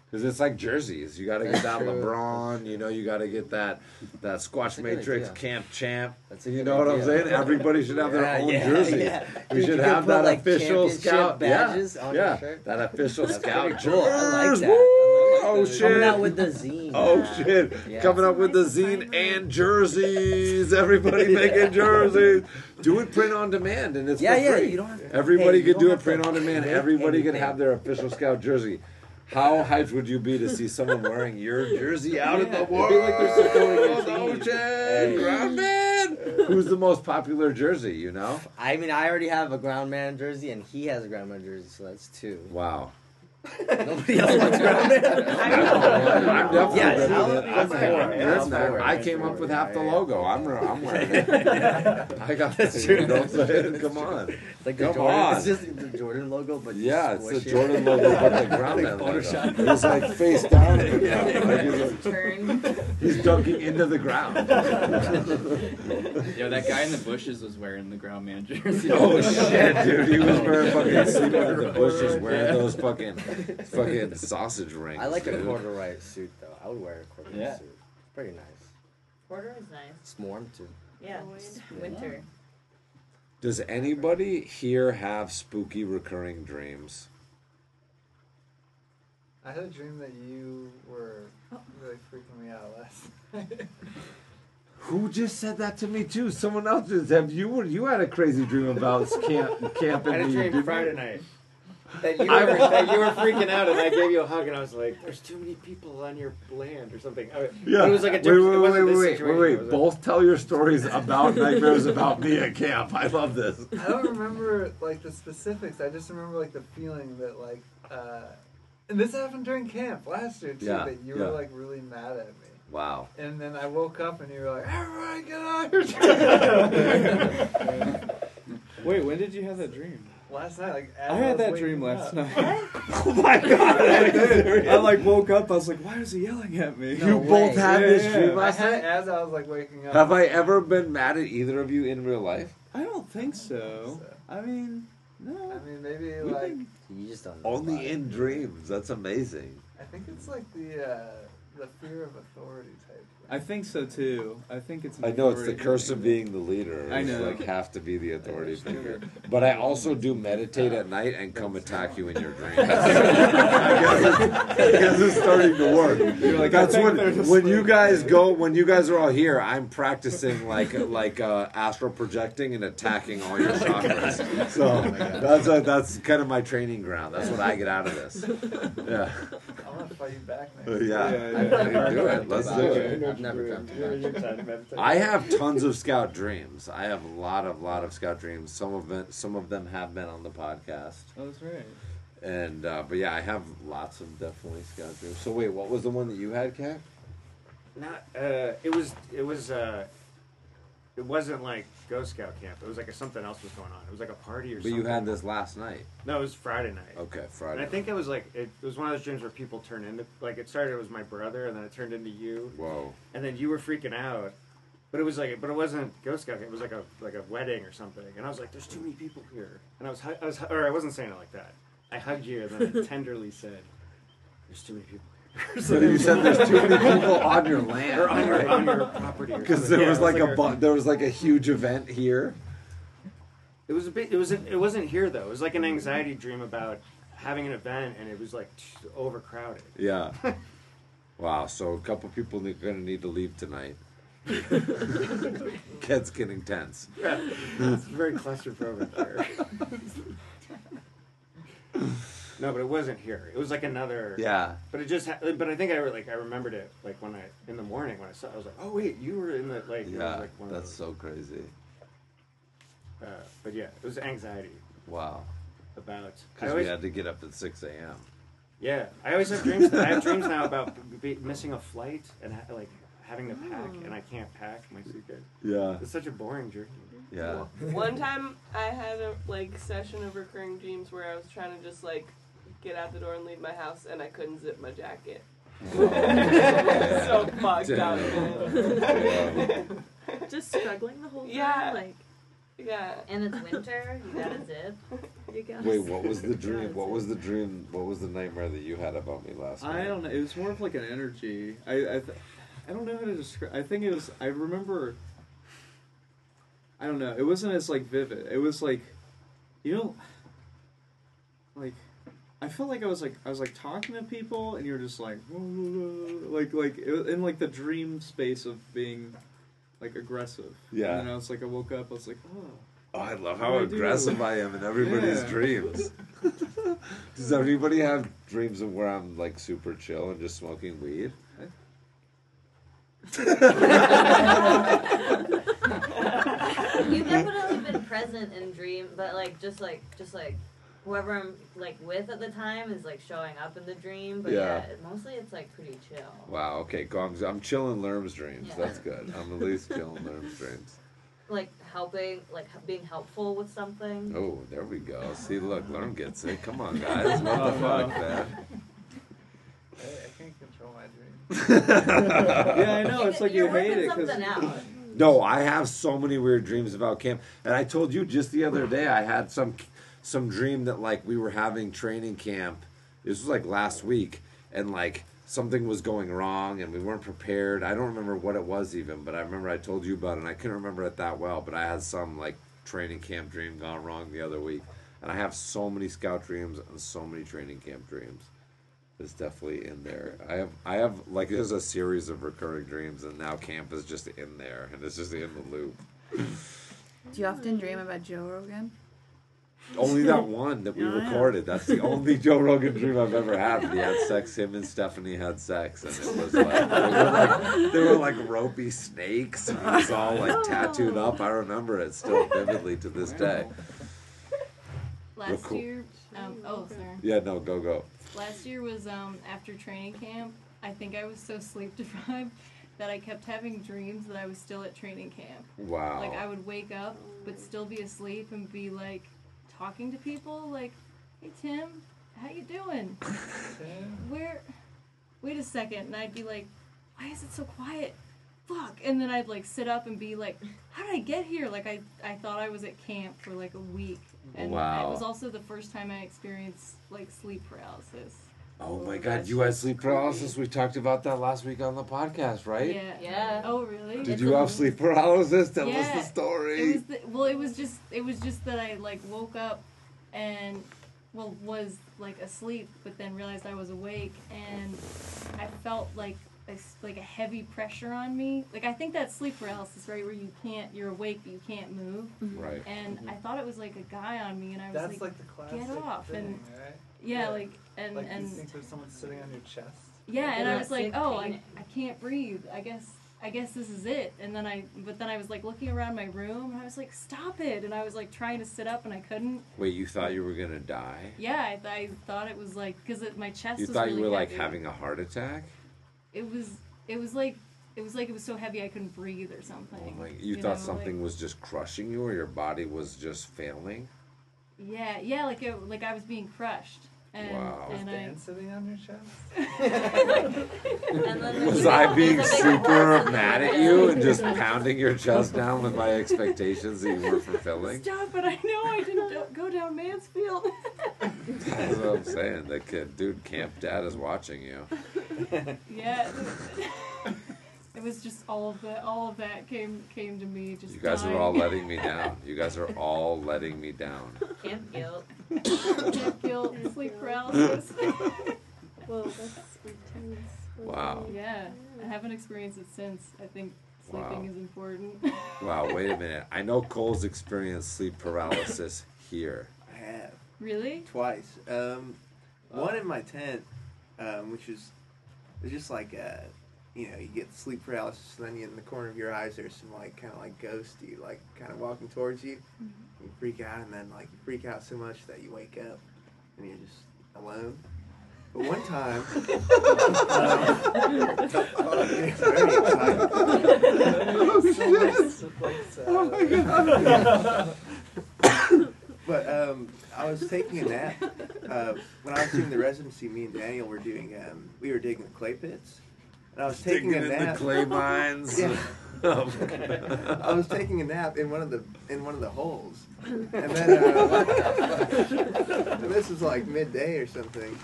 A: Because it's like jerseys. You got to get that
B: true.
A: LeBron. You know, you got to get that that Squash Matrix
B: idea.
A: Camp Champ.
B: That's
A: You know what I'm saying? Everybody should have their
B: Yeah,
A: own
B: yeah,
A: jersey.
B: yeah.
A: We
B: Dude,
A: should have that
B: like,
A: official scout
B: badges
A: yeah, yeah,
B: shirt.
A: that official
B: That's
A: scout
B: cool. I like that.
A: Woo!
B: I like
A: Oh
B: that.
A: shit!
B: Coming out with the zine.
A: Oh shit!
B: Yeah.
A: Coming up with the zine
J: design.
A: and jerseys. Everybody making jerseys. Do it print on demand, and it's
B: Yeah,
A: for
B: yeah.
A: free.
B: You don't have to.
A: Everybody
B: hey,
A: could do
B: don't
A: it
B: have
A: print on demand.
B: make
A: Everybody could
B: anything.
A: have their official scout jersey. How hyped would you be to see someone wearing your jersey out in the
C: it'd be like they're supporting your
A: Oh,
C: team.
A: shit!
B: Hey.
A: Ground man. Who's the most popular jersey? You know?
B: I mean, I already have a ground man jersey, and he has a ground man jersey, so that's two.
A: Wow.
B: Nobody else wants ground man.
A: I'm definitely
B: Yes,
A: good
B: I'll-
A: with.
B: I'll
A: I'm
B: for it.
A: Listen,
B: I'll for it.
A: I came up with half the logo. I'm I'm wearing it. I got
B: That's
A: this.
B: true.
A: You know what I'm? Come on.
B: It's like
A: Come
B: Jordan,
A: on.
B: It's just the Jordan logo, but
A: Yeah, it's the. Jordan logo, but the ground
B: Like
A: man logo.
B: Photoshop.
A: He's like face down. in the ground. Like he's, like-
K: Turn.
A: he's dunking into the ground.
L: Yo, that guy in the bushes was wearing the ground man jersey.
A: Oh shit, dude! He was wearing fucking sleeping in the bushes, wearing those fucking fucking sausage rings.
B: I like a
A: dude.
B: corduroy suit though. I would wear a corduroy
L: Yeah.
B: suit. It's pretty nice.
K: Quarter is nice.
B: It's warm too.
K: Yeah. Winter.
A: Does anybody here have spooky recurring dreams?
I: I had a dream that you were really freaking me out last night.
A: Who just said that to me too? Someone else just have you were you had a crazy dream about camp camping.
H: I had a dream
A: you?
H: Friday night that you,
A: I-
H: were, that you were freaking out, and I gave you a hug, and I was like, "There's too many people on your land, or something." I,
A: Yeah.
H: it was like a
A: wait,
H: different.
A: wait,
H: it
A: wait,
H: wasn't
A: wait, wait, wait, wait. Both tell your stories about nightmares about me at camp. I love this.
I: I don't remember like the specifics. I just remember like the feeling that like, uh, and this happened during camp last year too.
A: Yeah,
I: that you
A: yeah.
I: were like really mad at me.
A: Wow.
I: And then I woke up and you were like, "Everybody get out of here!"
C: Wait, when did you have that dream?
I: Last night, like
C: I had
I: was
C: that dream last
I: up.
C: night.
A: Oh my god!
C: I I like woke up. I was like, "Why is he yelling at me?"
A: You both had
C: Yeah,
A: this
C: yeah,
A: dream
C: yeah.
A: last night.
I: as I was like waking up.
A: Have I ever been mad at either of you in real life?
C: I don't think so. I mean, no.
I: I mean, maybe
C: We
I: like
C: can-
B: You just don't. Know
A: Only in dreams. That's amazing.
I: I think it's like the uh, the fear of authority type.
C: I think so too. I think it's.
A: I know it's the curse
C: thing.
A: of being the leader.
C: I know.
A: like have to be the authority figure. But I also do meditate at night and come attack you in your dreams. I, guess it's, I guess it's starting to work.
C: You're like,
A: That's when when you guys go when you guys are all here. I'm practicing like like uh, astral projecting and attacking all your chakras. So that's a, that's kind of my training ground. That's what I get out of this. Yeah.
I: I want to fight you back
A: Uh,
I: next.
A: yeah,
C: Yeah, yeah.
A: I can do it. Let's do it.
B: I've never dreamt about it.
A: I have tons of scout dreams. I have a lot of lot of scout dreams. Some of them, some of them have been on the podcast.
C: Oh, that's right.
A: And uh, but yeah, I have lots of definitely scout dreams. So wait, what was the one that you had, Cat?
H: Not. Uh, it was. It was. Uh, it wasn't like Ghost Scout camp. It was like a, something else was going on. It was like a party or something.
A: But
H: something.
A: you had this last night.
H: No, it was Friday night.
A: Okay, Friday. And.
H: I think it was like it, it was one of those dreams where people turn into like it started. It was my brother, and then it turned into you,
A: Whoa.
H: and then you were freaking out. But it was like, but it wasn't Ghost Scout. It was like a like a wedding or something. And I was like, "There's too many people here." And I was, I was, or I wasn't saying it like that. I hugged you and then I tenderly said, "There's too many people here."
A: So you said there's too many people on your land,
H: or on your, on your property.
A: Because there
H: Yeah,
A: was
H: it
A: like a
H: a-
A: bu- there was like a huge event here.
H: It was a bit. It was. It wasn't here though. It was like an anxiety dream about having an event, and it was like overcrowded.
A: Yeah. wow. So a couple people are gonna need to leave tonight. Cat's getting tense.
H: Yeah, it's very claustrophobic here. No, but it wasn't here. It was like another.
A: Yeah.
H: But it just. Ha- but I think I re- like I remembered it like when I in the morning when I saw. I was like, oh wait, you were in the like. it was,
A: Yeah.
H: like one of
A: That's
H: those.
A: so crazy.
H: Uh, but yeah, it was anxiety
A: Wow.
H: about.
A: Because we had to get up at six a.m.
H: yeah, I always have dreams. I have dreams now about b- b- missing a flight and ha- like having to pack, and I can't pack my suitcase.
A: Yeah.
H: It's such a boring dream.
A: Yeah.
D: One time I had a like session of recurring dreams where I was trying to just like get out the door and leave my house and I couldn't zip my jacket. so fucked up. man.
N: Just struggling the whole time.
D: Yeah.
N: Like,
D: Yeah.
K: And it's winter. You gotta zip.
N: you got
A: Wait, what was the dream? What was the dream? What was the nightmare that you had about me last night?
C: I don't know. It was more of like an energy. I I, th- I don't know how to describe. I think it was. I remember. I don't know. It wasn't as like vivid. It was like, you know, like I felt like I was like I was like talking to people, and you're just like, like like in like the dream space of being like aggressive.
A: Yeah.
C: And then I was like, I woke up. I was like, oh.
A: Oh, I love how
C: do I do?
A: aggressive I am in everybody's
C: Yeah.
A: dreams. Does everybody have dreams of where I'm like super chill and just smoking weed?
K: You've definitely been present in dream, but like just like just like whoever I'm like with at the time is like showing up in the dream. But
A: Yeah.
K: yeah, mostly it's like pretty chill.
A: Wow. Okay. Gong's. I'm, I'm chilling Lerm's dreams.
K: Yeah.
A: That's good. I'm at least chilling Lerm's dreams.
K: Like helping, like being helpful with something.
A: Oh, there we go. See, look, Lerm gets it. Come on, guys. What the fuck, man?
I: Hey, I can't control my dreams.
C: Yeah, I know. It's like you
K: You're
C: hate it because
K: something out.
A: No, I have so many weird dreams about camp, and I told you just the other day I had some some dream that like we were having training camp. This was like last week, and like something was going wrong, and we weren't prepared. I don't remember what it was even, but I remember I told you about it. and I couldn't remember it that well, but I had some like training camp dream gone wrong the other week, and I have so many scout dreams and so many training camp dreams. It's definitely in there. I have I have like there's a series of recurring dreams, and now camp is just in there, and it's just in the loop.
F: Do you often dream about Joe Rogan?
A: Only that one that we
F: Oh, yeah.
A: recorded. That's the only Joe Rogan dream I've ever had. He had sex. Him and Stephanie had sex, and it was like they were like, they were like ropey snakes, and he was all like tattooed up. I remember it still vividly to this day.
J: Last
A: cool.
J: year, um, oh, sorry.
A: Yeah, no, go go.
J: Last year was um, after training camp. I think I was so sleep deprived that I kept having dreams that I was still at training camp.
A: Wow.
J: Like I would wake up but still be asleep and be like talking to people like, "Hey Tim, how you doing? Where? Wait a second. And I'd be like, "Why is it so quiet? Fuck!" And then I'd like sit up and be like, "How did I get here?" Like I I thought I was at camp for like a week. And
A: Wow.
J: it was also the first time I experienced like sleep paralysis.
A: Oh my God, you had sleep paralysis. We talked about that last week on the podcast, right?
J: Yeah.
K: Yeah.
J: Oh really?
A: Did you have sleep paralysis? Tell us
J: Yeah.
A: the story.
J: It was the, well, it was just it was just that I like woke up and well was like asleep, but then realized I was awake and I felt like a, s- like a heavy pressure on me. Like I think that's sleep paralysis, right? Where you can't you're awake but you can't move.
A: Right.
J: And mm-hmm. I thought it was like a guy on me, and I was
I: That's
J: like,
I: like the classic
J: get off
I: thing,
J: and
I: right?
J: Yeah, like and
I: like
J: and
I: you think there's someone sitting on your chest.
J: yeah, and I was like, oh,
K: pain.
J: I, I can't breathe. I guess I guess this is it. And then I, but then I was like looking around my room, and I was like, stop it. And I was like trying to sit up, and I couldn't.
A: Wait, you thought you were gonna die?
J: Yeah, I, th- I thought it was like because my chest.
A: You
J: was
A: thought you
J: really
A: were like having a heart attack?
J: It was. It was like. It was like it was so heavy I couldn't breathe or something.
A: Oh my! You,
J: know,
A: thought
J: like-
A: something was just crushing you, or your body was just failing?
J: Yeah, yeah, like it, like I was being crushed. And,
A: Wow.
I: Was
J: And I,
I: Dan sitting on your chest?
A: Was I being
K: there's a big
A: super mad at you and just pounding your chest down with my expectations that you weren't fulfilling?
J: Stop but I know I didn't go down Mansfield.
A: That's what I'm saying. The kid, dude, Camp Dad is watching you.
J: yeah. It was just all of that. All of that came came to me. Just
A: You guys are all letting me down. You guys are all letting me down.
K: Camp guilt.
J: Can't feel sleep paralysis.
N: Well, that's intense.
A: Wow.
J: yeah, I haven't experienced it since. I think sleeping
A: Wow.
J: is important.
A: Wow, wait a minute. I know Cole's experienced sleep paralysis here.
E: I have
J: really?
E: twice. Um, one in my tent, um, which is it's just like uh, you know, you get sleep paralysis, and then you, in the corner of your eyes, there's some like kind of like ghosty, like kind of walking towards you. You freak out, and then like you freak out so much that you wake up, and you're just alone. But one time, it's very. But um, I was taking a nap uh, when I was doing the residency. Me and Daniel were doing. Um, we were digging clay pits, and I was taking a
A: in the
E: nap.
A: clay mines.
E: Yeah.
A: Oh,
E: I was taking a nap in one of the in one of the holes, and then uh, and this is like midday or something,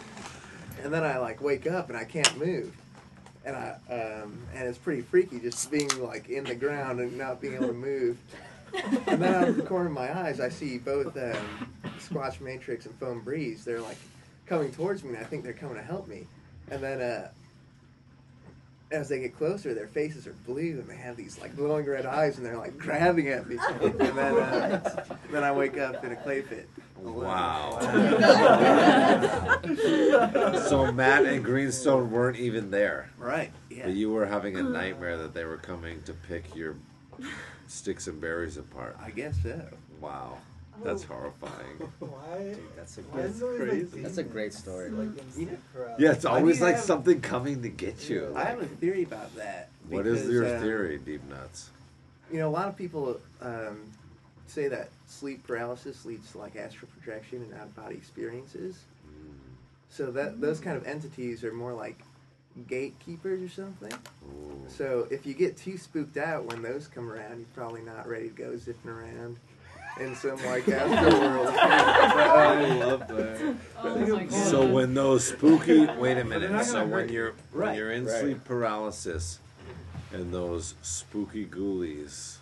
E: and then I like wake up and I can't move, and I um, and it's pretty freaky just being like in the ground and not being able to move. And then out of the corner of my eyes, I see both um, Squatch Matrix and Foam Breeze. They're like coming towards me, and I think they're coming to help me. And then uh, as they get closer, their faces are blue, and they have these like glowing red eyes, and they're like grabbing at me. And then, uh, then I wake up in a clay pit.
A: Wow. so Matt and Greenstone weren't even there.
E: Right. Yeah.
A: But you were having a nightmare that they were coming to pick your sticks and berries apart.
E: I guess so.
A: Wow. That's horrifying.
I: Why?
B: That's a
I: Why
B: good,
I: is it always, like,
B: that's a great story.
I: Like in sleep paralysis?
A: Yeah, it's always like
E: have-
A: something coming to get you.
E: I have a theory about that.
A: What is your
E: uh,
A: theory, Deep Nuts?
E: You know, a lot of people um, say that sleep paralysis leads to like astral projection and out of body experiences. So that those kind of entities are more like gatekeepers or something. So if you get too spooked out when those come around, you're probably not ready to go zipping around in some like astral world.
A: I love that.
J: Oh.
A: So when those spooky wait a minute. So when you're when you're in
B: right.
A: sleep paralysis and those spooky ghoulies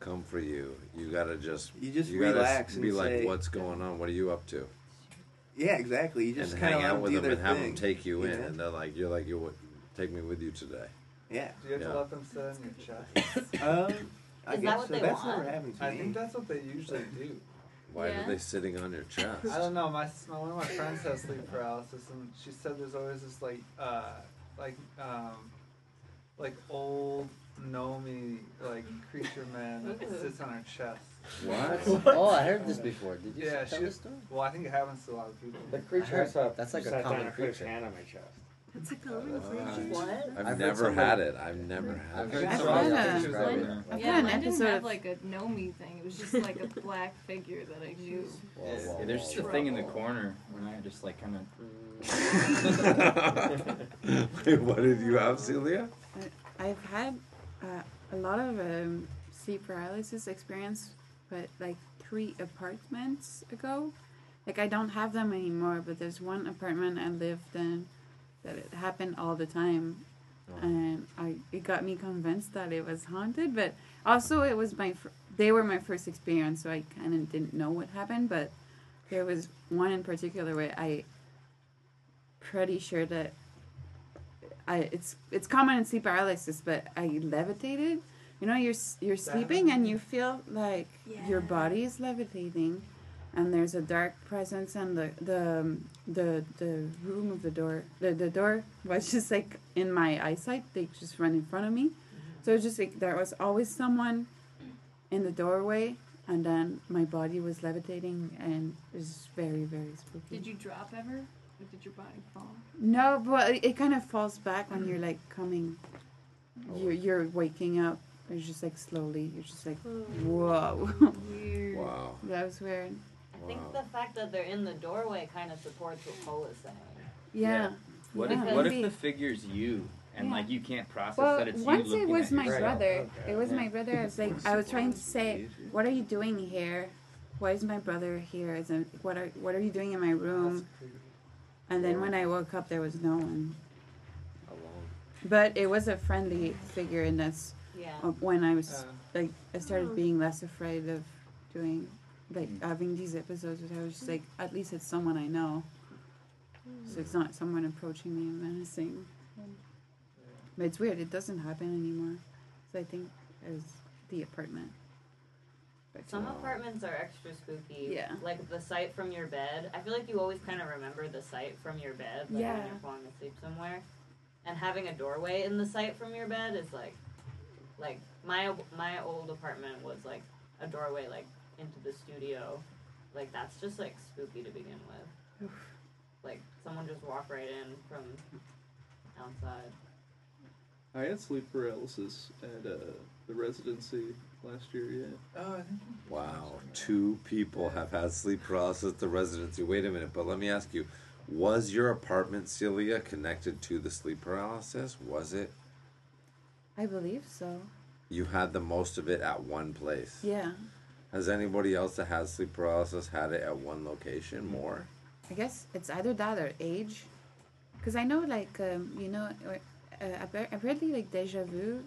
A: come for you, you gotta just
E: You just
A: gotta
E: relax
A: be
E: and
A: like,
E: say-
A: what's going on? What are you up to?
E: Yeah, exactly. You just
A: and
E: kind
A: hang
E: of
A: out with
E: do
A: them and
E: their
A: have
E: thing,
A: them take you in,
E: know?
A: and they're like, you're like, you would take me with you today.
E: Yeah.
I: Do you have
A: Yeah.
I: to let them sit on your chest?
E: Um, I
K: Is that
E: guess
K: what
E: so.
K: they
E: That's
K: want?
E: never happened to
I: I
E: me.
I: think that's what they usually do.
A: Why
J: Yeah.
A: are they sitting on your chest?
I: I don't know. My, my one of my friends has sleep paralysis, and she said there's always this like uh like um like old gnomey like creature man that sits on her chest.
A: What?
B: Oh, I heard this before. Did you
I: Yeah,
B: tell
I: she-
B: this story?
I: Well, I think it happens to a lot of people.
H: The creature I saw
B: That's like a
H: sat down
B: common
H: and put his
B: creature.
H: hand on my chest.
N: That's a common
A: Wow.
N: creature.
K: What?
A: I've,
B: I've
A: never had it. I've never had
B: I've
A: it.
B: heard
F: I've had
B: else
F: a-
B: describe
F: I've
J: yeah,
F: got an
J: mine didn't
F: episode
J: have
F: of-
J: like a gnomey thing. It was just like a black figure that I knew.
B: Whoa, whoa,
L: Yeah, there's just a thing in the corner when I just like kind of.
A: Wait, what did you have, Celia?
F: I've had uh, a lot of um, sleep paralysis experience, but like three apartments ago. Like I don't have them anymore, but there's one apartment I lived in that it happened all the time, oh. and I it got me convinced that it was haunted. But also, it was my fir- they were my first experience, so I kind of didn't know what happened. But there was one in particular where I pretty sure that I it's it's common in sleep paralysis, but I levitated. You know, you're you're sleeping and you feel like your body is levitating, and there's a dark presence, and the the um, the the room of the door the the door was just like in my eyesight. They just run in front of me, so it's just like there was always someone in the doorway, and then my body was levitating, and it was very very spooky.
J: Did you drop ever? Or did your body fall?
F: No, but it, it kind of falls back when you're like coming. You're you're waking up. It's just like slowly. You're just like, whoa.
J: Weird.
A: Wow.
F: that was weird.
K: I think
A: Wow.
K: the fact that they're in the doorway kind of supports what Cole is saying.
F: Yeah.
L: What
F: Yeah.
L: if what if
F: Maybe.
L: the figure's you and
F: Yeah.
L: like you can't process
F: Well,
L: that it's
F: once
L: you
F: it
L: looking
F: was
L: at
F: my
L: yourself?
F: brother.
H: Okay.
F: It was
L: Yeah.
F: my brother. I was like, I was trying to say, what are you doing here? Why is my brother here? Is it, what are what are you doing in my room? And then when I woke up, there was no one. But it was a friendly figure, and that's
K: Yeah.
F: uh, when I was
I: Uh,
F: like I started being less afraid of doing like mm. having these episodes where I was just like at least it's someone I know. So it's not someone approaching me and menacing. But it's weird, it doesn't happen anymore. So I think it was the apartment. But
K: Some apartments are extra spooky.
F: Yeah.
K: Like the sight from your bed. I feel like you always kind of remember the sight from your bed, like
F: Yeah.
K: when you're falling asleep somewhere. And having a doorway in the sight from your bed is like, like my my old apartment was like a doorway like into the studio. Like that's just like spooky to begin with. Like someone just walk right in from outside.
C: I had sleep paralysis at uh, the residency last year. Yeah.
I: oh, I think
A: Wow. Two people have had sleep paralysis at the residency. Wait a minute, but let me ask you. Was your apartment, Celia, connected to the sleep paralysis? Was it?
F: I believe so.
A: You had the most of it at one place.
F: Yeah.
A: Has anybody else that has sleep paralysis had it at one location more?
F: I guess it's either that or age. Because I know, like, um, you know, or, uh, apparently, like, deja vu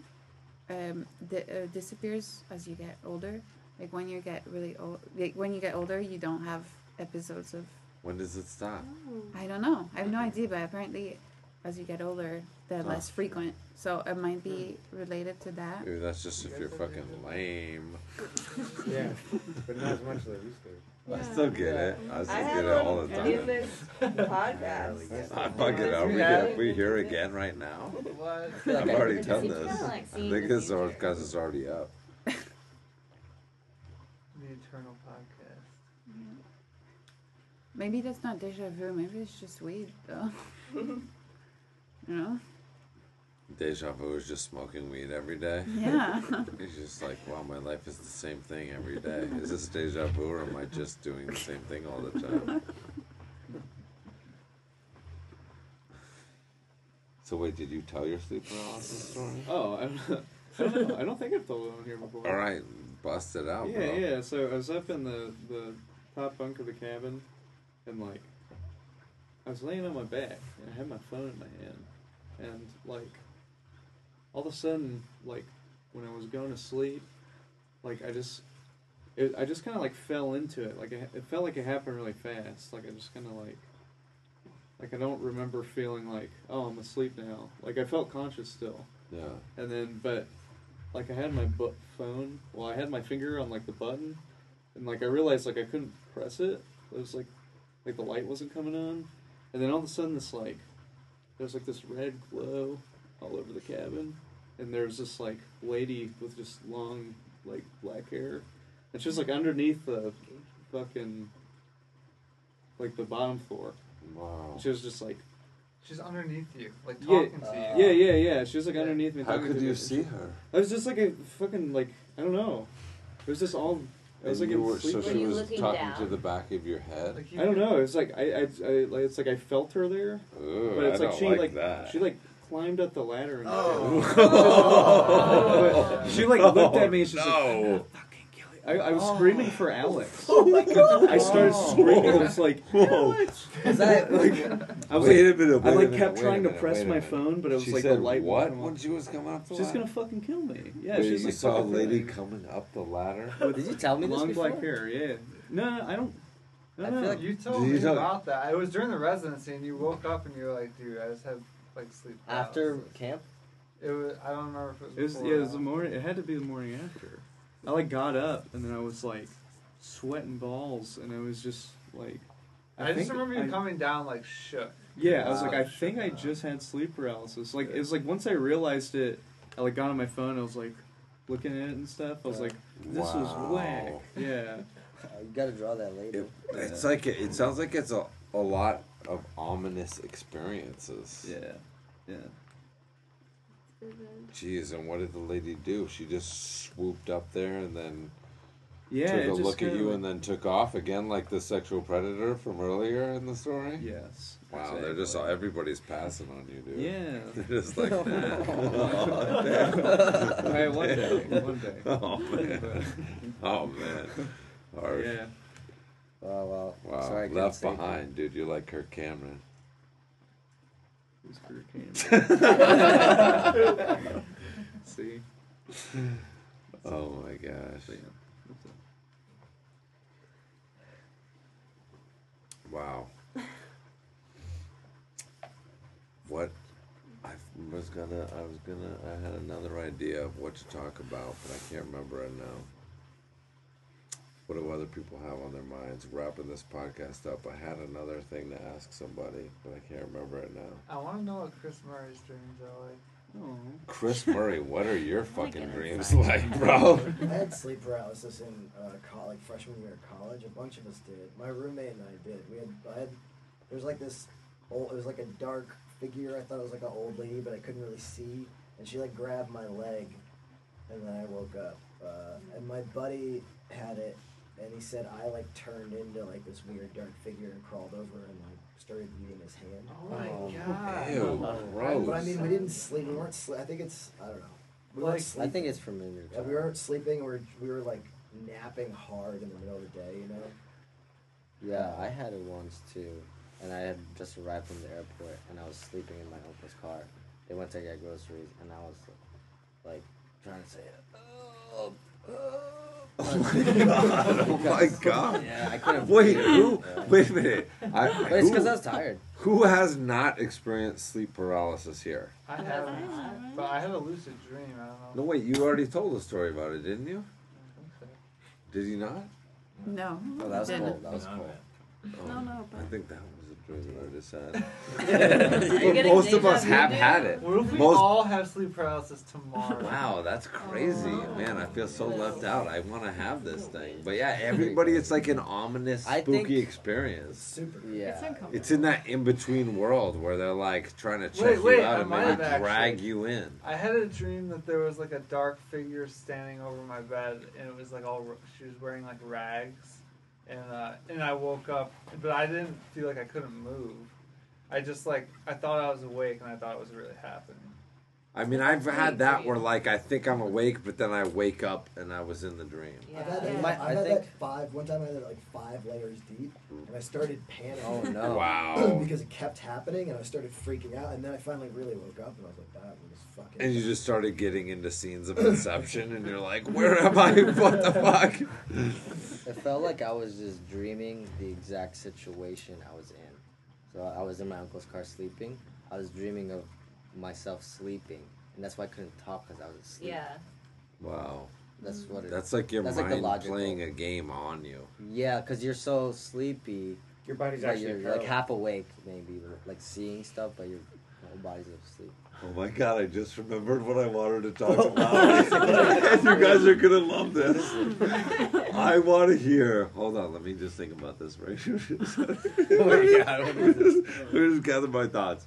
F: um, di- uh, disappears as you get older. Like, when you get really old, like, when you get older, you don't have episodes of.
A: When does it stop?
F: I don't know. I have no idea, but apparently, as you get older, they're
A: Oh.
F: less frequent. So it might be hmm. related to that.
A: Maybe that's just if you're fucking lame.
H: Yeah, but not as much as I used to.
A: I still get it. I still
D: I
A: get it all the
D: one in
A: time.
D: this podcast.
A: I fucking are we,
K: Yeah.
A: are we here again right now?
I: what?
A: I've already done this.
K: like
A: I think
K: the
A: it's
K: future.
A: because it's already up.
I: The Eternal Podcast.
F: Maybe that's not deja vu. Maybe it's just weed, though. you know?
A: Deja vu is just smoking weed every day.
F: Yeah.
A: It's just like, wow, my life is the same thing every day. Is this deja vu or am I just doing the same thing all the time? So wait, did you tell your sleep paralysis story?
C: Oh, I'm, I don't know. I don't think I've told it on here before.
A: All right, bust it out,
C: yeah,
A: bro.
C: yeah. So I was up in the the top bunk of the cabin, and like, I was laying on my back, and I had my phone in my hand, and like, all of a sudden, like, when I was going to sleep, like I just, it, I just kind of like fell into it. Like it, it felt like it happened really fast. Like I just kind of like. Like I don't remember feeling like, oh, I'm asleep now. Like I felt conscious still.
A: Yeah.
C: And then, but like I had my bu- phone. Well, I had my finger on like the button, and like I realized like I couldn't press it. It was like like the light wasn't coming on, and then all of a sudden this like there's like this red glow all over the cabin, and there's this like lady with just long like black hair, and she was like underneath the fucking like the bottom floor.
A: Wow.
C: She was just like
I: She's underneath you, like
C: yeah,
I: talking to you.
C: yeah, yeah, yeah. She was like underneath me.
A: How could
C: to me.
A: you see her?
C: I was just like a fucking like I don't know. It was just all. I was
A: And
C: like
A: you
C: in
A: were,
C: sleep.
A: so
K: Were
A: she
K: you
A: was
K: looking
A: talking
K: down?
A: to the back of your head.
C: I don't know. It's like I, I, I like it's like I felt her there,
A: Ooh,
C: but it's
A: I
C: like
A: don't
C: she
A: like
C: like
A: that.
C: she like climbed up the ladder and
A: Oh.
C: But she like looked at me and she's like,
A: No.
C: I, I was screaming for Alex.
E: Oh my God.
C: I started oh. screaming. I was like,
A: Whoa.
E: Is that-
C: like, I was
A: Wait
C: like,
A: a minute,
C: I
A: wait a
C: like
A: minute,
C: kept
A: wait a
C: trying to
A: minute,
C: press
A: wait a
C: my
A: minute.
C: phone, but it was
A: She
C: like
A: said
C: the light.
A: what when she was coming up the
C: She's
A: ladder?
C: gonna fucking kill me. Yeah,
A: Wait,
C: she's
A: you
C: like
A: saw a
C: fucking
A: lady
C: like-
A: coming up the ladder.
B: Oh, did you tell me this
C: long
B: before?
C: black hair. Yeah. No, no, I don't. No,
I: I
C: no.
I: feel like you told
A: Did you
I: me
A: tell-
I: about that. It was during the residency, and you woke up and you were like, "Dude, I just had like sleep."
B: After
I: paralysis."
B: camp?
I: it was. I don't remember if it was.
C: It was
I: before
C: yeah,
I: or
C: it was the
I: after.
C: morning. It had to be the morning after. I like got up and then I was like sweating balls and I was just like.
I: I, just remember you
C: I-
I: coming down like shook.
C: Yeah, I was like, I think I just had sleep paralysis. Like, it was like once I realized it, I like got on my phone. I was like looking at it and stuff. I was like, this
A: Wow.
C: was whack. Yeah.
B: You gotta draw that later.
A: It, it's like it, it sounds like it's a, a lot of ominous experiences.
C: Yeah. Yeah.
A: Jeez, and what did the lady do? She just swooped up there and then
C: Yeah.
A: took a look at you
C: like-
A: and then took off again, like the sexual predator from earlier in the story.
C: Yes.
A: Wow, they're just
C: exactly.
A: everybody's passing on you, dude.
C: Yeah.
A: they're just like.
C: that Hey, one day, one day.
A: Oh man. Oh man. Hard.
C: Yeah.
B: Oh well.
A: Wow.
B: Sorry, I couldn't
A: Left
B: save you.
A: behind, dude. You're like Kirk Cameron.
C: Cameron? See.
A: Oh my gosh.
C: So, yeah.
A: Wow. What I was gonna I was gonna I had another idea of what to talk about, but I can't remember it now. What do other people have on their minds? Wrapping this podcast up, I had another thing to ask somebody, but I can't remember it now.
I: I want to know what Chris Murray's dreams are like.
C: Oh.
A: Chris Murray, what are your fucking dreams like, bro?
O: I had sleep paralysis in uh, co- like freshman year of college. A bunch of us did. My roommate and I did. We had, I had, there was like this old. It was like a dark figure. I thought it was like an old lady, but I couldn't really see. And she like grabbed my leg, and then I woke up. Uh, and my buddy had it, and he said I like turned into like this weird dark figure and crawled over and like started eating his hand.
I: Oh, oh my god.
A: Ew, gross.
O: But I mean, we didn't sleep. We weren't. Sli- I think it's. I don't know. We
I: Like-
O: weren't
B: I think it's familiar.
O: Yeah, we weren't sleeping. We were, we were like napping hard in the middle of the day, you know?
B: Yeah, I had it once too, and I had just arrived from the airport, and I was sleeping in my uncle's car. They went to get groceries, and I was like trying to say, "Oh, oh."
A: Oh my god! Oh my god!
B: Yeah, I couldn't.
A: Wait, who?
B: Yeah.
A: Wait a minute. I,
B: But it's because I was tired.
A: Who has not experienced sleep paralysis here?
I: I haven't, but I had a lucid dream. I don't know.
A: No, wait. You already told a story about it, didn't you? Did you not?
F: No.
B: Oh, that was
F: didn't.
B: cool. That was
M: No,
B: cool.
M: man.
A: Oh,
N: No, no,
A: I think that was lucid dreams that I just had.
K: Are you
A: but most of us have
K: now?
A: had it.
I: What if we
A: Most
I: all have sleep paralysis tomorrow?
A: Wow, that's crazy, oh. man! I feel so left out. I want to have this thing, but yeah, everybody, it's like an ominous, spooky
B: think-
A: experience.
O: Super.
B: Yeah.
J: It's uncomfortable.
A: It's in that in between world where they're like trying to check
I: Wait,
A: you
I: wait,
A: out
I: I
A: and maybe drag
I: actually.
A: you in.
I: I had a dream that there was like a dark figure standing over my bed, and it was like all she was wearing like rags, and uh, and I woke up, but I didn't feel like I couldn't move. I just like I thought I was awake, and I thought it was really happening.
A: I mean, I've had that where like I think I'm awake, but then I wake up and I was in the dream.
O: I've had, that,
B: Yeah.
O: I've
B: I
O: had
B: think-
O: that five. One time I had it like five layers deep, and I started panicking.
B: Oh, no.
A: Wow.
O: because it kept happening, and I started freaking out, and then I finally really woke up, and I was like, "That was fucking."
A: And you just started getting into scenes of inception, and you're like, "Where am I? What the fuck?"
B: It felt like I was just dreaming the exact situation I was in. So I was in my uncle's car sleeping. I was dreaming of myself sleeping, and that's why I couldn't talk because I was asleep.
K: Yeah.
A: Wow.
B: That's what it.
A: That's like your
B: That's like the
A: mind
B: logical-
A: playing a game on you.
B: Yeah, because you're so sleepy.
H: Your body's
B: but
H: actually
B: you're like
H: pro.
B: half awake, maybe, like seeing stuff, but your whole body's asleep.
A: Oh my god, I just remembered what I wanted to talk about. and you guys are gonna love this. I want to hear. Hold on, let me just think about this. Right?
B: Oh my God, what is this?
A: Let me just gather my thoughts.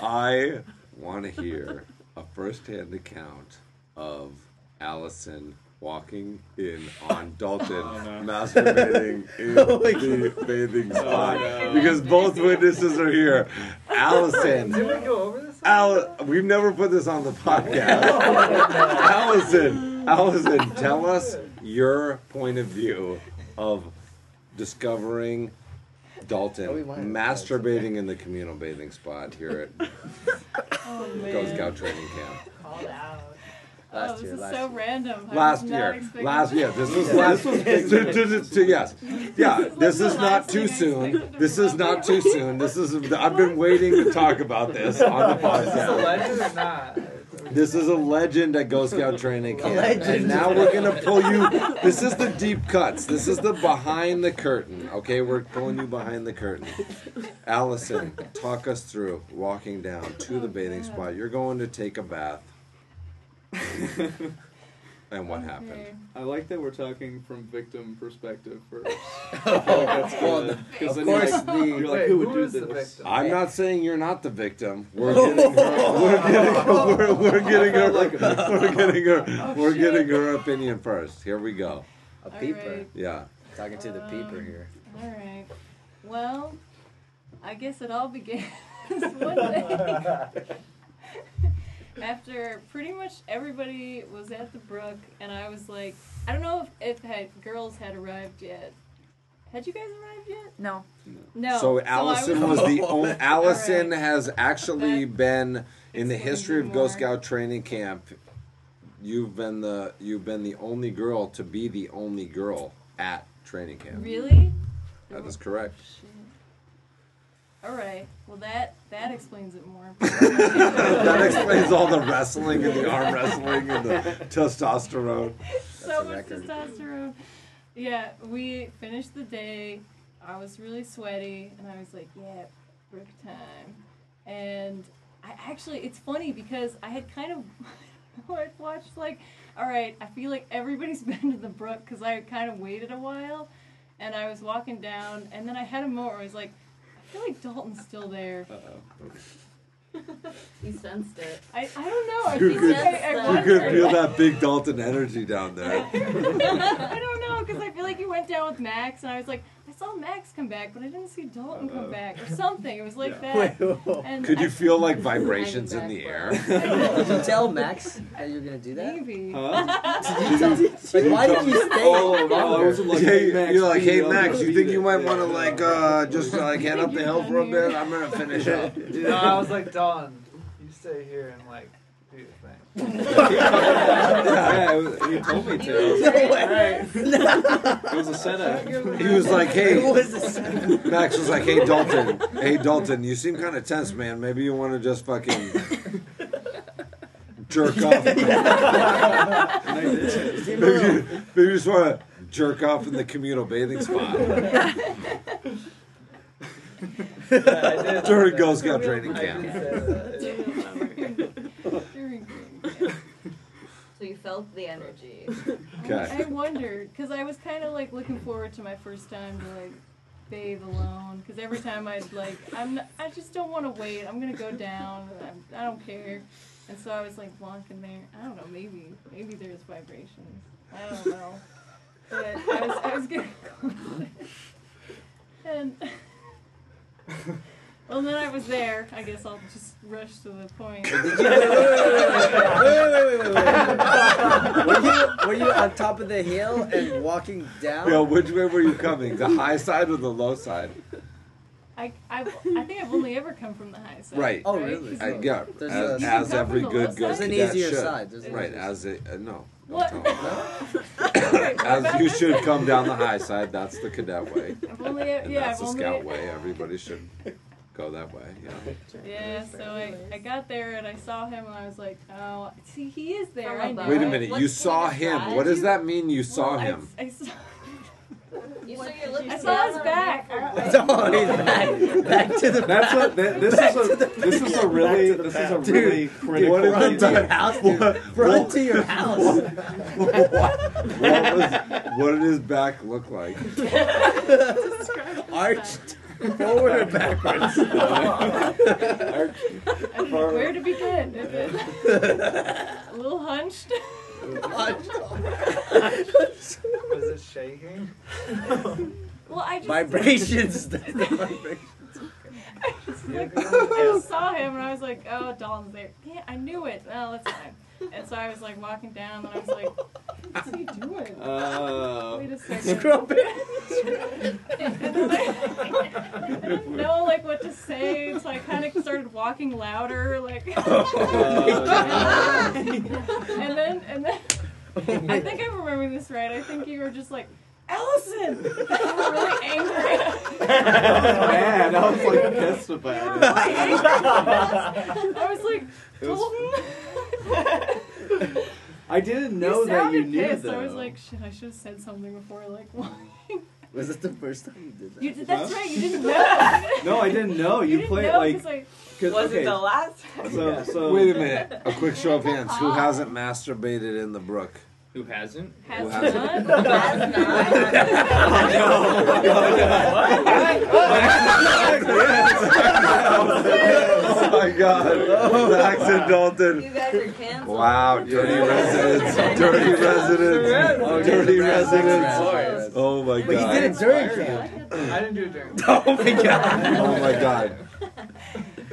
A: I want to hear a first-hand account of Allison walking in on Dalton oh, masturbating in oh the bathing oh, spot because both witnesses are here. Allison.
I: Did we go over this?
A: Al- we've never put this on the podcast. Allison, Allison, tell us your point of view of discovering Dalton
B: Oh, we might
A: masturbating in the communal bathing spot here at
J: Oh
A: Go
J: man.
A: Scout Training Camp.
K: Called out.
B: Last
J: oh, this
B: year,
J: is
B: last
J: so
B: year.
J: random. I
A: Last year, last year. This was last. This was, to, to, to, yes, yeah.
J: This was
A: This
J: the
A: is not too soon. This is not too soon. This is. I've been waiting to talk about this on the
I: Is this a
A: podcast.
I: legend or not?
A: This is a legend at Ghost Scout Training Camp.
B: legend.
A: And now we're gonna pull you. This is the deep cuts. This is the behind the curtain. Okay, we're pulling you behind the curtain. Allison, talk us through walking down to the bathing spot. You're going to take a bath. And what happened?
C: I like that we're talking from victim perspective first.
B: Oh,
C: That's
B: well,
C: good. 'Cause
B: of course,
C: you're like,
B: the-
C: you're like, who would
I: who
C: do this?
I: victim?
A: I'm not saying you're not the victim. We're getting her. We're getting, we're, we're getting her. We're getting her. We're getting her opinion first. Here we go.
B: a peeper.
J: right.
A: Yeah.
B: Talking to the peeper
J: Um,
B: here.
J: All right. Well, I guess it all began one day after pretty much everybody was at the brook, and I was like, I don't know if, if had, girls had arrived yet. Had you guys arrived yet?
F: No.
J: No.
A: So
J: I
A: Allison was the only. Allison
J: Alright.
A: has actually
J: That
A: been in the history of Go
J: more.
A: Scout training camp. You've been the you've been the only girl to be the only girl at training camp.
J: Really?
A: That is correct.
J: Shit. All right. Well, that that explains it more.
A: that explains all the wrestling and the arm wrestling and the testosterone.
J: so much testosterone. Yeah, we finished the day. I was really sweaty, and I was like, "Yeah, brook time." And I actually, it's funny because I had kind of I'd watched like, all right, I feel like everybody's been to the brook because I kind of waited a while, and I was walking down, and then I had a moment where I was like, feel like Dalton's still there.
K: He sensed it.
J: I, I don't know. I
A: You
J: think
A: could,
J: I, I
A: you could feel that big Dalton energy down there.
J: I don't know because I feel like you went down with Max, and I was like, I saw Max come back, but I didn't see Dalton come back or something. It was like that. And
A: Could you
J: I-
A: feel like vibrations in the air?
B: Did you tell Max that you were gonna do that?
J: Maybe.
B: Did you tell? Like, why did you stay
C: Oh, no, I wasn't like,
A: Yeah,
C: hey, Max,
A: you're like,
C: be
A: hey
C: on
A: Max,
C: the
A: you think
C: beat
A: you might want to like uh, just uh, like head up the hill for a bit? I'm gonna finish up.
I: You know, I was like, Dawn, you stay here and like do your thing.
C: Yeah, it was, he told me to. I was like,
B: No way.
C: It was a setup.
A: He was like, hey,
B: What was this?
A: Max was like, hey Dalton, hey Dalton, you seem kind of tense, man. Maybe you want to just fucking jerk off.
C: And I did.
B: Seemed a
A: Maybe, you- maybe you just want to jerk off in the communal bathing spot.
G: did.
A: During Girl Scout training
G: did
A: camp.
G: say that.
J: During green.
K: So you felt the energy.
A: Okay.
J: I wondered because I was kind of like looking forward to my first time to like bathe alone because every time I'd like I'm not, I just don't want to wait. I'm gonna go down. I'm, I don't care. And so I was like walking there. I don't know. Maybe maybe there's vibrations. I don't know. But I was I was gonna go and. Well, then I was there. I guess I'll just rush to the point.
O: Wait, wait, wait, wait, wait, wait. Were you were you on top of the hill and walking down?
A: Yo, which way were you coming? The high side or the low side?
J: I, I, I think I've only ever come from the high side.
A: Right.
O: Oh, really?
A: I, yeah,
O: There's
A: as,
O: a-
A: as every good
J: low
A: Girl
J: side?
O: There's an easier
A: should.
O: side. There's
A: right, as a uh, no.
J: What?
A: Don't tell me. as you should come down the high side. That's the cadet way.
J: I've only,
A: And
J: yeah,
A: that's
J: I've
A: the
J: only,
A: scout way. Everybody should go that way. Yeah.
J: Yeah, so I, I got there and I saw him and I was like, oh, see, he is there. I know.
A: Wait a minute. You
K: the
A: saw him. What does that mean? You saw
J: Well, I-
A: him.
J: I, saw,
K: You saw your lips.
J: I saw his back.
O: Oh, he's back, back to the
P: That's
O: back.
P: what th- this
O: Back
P: is. A, this is a really. This is a really
O: dude,
P: critical.
A: what is
O: Run
A: the
O: to your
A: back?
O: house, dude. Run to your house.
A: what, what, was, what did his back look like?
O: Arched forward or backwards?
J: I don't where to begin. Is it a little hunched?
I: Was it shaking?
J: Well, I just
O: Vibrations. Vibrations.
J: I just, like, I saw him and I was like, oh, Dalton's there. Yeah, I knew it. Oh, that's fine. And so I was like walking down and I was like, what's he doing?
P: Uh,
J: Wait a second. And then I, didn't know like what to say, so I kind of started walking louder, like.
P: uh,
J: and then and then I think I'm remembering this right. I think you were just like, Allison, you were really angry.
P: man, I was like pissed about it.
J: really. I was like,
P: It
J: Dalton.
P: I didn't know that you
J: sounded
P: knew
J: pissed.
P: though.
J: I was like, shit, I should have said something before, like,
O: Was it the first time you did that?
J: you did. That's
P: Huh?
J: right. You didn't know.
P: no, I didn't know. You,
J: You didn't
P: played
J: know
P: like.
J: 'cause I-
P: Cause,
D: Was
P: okay,
D: it the last time?
P: So, so
A: Wait a minute. A quick show of hands. Who hasn't masturbated in the brook?
L: Who hasn't?
J: Has
A: Has
J: none?
A: oh my god. Max and Dalton.
K: You guys are canceled.
A: Wow, dirty residents. Dirty residents. Dirty residents. Oh my god.
O: But he did it
A: god.
O: during camp.
I: I didn't do it during.
O: Oh my god.
A: Oh my god.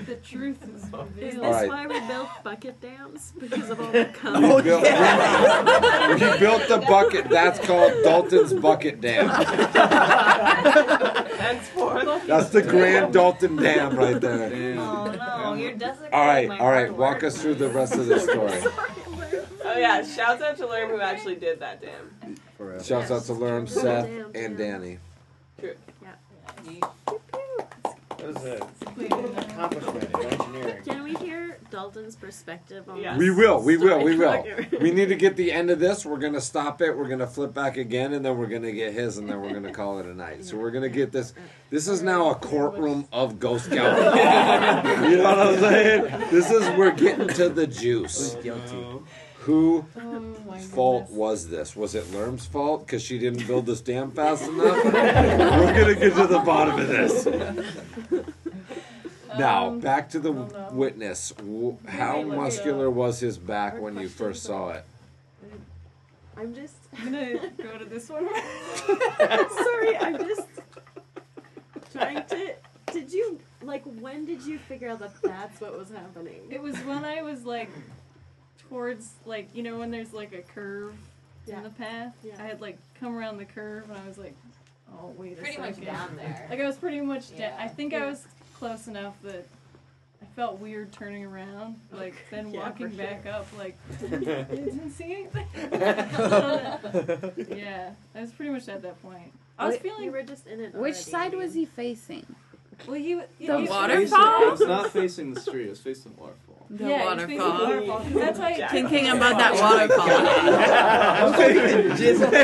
J: The truth is
N: Is this
A: All right.
N: why we built bucket dams? Because of all the cum?
A: We built, we built the bucket. That's called Dalton's Bucket Dam.
D: Henceforth.
A: That's the Grand Dalton Dam right there.
K: Oh no, you're desecrating
A: All right, all right. Walk us through the rest of the story.
D: Oh yeah, shouts out to Lerm who actually did that dam.
O: For.
A: Shouts out to Lerm, Seth, and Danny.
D: True.
H: That was accomplishment in engineering.
N: Can we hear Dalton's perspective on
D: Yes.
A: We will, we will, we will. We need to get the end of this. We're gonna stop it. We're gonna flip back again, and then we're gonna get his, and then we're gonna call it a night. So we're gonna get this. This is now a courtroom of Ghost Scout. you know what I'm saying? This is we're getting to the juice.
O: Guilty.
A: Who
J: Oh
A: fault
J: goodness.
A: was this? Was it Lerm's fault because she didn't build this dam fast enough? we're gonna get to the bottom of this. Now,
J: Um,
A: back to the witness. How
J: Right, look it
A: muscular was his back when you first saw it?
N: I'm just
J: I'm gonna go to this one.
N: sorry. I'm just trying to. Did you like? When did you figure out that that's what was happening?
J: It was when I was like towards like you know when there's like a curve
N: Yeah.
J: in the path.
N: Yeah.
J: I had like come around the curve and I was like, oh wait a
K: Pretty
J: second.
K: much down there.
J: Like I was pretty much. Da-
K: Yeah.
J: I think I was close enough that I felt weird turning around, like then
N: Yeah,
J: walking
N: for
J: back up, like didn't see anything. yeah, I was pretty much at that point. I was
N: Wait,
J: feeling.
N: you were just in it.
F: Which
N: already,
F: side was he facing?
J: Well, you.
F: The
J: you-
F: waterfall?
P: Facing, I was not facing the street. I was facing the waterfall.
F: The
J: yeah, it's basically a
F: waterfall.
J: waterfall. 'cause That's why
F: Thinking about that waterfall.
A: Wait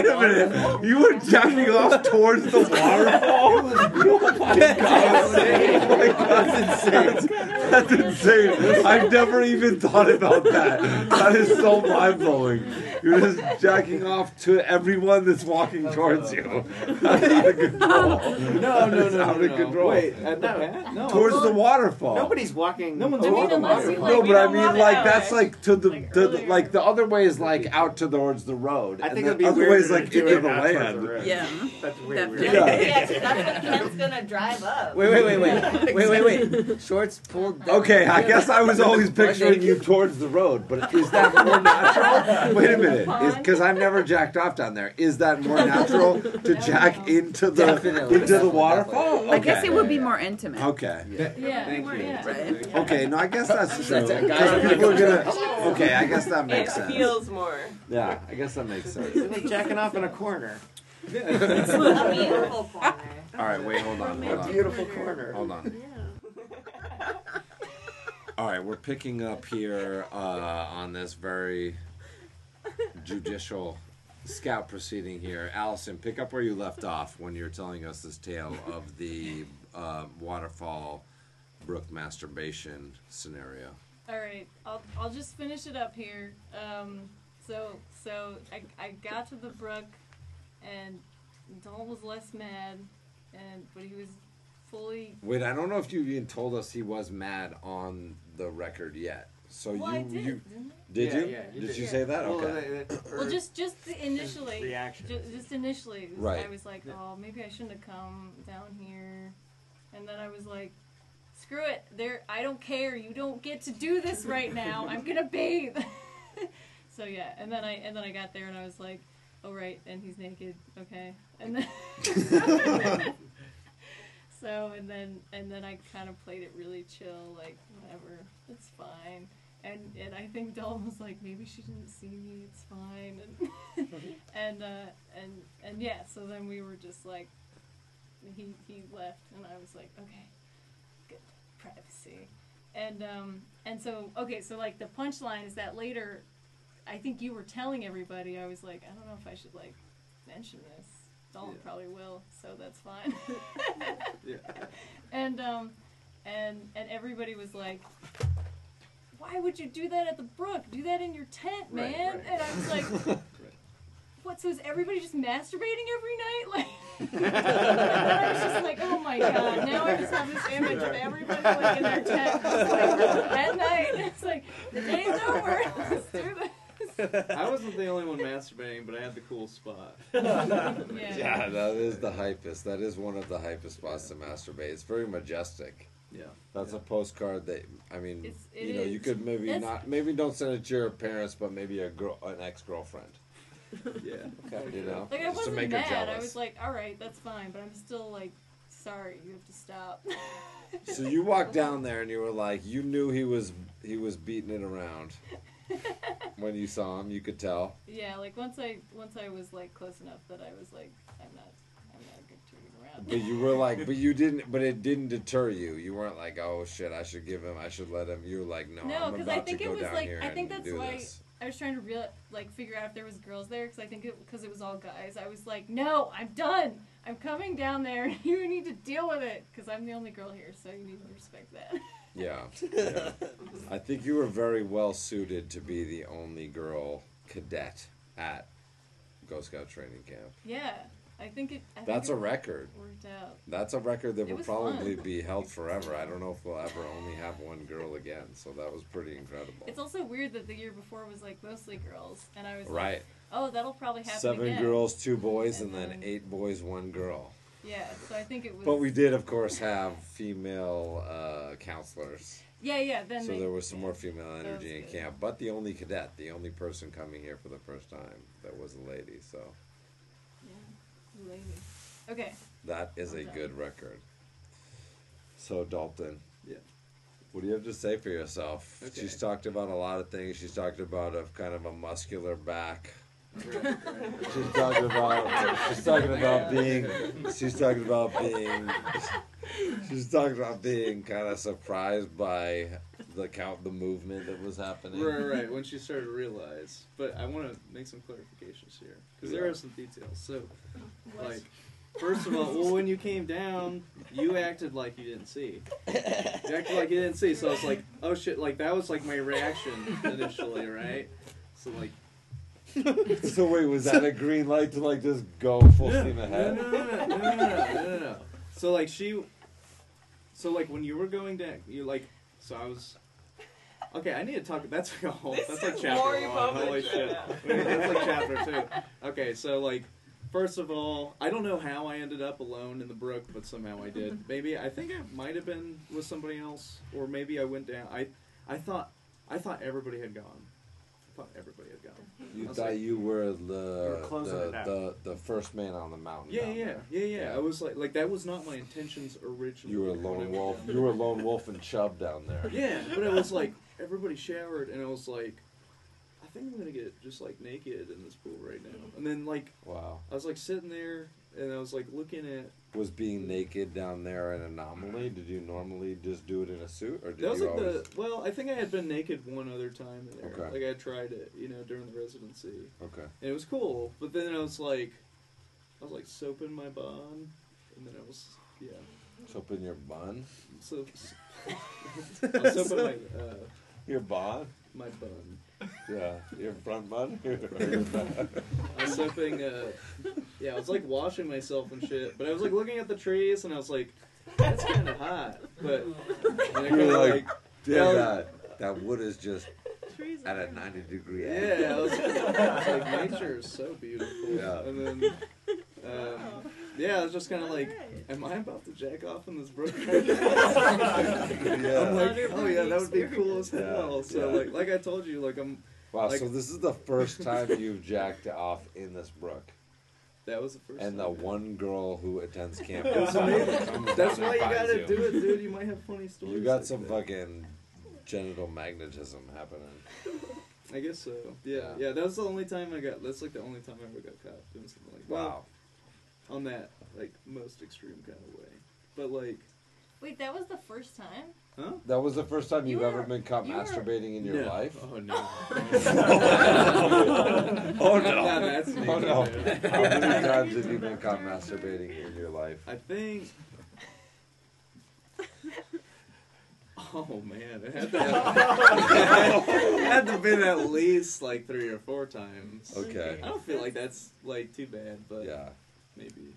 A: a minute. You were jacking off towards the waterfall? My god. Oh my god, that's insane. That's insane. I've never even thought about that. That is so mind blowing. You're just jacking off to everyone that's walking towards you. That's out of control.
P: No, no,
A: That's
P: no,
A: out
P: no,
A: of
P: no.
A: control.
P: Wait, at the path? No.
A: Towards the waterfall.
H: Nobody's walking.
P: No one's
H: over
P: walking
H: the
P: unless
H: water.
P: you,
A: No,
P: like,
A: but I
P: don't
A: mean,
P: walk
A: like
P: that
A: that's
P: way.
A: like to the to the, like the other way is like out towards the road.
H: I
A: and
H: think
A: the
H: it'd be
A: other
H: weirder
A: way is
H: to
A: like
H: do
A: into
H: it
A: the
H: not towards
A: land.
H: road.
F: Yeah.
H: That's way
F: Definitely.
H: weird.
A: Yeah.
K: Yeah, 'cause that's when Kent's gonna drive up.
B: Wait, wait, wait, wait, wait, wait, wait. Shorts pulled down.
A: Okay, I guess I was always picturing you towards the road, but is that more natural? Wait a minute, because I've never jacked off down there. Is that more natural to jack into the
B: Definitely,
A: into the waterfall? Okay.
F: I guess it would be more intimate.
A: Okay.
J: Yeah.
H: Thank you.
J: yeah.
F: Right.
A: Okay. No, I guess that's true.
B: That's
A: Because people are gonna. Okay, I guess that
D: It
A: makes sense.
D: It feels more.
A: Yeah, I guess that makes sense.
H: It's like jacking off in a corner.
K: A beautiful corner.
A: All right, wait, hold on, hold on.
H: Beautiful corner.
A: Hold on.
N: Yeah.
A: All right, we're picking up here uh, on this very judicial scout proceeding here. Allison, pick up where you left off when you're telling us this tale of the uh, waterfall brook masturbation scenario.
J: All right, I'll I'll just finish it up here. Um, so so I I got to the brook, and Dalton was less mad, and but he was fully.
A: Wait, I don't know if you even told us he was mad on the record yet. So
J: Well,
A: you
J: I did,
A: you
J: didn't
A: did
H: Yeah,
A: you?
H: yeah, you
A: did
H: did.
A: you say that?
H: Well,
A: Okay.
H: they- they-
J: Well, just just initially,
H: reaction.
J: ju- just initially, it was-
A: Right.
J: I was like, oh, maybe I shouldn't have come down here, and then I was like, screw it, there, I don't care, you don't get to do this right now. I'm gonna bathe. so yeah, and then I and then I got there and I was like, oh right, and he's naked, okay, and then. So and then and then I kind of played it really chill, like whatever, it's fine. And and I think Dalton was like, maybe she didn't see me, it's fine. And and uh, and and yeah, so then we were just like, he he left, and I was like, okay, good privacy. And um and so okay, so like the punchline is that later, I think you were telling everybody. I was like, I don't know if I should like mention this. Dalton
H: Yeah.
J: probably will, so that's fine.
H: Yeah.
J: and um and and everybody was like why would you do that at the brook do that in your tent man
H: right.
J: and i was like what so is everybody just masturbating every night like and i was just like oh my god now i just have this image of everybody like in their tent like, at night it's like the day's over let's do this
C: I wasn't the only one masturbating, but I had the cool spot.
A: Yeah, that is the hypest. That is one of the hypest spots to masturbate. It's very majestic.
C: Yeah.
A: That's a postcard that I mean,
J: It's- it
A: you know, you could maybe
J: It's-
A: not, maybe don't send it to your parents, but maybe a girl, an ex girlfriend.
C: Yeah.
A: okay, You know,
J: like i
A: just to
J: wasn't
A: make her
J: mad
A: jealous.
J: i was like all right that's fine but i'm still like sorry you have to stop
A: so you walked down there and you were like, you knew he was he was beating it around when you saw him. You could tell.
J: Yeah, like once I once I was like close enough that I was like,
A: But you were like, but you didn't, but it didn't deter you. You weren't like, oh shit, I should give him, I should let him. You were like, no,
J: no,
A: I'm
J: because
A: about
J: I think
A: to
J: it
A: go
J: was
A: down
J: like
A: here
J: I think that's why
A: this.
J: I was trying to real like figure out if there was girls there because I think it because it was all guys. I was like, no, I'm done. I'm coming down there. You need to deal with it because I'm the only girl here, so you need to respect that.
A: Yeah, yeah. I think you were very well suited to be the only girl cadet at Ghost Scout training camp.
J: yeah, I think it. I think
A: That's
J: it
A: a record.
J: Worked out.
A: That's a record that
J: It
A: will
J: was
A: probably
J: fun.
A: be held forever. I don't know if we'll ever only have one girl again. So that was pretty incredible.
J: It's also weird that the year before was like mostly girls, and I was
A: Right.
J: like, oh, that'll probably happen
A: Seven
J: again.
A: girls, two boys, and then eight boys, one girl.
J: Yeah, so I think it was.
A: But we did, of course, have female uh, counselors.
J: Yeah, yeah. Then
A: so
J: they,
A: there was some more female energy in
J: good.
A: camp. But the only cadet, the only person coming here for the first time, that was a lady. So
J: Yeah, lady. Okay.
A: that is a
J: I'm done.
A: good record. So Dalton,
C: Yeah.
A: what do you have to say for yourself?
C: Okay.
A: She's talked about a lot of things. She's talked about a kind of a muscular back. She's talking about. She's talking about being. She's talking about being. She's talking about being kind of surprised by the count, the movement that was happening.
C: Right, right. When she started to realize, but I want to make some clarifications here because there are some details. So, like, first of all, well, when you came down, you acted like you didn't see. You acted like you didn't see. So I was like, oh shit! Like that was like my reaction initially, right? So like,
A: so wait, was that a green light to like just go full steam ahead?
C: No, no, no, no, no, no, no, no. So like she, so like when you were going down, you like, so I was. Okay, I need to talk. That's like a whole.
D: This
C: that's like chapter one. Holy shit! that's like chapter two. Okay, so like, first of all, I don't know how I ended up alone in the brook, but somehow I did. Maybe I think I might have been with somebody else, or maybe I went down. I, I thought, I thought everybody had gone. I thought everybody had
A: you thought
C: like-
A: you were the the, the the first man on the mountain.
C: Yeah,
A: down
C: yeah, yeah, yeah. I was like, like that was not my intentions originally.
A: You were a lone wolf. You were a lone wolf and Chubb down there.
C: Yeah, but it was like everybody showered, and I was like, I think I'm gonna get just like naked in this pool right now. And then like,
A: Wow.
C: I was like sitting there, and I was like looking at.
A: Was being naked down there an anomaly? Did you normally just do it in a suit, or did
C: That was
A: you
C: like
A: always?
C: the well. I think I had been naked one other time there.
A: Okay.
C: Like I tried it, you know, during the residency.
A: Okay.
C: And it was cool, but then I was like, I was like soaping my bun, and then I was yeah.
A: Soap in your bun.
C: So, I was soaping my uh,
A: Your bun.
C: My bun.
A: Yeah, your front bun. Or?
C: I was soaping. Uh, yeah, I was like washing myself and shit, but I was like looking at the trees, and I was like, that's kind of hot. But and
A: You
C: kinda,
A: were like, damn
C: well,
A: that that wood is just at a ninety degree angle.
C: Yeah, I was, I was like, nature is so beautiful.
A: Yeah.
C: And then, um, yeah, I was just kind of like, am I about to jack off in this brook?
A: Yeah.
C: I'm like, oh yeah, that would be cool as
A: Yeah,
C: hell. So
A: yeah.
C: like, like I told you, like I'm.
A: Wow,
C: like,
A: so this is the first time you've jacked off in this brook.
C: That was the first.
A: And the one girl who attends camp.
C: It was amazing.
A: comes
C: That's why you gotta do it, dude. You might have funny stories.
A: You got
C: like
A: some
C: that.
A: fucking genital magnetism happening.
C: I guess so. Yeah,
A: Yeah.
C: yeah. That was the only time I got. That's like the only time I ever got caught doing something like that.
A: Wow.
C: On that like most extreme kind of way, but like,
J: Wait, that was the first time?
C: huh?
A: That was the first time
J: You
A: you've ever
J: were-
A: been caught
J: you were-
A: masturbating in your
C: No.
A: life?
C: Oh, oh no.
A: oh no.
C: Now that's
A: oh no. How many times have you been caught masturbating in your life?
C: I think. Oh man, it had to, it had to been at least like three or four times.
A: Okay.
C: I don't feel like that's like too bad, but
A: Yeah.
C: Maybe.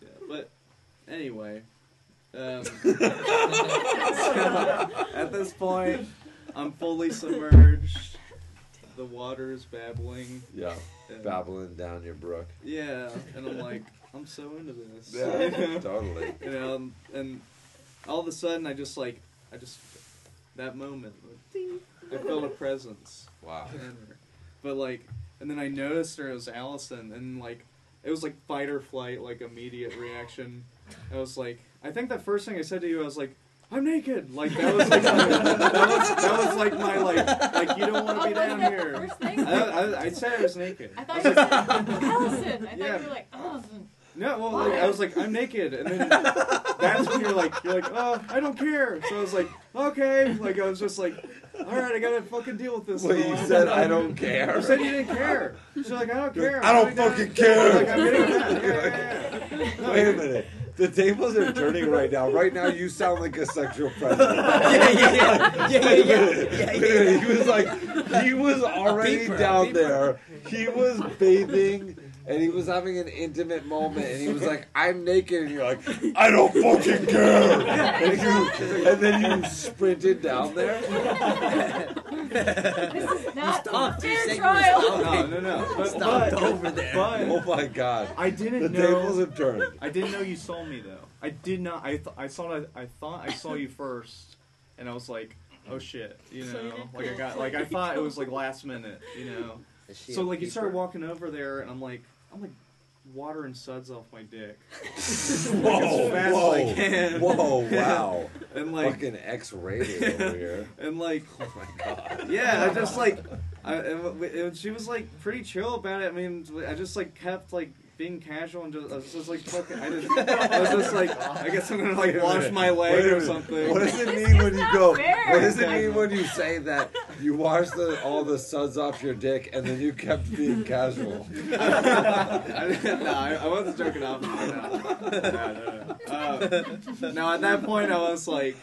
C: Yeah, but anyway, um, at this point, I'm fully submerged. The water is babbling.
A: Yeah.
C: and-
A: Babbling down your brook.
C: Yeah, and I'm like, I'm so into this.
A: Yeah, totally.
C: You know, and, and all of a sudden, I just like, I just that moment, like, I felt a presence.
A: Wow.
C: in her. But like, and then I noticed her as Allison, and like, it was like fight or flight, like immediate reaction. I was like, I think the first thing I said to you, I was like. I'm naked. Like that was like my, that was that was like my like like you don't want to oh, be down here. I, I, I said I was naked.
J: I thought you said Allison. I thought
C: Yeah.
J: you were like Allison.
C: No, well, like, I was like, I'm naked, and then that's when you're like, you're like, oh, I don't care. So I was like, okay, like I was just like, all right, I gotta fucking deal with this. Now.
A: you said, "I don't care"?
C: You said you didn't care. She's like, I don't care.
A: I don't fucking care.
C: Like, I'm getting down. Yeah, yeah, yeah. No,
A: Wait a minute. The tables are turning right now. Right now, you sound like a sexual predator.
G: Yeah, yeah, yeah. Yeah, yeah, yeah. Yeah, yeah, yeah.
A: He was like, he was already
G: Beeper,
A: down
G: beeper.
A: there. He was bathing, and he was having an intimate moment, and he was like, "I'm naked," and you're like, "I don't fucking care." And, you, and then you sprinted down there.
J: This is not
G: stopped. You
J: fair
G: said
J: trial.
G: were
C: No, no, no. But,
G: Stopped
C: but,
G: over there.
C: But
A: Oh my god!
Q: I didn't
A: The
Q: know.
A: tables have turned.
Q: I didn't know you saw me though. I did not. I th- I saw. I thought I saw you first, and I was like, oh shit, you
N: So you
Q: know.
N: didn't
Q: Like I got. Like I thought it was like last minute, you know. So like you started walking over there, and I'm like, I'm like watering suds off my dick.
A: Whoa,
Q: as fast
A: whoa,
Q: as I can.
A: whoa, wow!
C: and like,
A: Fucking X-rated over here.
C: and like,
A: Oh my god!
C: yeah, I just like, I, it- she was like pretty chill about it. I mean, I just like kept like being casual and just I was just like fucking. I, just, I was just like, I guess I'm gonna like wash my leg or something.
A: What does it mean when you go?
J: fair.
A: What does it mean when you say that you wash the all the suds off your dick and then you kept being casual?
C: I, no, I, I wasn't joking off. No, no, no. Uh, no, at that point, I was like,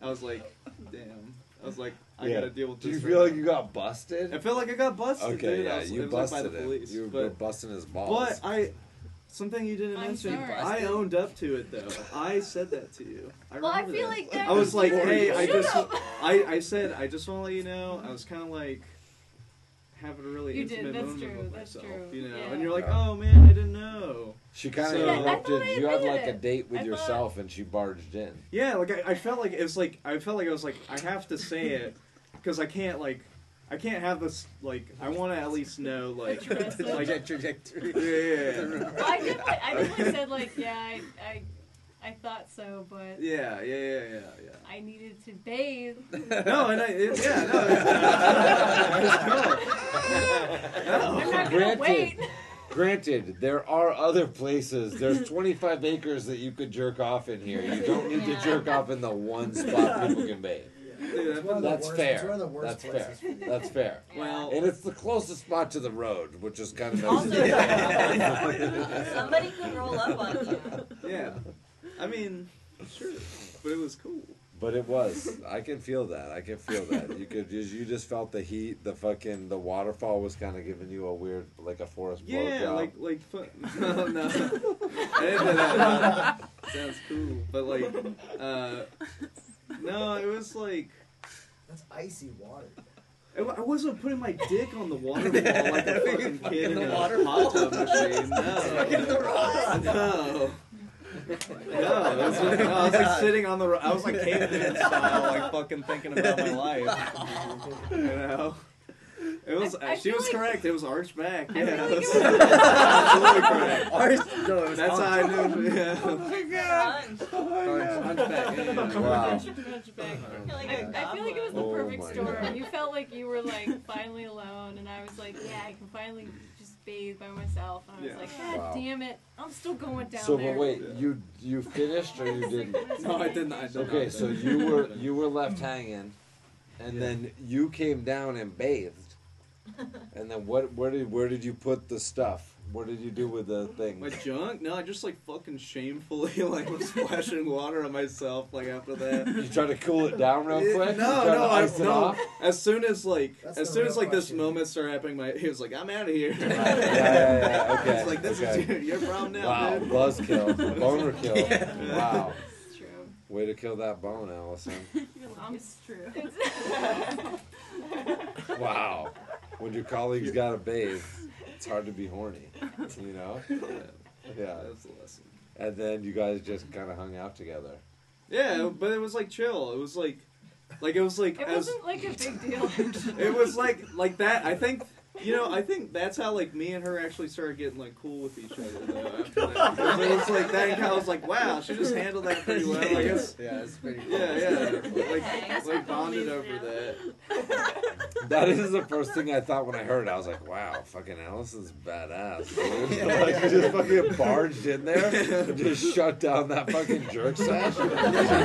C: I was like, damn. I was like, I
A: Yeah.
C: gotta deal with
A: Do
C: this.
A: you
C: right
A: feel like
C: now.
A: you got busted?
C: I feel like I got busted.
A: Okay,
C: dude.
A: yeah,
C: was,
A: you
C: it was, like,
A: busted
C: by the
A: it.
C: police.
A: You were busting his balls.
C: But I, something you didn't
J: I'm
C: mention.
J: sorry.
C: I owned up to it though. I said that to you. I
J: Well, I feel
C: that.
J: like
C: I was like, hey, I just. I, I said, I just want to let you know. I was kind of like having a really
J: You did,
C: intimate
J: that's
C: moment
J: true,
C: with
J: that's
C: myself,
J: true,
C: you know.
J: yeah.
C: And you're like, oh man, I didn't know.
A: She kind of
C: So-
A: interrupted.
J: thought
A: you had like
J: admitted
A: a date with
J: I thought-
A: yourself, and she barged in.
C: Yeah, like I, I felt like it was like I felt like I was like I have to say it because I can't like I can't have this like I want to at least know like
J: Address it.
C: like
E: trajectory.
C: yeah, yeah, yeah.
J: Well, I definitely, I definitely said like, yeah, I, I, I thought so, but
C: Yeah, yeah, yeah, yeah, yeah.
J: I needed to bathe.
C: No, and I, it, yeah, no, it, no.
J: I'm not gonna
A: Granted,
J: wait.
A: granted, there are other places. There's 25 acres that you could jerk off in here. You don't need
K: Yeah.
A: to jerk off in the one spot people can bathe.
O: It's one of the
A: That's
O: worst-
A: fair.
O: It's one of the worst
A: That's fair.
O: places for.
A: That's fair.
C: Well,
A: And it's the closest spot to the road, which is kind of
K: Also,
A: nice.
K: somebody could roll up on you.
C: yeah. I mean, sure, but it was cool.
A: But it was. I can feel that. I can feel that. You could just you just felt the heat. The fucking the waterfall was kind of giving you a weird like a forest
C: Yeah,
A: blowjob.
C: like like fu- no, no. I didn't do that. Sounds cool, but like, uh, no, it was like.
O: That's icy water.
C: I I wasn't putting my dick on the water waterfall like a fucking kid in, a water hot tub machine. No, no. No, it was like, no, I was like sitting on the. ro- I was like caveman style, like fucking thinking about my life. You know, it was.
J: I- I
C: she was
J: like-
C: correct. It was arched back.
J: I
C: Yeah,
J: like
C: that's
J: was-
C: absolutely correct.
E: Arched- no, it was
C: That's how I
E: hunched.
C: knew. Yeah.
K: Oh Hunch.
E: Arched- hunchback, yeah, yeah.
A: Wow.
J: Hunchback.
K: I feel like
J: I,
K: a
J: I feel like it was the
A: Oh
J: perfect
A: my
J: storm.
A: God.
J: You felt like you were like finally alone, and I was like, yeah, I can finally just bathe by myself. And I was
C: Yeah.
J: like, God
A: Wow.
J: damn it, I'm still going down
A: so,
J: there.
A: but wait, you you finished or you didn't?
C: No, I didn't. I did
A: Okay,
C: not.
A: so you were you were left hanging, and then you came down and bathed, and then what? Where did where did you put the stuff? What did you do with the thing?
C: My junk? No, I just like fucking shamefully like was splashing water on myself like after that.
A: You try to cool it down real quick.
C: No,
A: You try to
C: no, I,
A: it
C: no.
A: off?
C: As soon as like,
O: That's
C: as soon as like this moment started happening, my he was like, "I'm out of here."
A: yeah, yeah, yeah, okay,
C: It's like this
A: okay.
C: is your, your problem now,
A: Wow,
C: dude.
A: buzz kill, boner kill. Wow,
J: true.
A: way to kill that bone, Allison.
J: It's true.
A: Wow, when your colleagues got to bathe, it's hard to be horny, you know. Yeah,
C: That's the lesson.
A: and then you guys just kind of hung out together.
C: Yeah, but it was like chill. It was like, like it was like
J: It
C: as
J: wasn't like a big deal.
C: it was like like that. I think you know. I think that's how like me and her actually started getting like cool with each other. Though after it was like that. And I was like, wow, she just handled that pretty well. I guess.
E: Yeah, it's pretty cool.
C: Yeah, yeah. Like,
K: Thanks.
C: like bonded over that.
A: That is the first thing I thought when I heard it. I was like, wow, fucking Allison's badass. Dude. like, you just fucking barged in there and just shut down that fucking jerk sash. She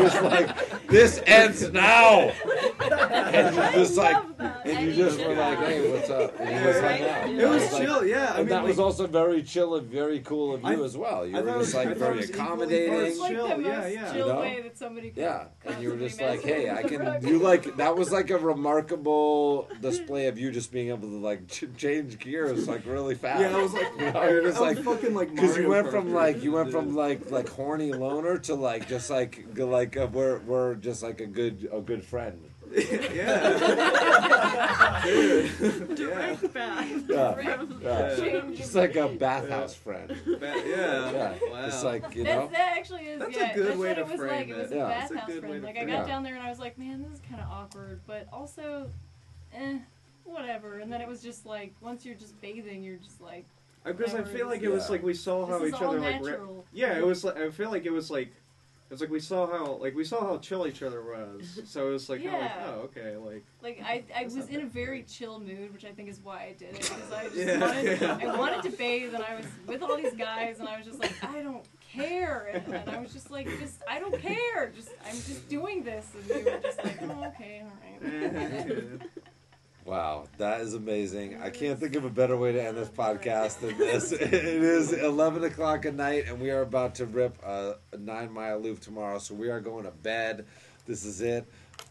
A: was like, this ends now. And you just like, and you just were like, hey, what's up? And you just hung out.
C: It was
A: like-
C: chill, yeah. I
A: and
C: mean,
A: that was also very chill and very cool of you
C: I-
A: as well. You
C: I
A: were just
C: was- I
A: like
C: it
A: very
C: was
A: accommodating.
J: It's like
C: Chill,
J: the most
C: yeah, yeah.
J: chill
A: You know?
J: way that somebody could
A: Yeah, and you were just like, hey, I can. You like that was like a remarkable display of you just being able to like ch- change gears like really fast.
C: Yeah, I was like,
A: you know, you're just like
C: fucking like
A: because you went from like you went from like like horny loner to like just like like uh, we're we're just like a good a good friend.
C: Yeah. Dude. yeah.
N: Direct back.
A: Yeah,
N: From-
A: yeah.
J: Change
A: Just like a bathhouse friend.
C: Ba- yeah.
A: Yeah,
C: Wow.
A: it's like you
J: That's,
A: know.
J: that actually is
C: That's a good
J: that's
C: way to
J: it
C: frame
J: like. It
C: it.
J: a
A: Yeah.
C: That's a
J: bathhouse
C: good way
J: friend. Like I got
A: it.
J: down there and I was like, man, this is kind of awkward, but also, eh, whatever. And then it was just like once you're just bathing, you're just like,
C: Because I feel like it was
A: Yeah.
C: like we saw how
J: This
C: each
J: is all
C: other like. Re- yeah, it was like I feel like it was like. It's like we saw how like we saw how chill each other was. So it was like, kinda like
J: Yeah.
C: oh okay, like
J: Like I, I was in a very chill mood, which I think is why I did it because I just
C: Yeah.
J: wanted, I wanted to bathe, and I was with all these guys, and I was just like, I don't care, and, and I was just like, just I don't care, just I'm just doing this, and you were just like, oh okay, all right.
A: Wow, that is amazing. I can't think of a better way to end this podcast than this. It is 11 o'clock at night, and we are about to rip a, a nine mile loop tomorrow, so we are going to bed. This is it.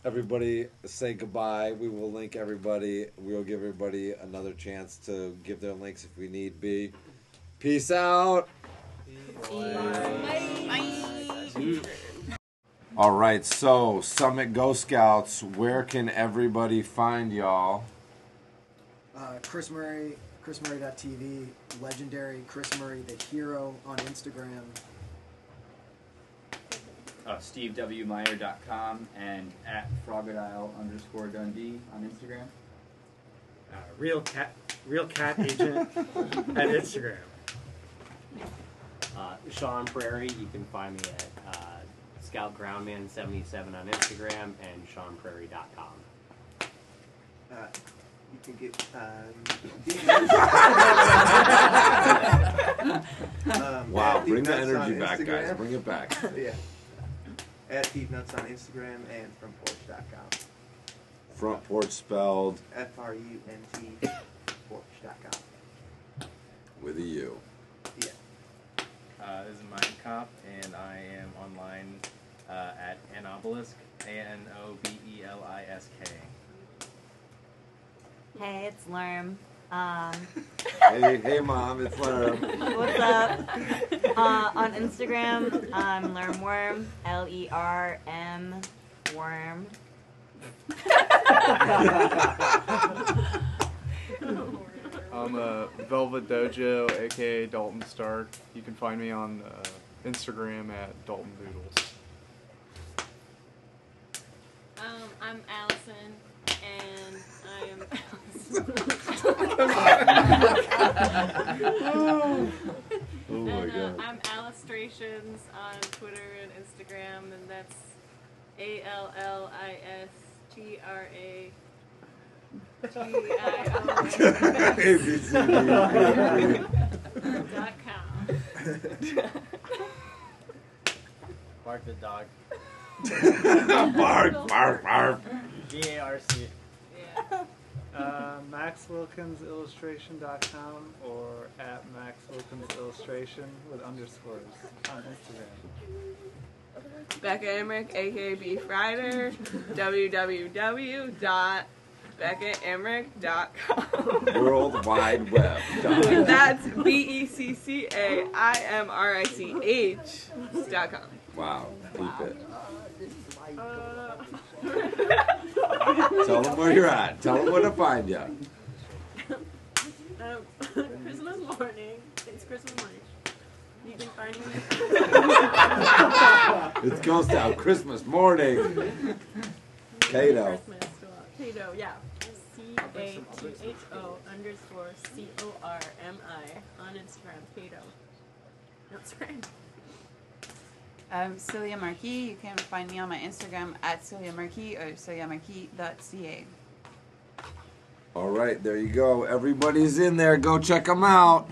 A: Everybody say goodbye. We will link everybody. We will give everybody another chance to give their links if we need be. Peace out. All right, so Summit Ghost Scouts, where can everybody find y'all?
O: Uh, Chris Murray, ChrisMurray.tv, legendary Chris Murray, the hero on Instagram.
L: Uh, SteveWMeyer.com and at Frogadile underscore Dundee on Instagram.
H: Uh, real cat, real cat agent at Instagram.
R: Uh, Sean Prairie, you can find me at Scout Groundman 77 on Instagram and SeanPrairie.com.
E: Uh, you can get um, um,
A: Wow, bring the energy
E: on
A: back, guys. Bring it back.
E: yeah. At Deep Nuts on Instagram and FrontPorch.com.
A: Front porch spelled
E: F R U N T porch.com.
A: with a U.
E: Yeah.
S: Uh, this is Mind Cop, and I am online uh, at Anobelisk, A N O B E L I S K.
K: Hey, it's Lerm. Um,
A: Hey, hey, mom, it's Lerm.
K: What's up? Uh, on Instagram, I'm Lermworm. L E R M worm.
Q: I'm uh, Velvet Dojo, aka Dalton Stark. You can find me on uh, Instagram at Dalton Doodles.
J: Um, I'm Allison, and I am.
A: Oh my
J: and, uh,
A: God.
J: I'm Allustrations on Twitter and Instagram, and that's A L L I S T R A T I
A: A, B, C, D,
J: O dot com.
G: Bark the dog.
A: Bark, bark, bark.
G: B A R C.
I: Uh, MaxWilkinsIllustration.com or at MaxWilkinsIllustration with underscores on Instagram.
D: Becca Emmerich, aka B Friday, www.beccaemmerich.com.
A: World Wide Web.
D: That's B E C C A I M R I C H dot com.
A: Wow, keep it. Tell them where you're at. Tell them where to find you.
N: Um, Christmas morning. It's Christmas morning. You can find me.
A: It's Ghost Out Christmas morning. Kato.
N: Christmas. Cato, yeah. C A T H O underscore C O R M I on Instagram. Cato. That's right.
F: Um, Celia Marquis, you can find me on my Instagram at Celia Marquis or celiamarquis.ca.
A: All right, there you go. Everybody's in there. Go check them out.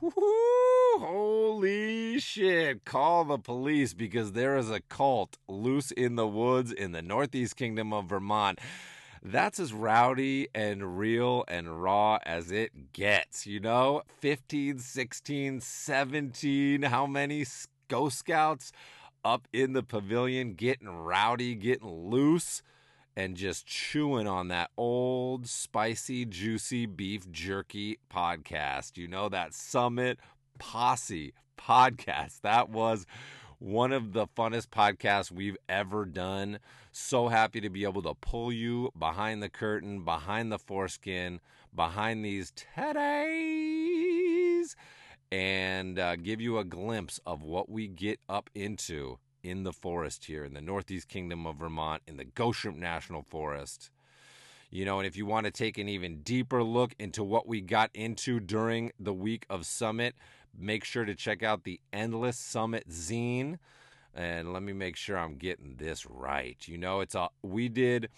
A: Woo-hoo, Holy shit. Call the police because there is a cult loose in the woods in the Northeast Kingdom of Vermont. That's as rowdy and real and raw as it gets, you know? 15, 16, 17, how many Ghost Scouts up in the pavilion getting rowdy, getting loose? and just chewing on that old spicy juicy beef jerky podcast. You know that summit posse podcast. That was one of the funnest podcasts we've ever done. So happy to be able to pull you behind the curtain behind the foreskin behind these teddies and uh, give you a glimpse of what we get up into in the forest here in the Northeast Kingdom of Vermont in the Goshen National Forest. You know, and if you want to take an even deeper look into what we got into during the week of Summit, make sure to check out the Endless Summit zine. and let me make sure I'm getting this right. You know, it's a we did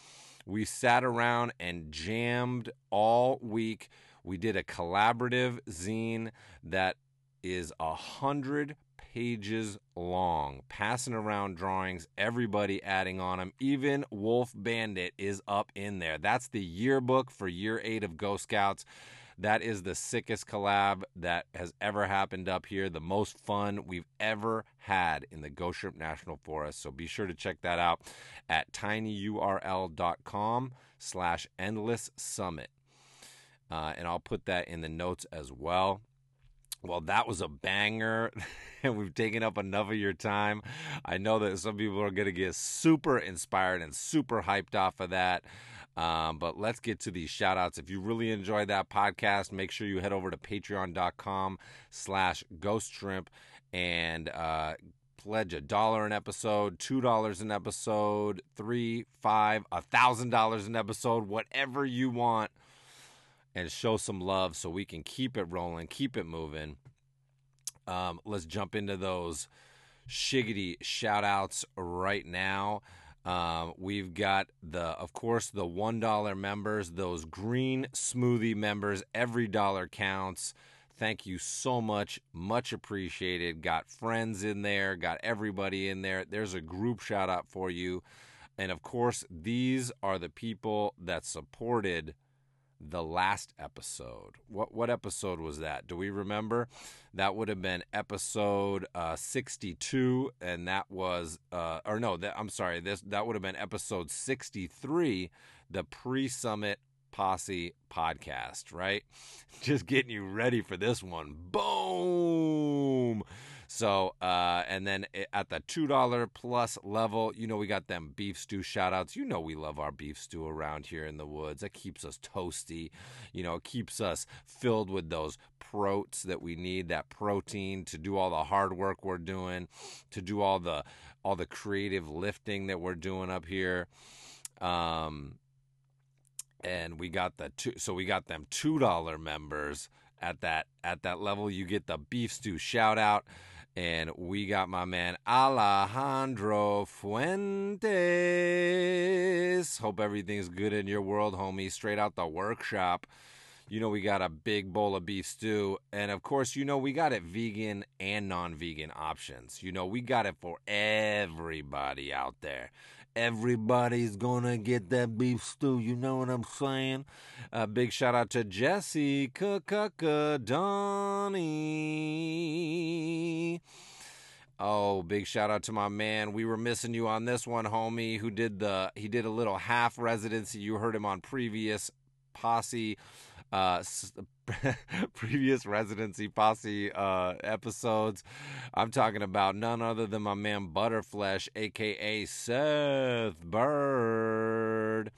A: we sat around and jammed all week. We did a collaborative zine that is a hundred pages long, passing around drawings, everybody adding on them. Even Wolf Bandit is up in there. That's the yearbook for year eight of Ghost Scouts. That is the sickest collab that has ever happened up here. The most fun we've ever had in the Shrimp National Forest. So be sure to check that out at tinyurl.com slash endless summit. Uh, and I'll put that in the notes as well. Well, that was a banger, and we've taken up enough of your time. I know that some people are going to get super inspired and super hyped off of that. Um, but let's get to these shout outs. If you really enjoyed that podcast, make sure you head over to patreon.com slash ghost shrimp and uh, pledge a dollar an episode, two dollars an episode, three, five, a thousand dollars an episode, whatever you want, and show some love so we can keep it rolling, keep it moving. Um, let's jump into those shiggity shout outs right now. Um, we've got the, of course, the one dollar members, those green smoothie members. Every dollar counts. Thank you so much, much appreciated. Got friends in there, got everybody in there. There's a group shout out for you, and of course, these are the people that supported the last episode. What what episode was that? Do we remember? That would have been episode uh, 62 and that was uh, or no, that I'm sorry, this that would have been episode 63, the pre-summit posse podcast, right? Just getting you ready for this one. Boom. So, uh, and then at the $2 plus level, you know, we got them beef stew shout outs. You know, we love our beef stew around here in the woods. It keeps us toasty, you know, it keeps us filled with those protes that we need, that protein to do all the hard work we're doing, to do all the, all the creative lifting that we're doing up here. Um, and we got the two, so we got them $2 members at that, at that level. You get the beef stew shout out and we got my man Alejandro Fuentes. Hope everything's good in your world, homie. Straight out the workshop. You know, we got a big bowl of beef stew. And of course, you know, we got it vegan and non vegan options. You know, we got it for everybody out there. Everybody's gonna get that beef stew. You know what I'm saying? A big shout out to Jesse Kakaka Donnie. Oh, big shout out to my man. We were missing you on this one, homie, who did the he did a little half residency. You heard him on previous posse uh previous residency posse uh episodes. I'm talking about none other than my man Butterflesh, aka Seth Bird.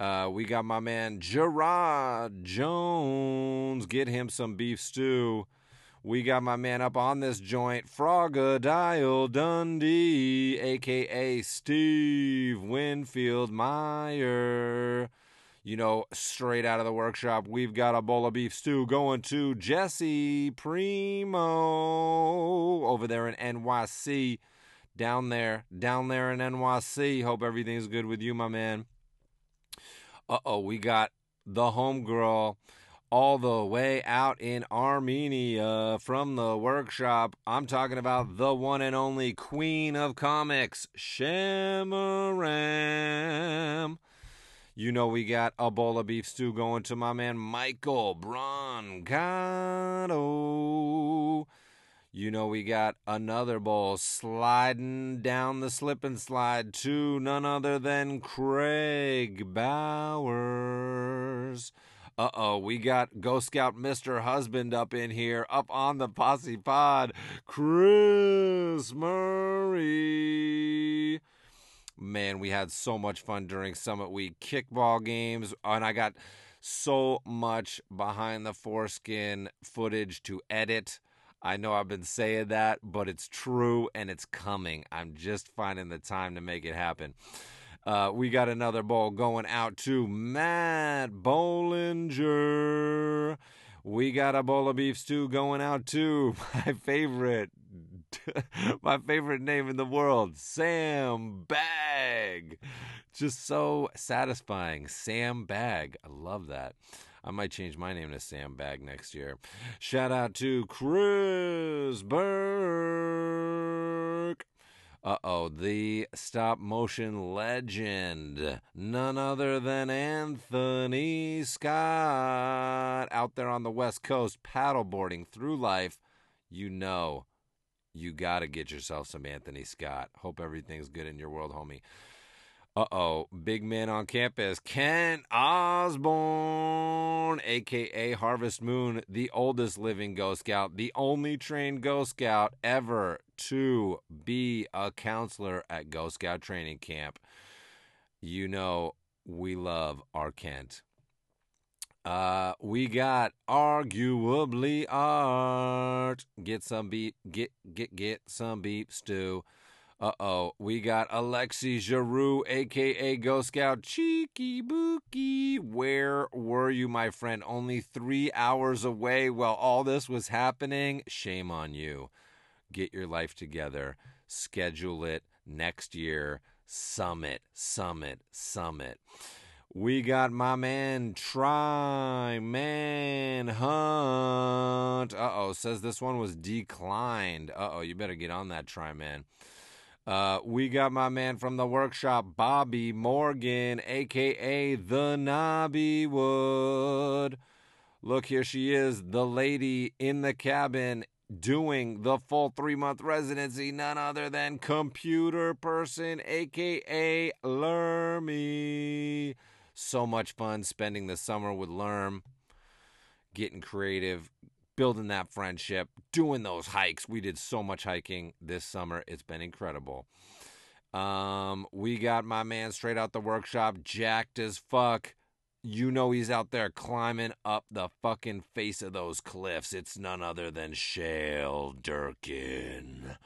A: Uh, we got my man Gerard Jones. Get him some beef stew. We got my man up on this joint, Frogadile Dundee, aka Steve Winfield Meyer. You know, straight out of the workshop, we've got a bowl of beef stew going to Jesse Primo over there in NYC. Down there, down there in NYC. Hope everything's good with you, my man. Uh oh, we got the homegirl all the way out in Armenia from the workshop. I'm talking about the one and only queen of comics, Shamaram. You know, we got a bowl of beef stew going to my man Michael Brancato. You know, we got another bowl sliding down the slip and slide to none other than Craig Bowers. Uh oh, we got Ghost Scout Mr. Husband up in here, up on the posse pod. Chris Murray. Man, we had so much fun during Summit Week. Kickball games, and I got so much behind the foreskin footage to edit. I know I've been saying that, but it's true and it's coming. I'm just finding the time to make it happen. Uh, we got another bowl going out to Matt Bollinger. We got a bowl of beef stew going out to my favorite My favorite name in the world, Sam Bag. Just so satisfying. Sam Bag. I love that. I might change my name to Sam Bag next year. Shout out to Chris Burke. Uh oh, the stop motion legend. None other than Anthony Scott out there on the West Coast paddleboarding through life. You know, you got to get yourself some Anthony Scott. Hope everything's good in your world, homie. Uh oh, big man on campus, Kent Osborne, aka Harvest Moon, the oldest living Ghost Scout, the only trained Ghost Scout ever to be a counselor at Ghost Scout training camp. You know, we love our Kent. Uh, we got arguably art. Get some beep, get get get some beep stew. Uh oh, we got Alexi Giroux, aka Ghost Scout Cheeky Bookie. Where were you, my friend? Only three hours away while all this was happening. Shame on you. Get your life together. Schedule it next year. Summit, summit, summit. We got my man Try Man Hunt. Uh oh, says this one was declined. Uh oh, you better get on that Try Man. Uh, we got my man from the workshop, Bobby Morgan, aka the Nobby Wood. Look, here she is, the lady in the cabin doing the full three month residency, none other than Computer Person, aka Lermy. So much fun spending the summer with Lerm, getting creative, building that friendship, doing those hikes. We did so much hiking this summer. It's been incredible. Um, we got my man straight out the workshop, jacked as fuck. You know he's out there climbing up the fucking face of those cliffs. It's none other than Shale Durkin.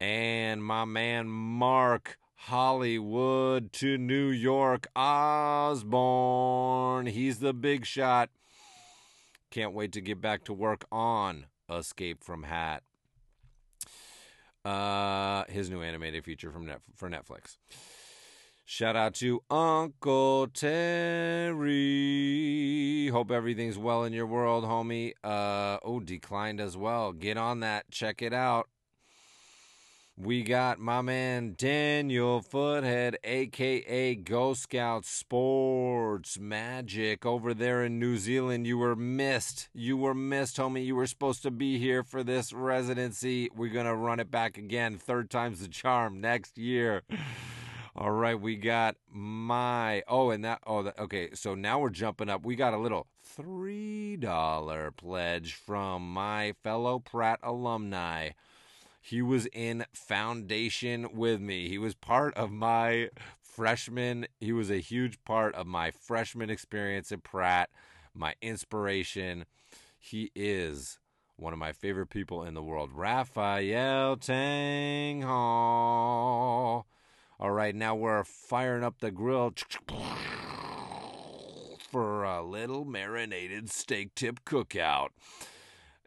A: And my man Mark Hollywood to New York Osborne. He's the big shot. Can't wait to get back to work on Escape from Hat. Uh, his new animated feature from for Netflix. Shout out to Uncle Terry. Hope everything's well in your world, homie. Uh, oh, declined as well. Get on that. Check it out. We got my man Daniel Foothead, aka Ghost Scout Sports Magic, over there in New Zealand. You were missed. You were missed, homie. You were supposed to be here for this residency. We're going to run it back again. Third time's the charm next year. All right, we got my oh, and that oh, that, okay. So now we're jumping up. We got a little three dollar pledge from my fellow Pratt alumni. He was in foundation with me. He was part of my freshman. He was a huge part of my freshman experience at Pratt. My inspiration. He is one of my favorite people in the world, Raphael Tang Hall. All right, now we're firing up the grill for a little marinated steak tip cookout.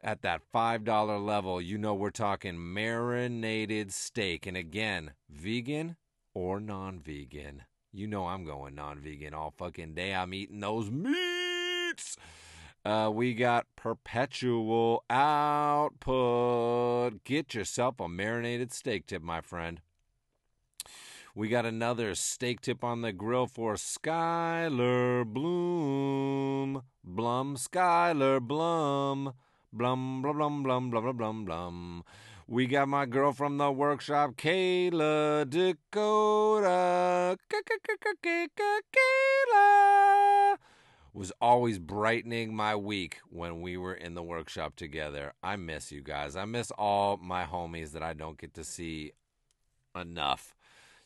A: At that $5 level, you know we're talking marinated steak. And again, vegan or non vegan. You know I'm going non vegan all fucking day. I'm eating those meats. Uh, we got perpetual output. Get yourself a marinated steak tip, my friend. We got another steak tip on the grill for Skylar Bloom. Blum, Skylar Blum. Blum, blum, blum, blum, blum, blum, blum, blum. We got my girl from the workshop, Kayla Dakota. Kayla was always brightening my week when we were in the workshop together. I miss you guys. I miss all my homies that I don't get to see enough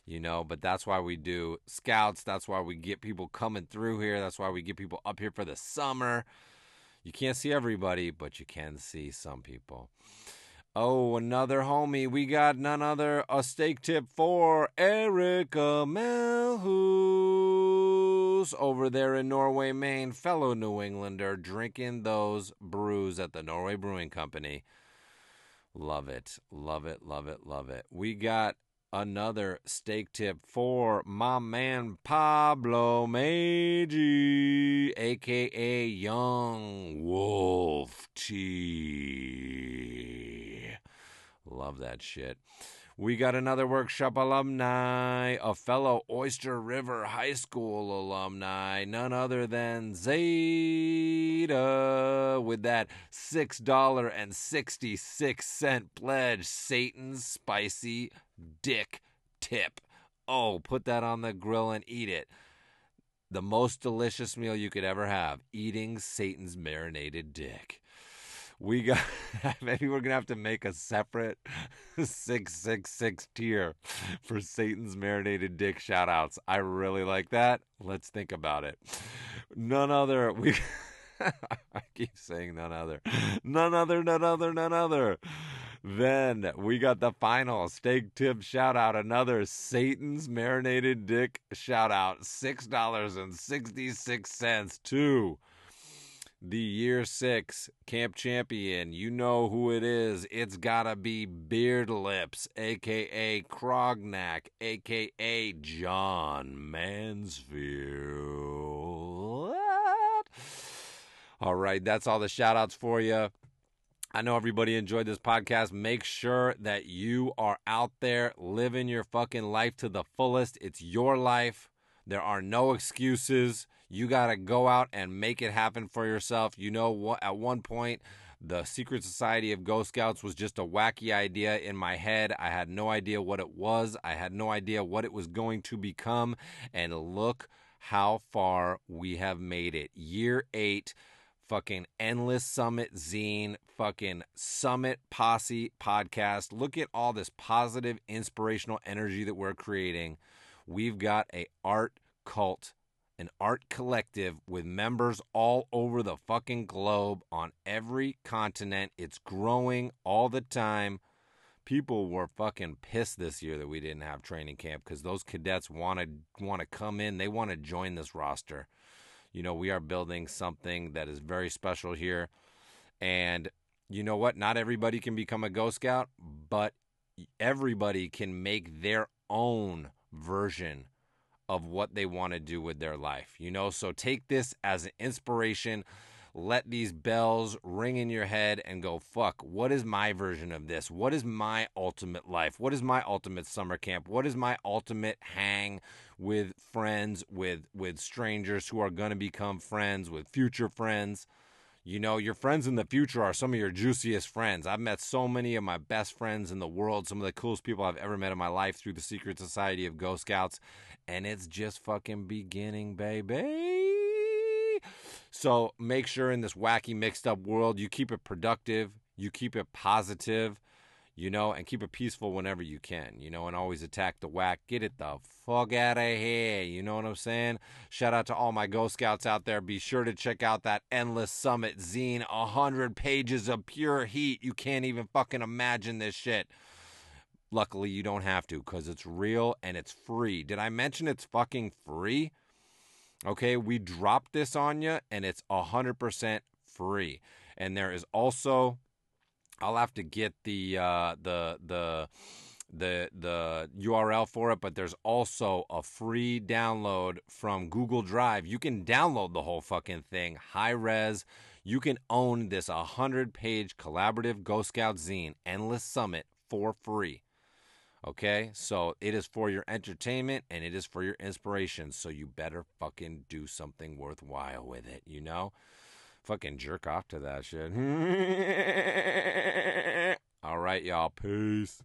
A: you know but that's why we do scouts that's why we get people coming through here that's why we get people up here for the summer you can't see everybody but you can see some people oh another homie we got none other a steak tip for erica melhus over there in norway maine fellow new englander drinking those brews at the norway brewing company Love it. Love it. Love it. Love it. We got another steak tip for my man Pablo Meiji, aka Young Wolf T. Love that shit. We got another workshop alumni, a fellow Oyster River High School alumni, none other than Zeta, with that $6.66 pledge, Satan's spicy dick tip. Oh, put that on the grill and eat it. The most delicious meal you could ever have, eating Satan's marinated dick. We got maybe we're gonna have to make a separate six six six tier for Satan's marinated dick shout outs. I really like that. Let's think about it. None other we I keep saying none other. None other, none other, none other. Then we got the final steak tip shout out. Another Satan's marinated dick shout out. $6.66 to the year six camp champion. You know who it is. It's gotta be Beard Lips, aka Krognack, aka John Mansfield. All right, that's all the shout outs for you. I know everybody enjoyed this podcast. Make sure that you are out there living your fucking life to the fullest. It's your life. There are no excuses. You got to go out and make it happen for yourself. You know what? At one point, the Secret Society of Ghost Scouts was just a wacky idea in my head. I had no idea what it was. I had no idea what it was going to become. And look how far we have made it. Year eight fucking endless summit zine fucking summit posse podcast look at all this positive inspirational energy that we're creating we've got a art cult an art collective with members all over the fucking globe on every continent it's growing all the time people were fucking pissed this year that we didn't have training camp because those cadets want to want to come in they want to join this roster you know, we are building something that is very special here. And you know what? Not everybody can become a Ghost Scout, but everybody can make their own version of what they want to do with their life. You know, so take this as an inspiration. Let these bells ring in your head and go, fuck, what is my version of this? What is my ultimate life? What is my ultimate summer camp? What is my ultimate hang with friends, with with strangers who are going to become friends, with future friends? You know, your friends in the future are some of your juiciest friends. I've met so many of my best friends in the world, some of the coolest people I've ever met in my life through the Secret Society of Ghost Scouts, and it's just fucking beginning, baby. So make sure in this wacky, mixed up world, you keep it productive, you keep it positive, you know, and keep it peaceful whenever you can, you know, and always attack the whack. Get it the fuck out of here. You know what I'm saying? Shout out to all my Ghost Scouts out there. Be sure to check out that Endless Summit zine. A hundred pages of pure heat. You can't even fucking imagine this shit. Luckily, you don't have to because it's real and it's free. Did I mention it's fucking free? Okay, we dropped this on you and it's 100% free. And there is also I'll have to get the uh the the the the URL for it, but there's also a free download from Google Drive. You can download the whole fucking thing, high res. You can own this 100 page collaborative Ghost Scout zine, Endless Summit, for free. Okay, so it is for your entertainment and it is for your inspiration. So you better fucking do something worthwhile with it, you know? Fucking jerk off to that shit. All right, y'all. Peace.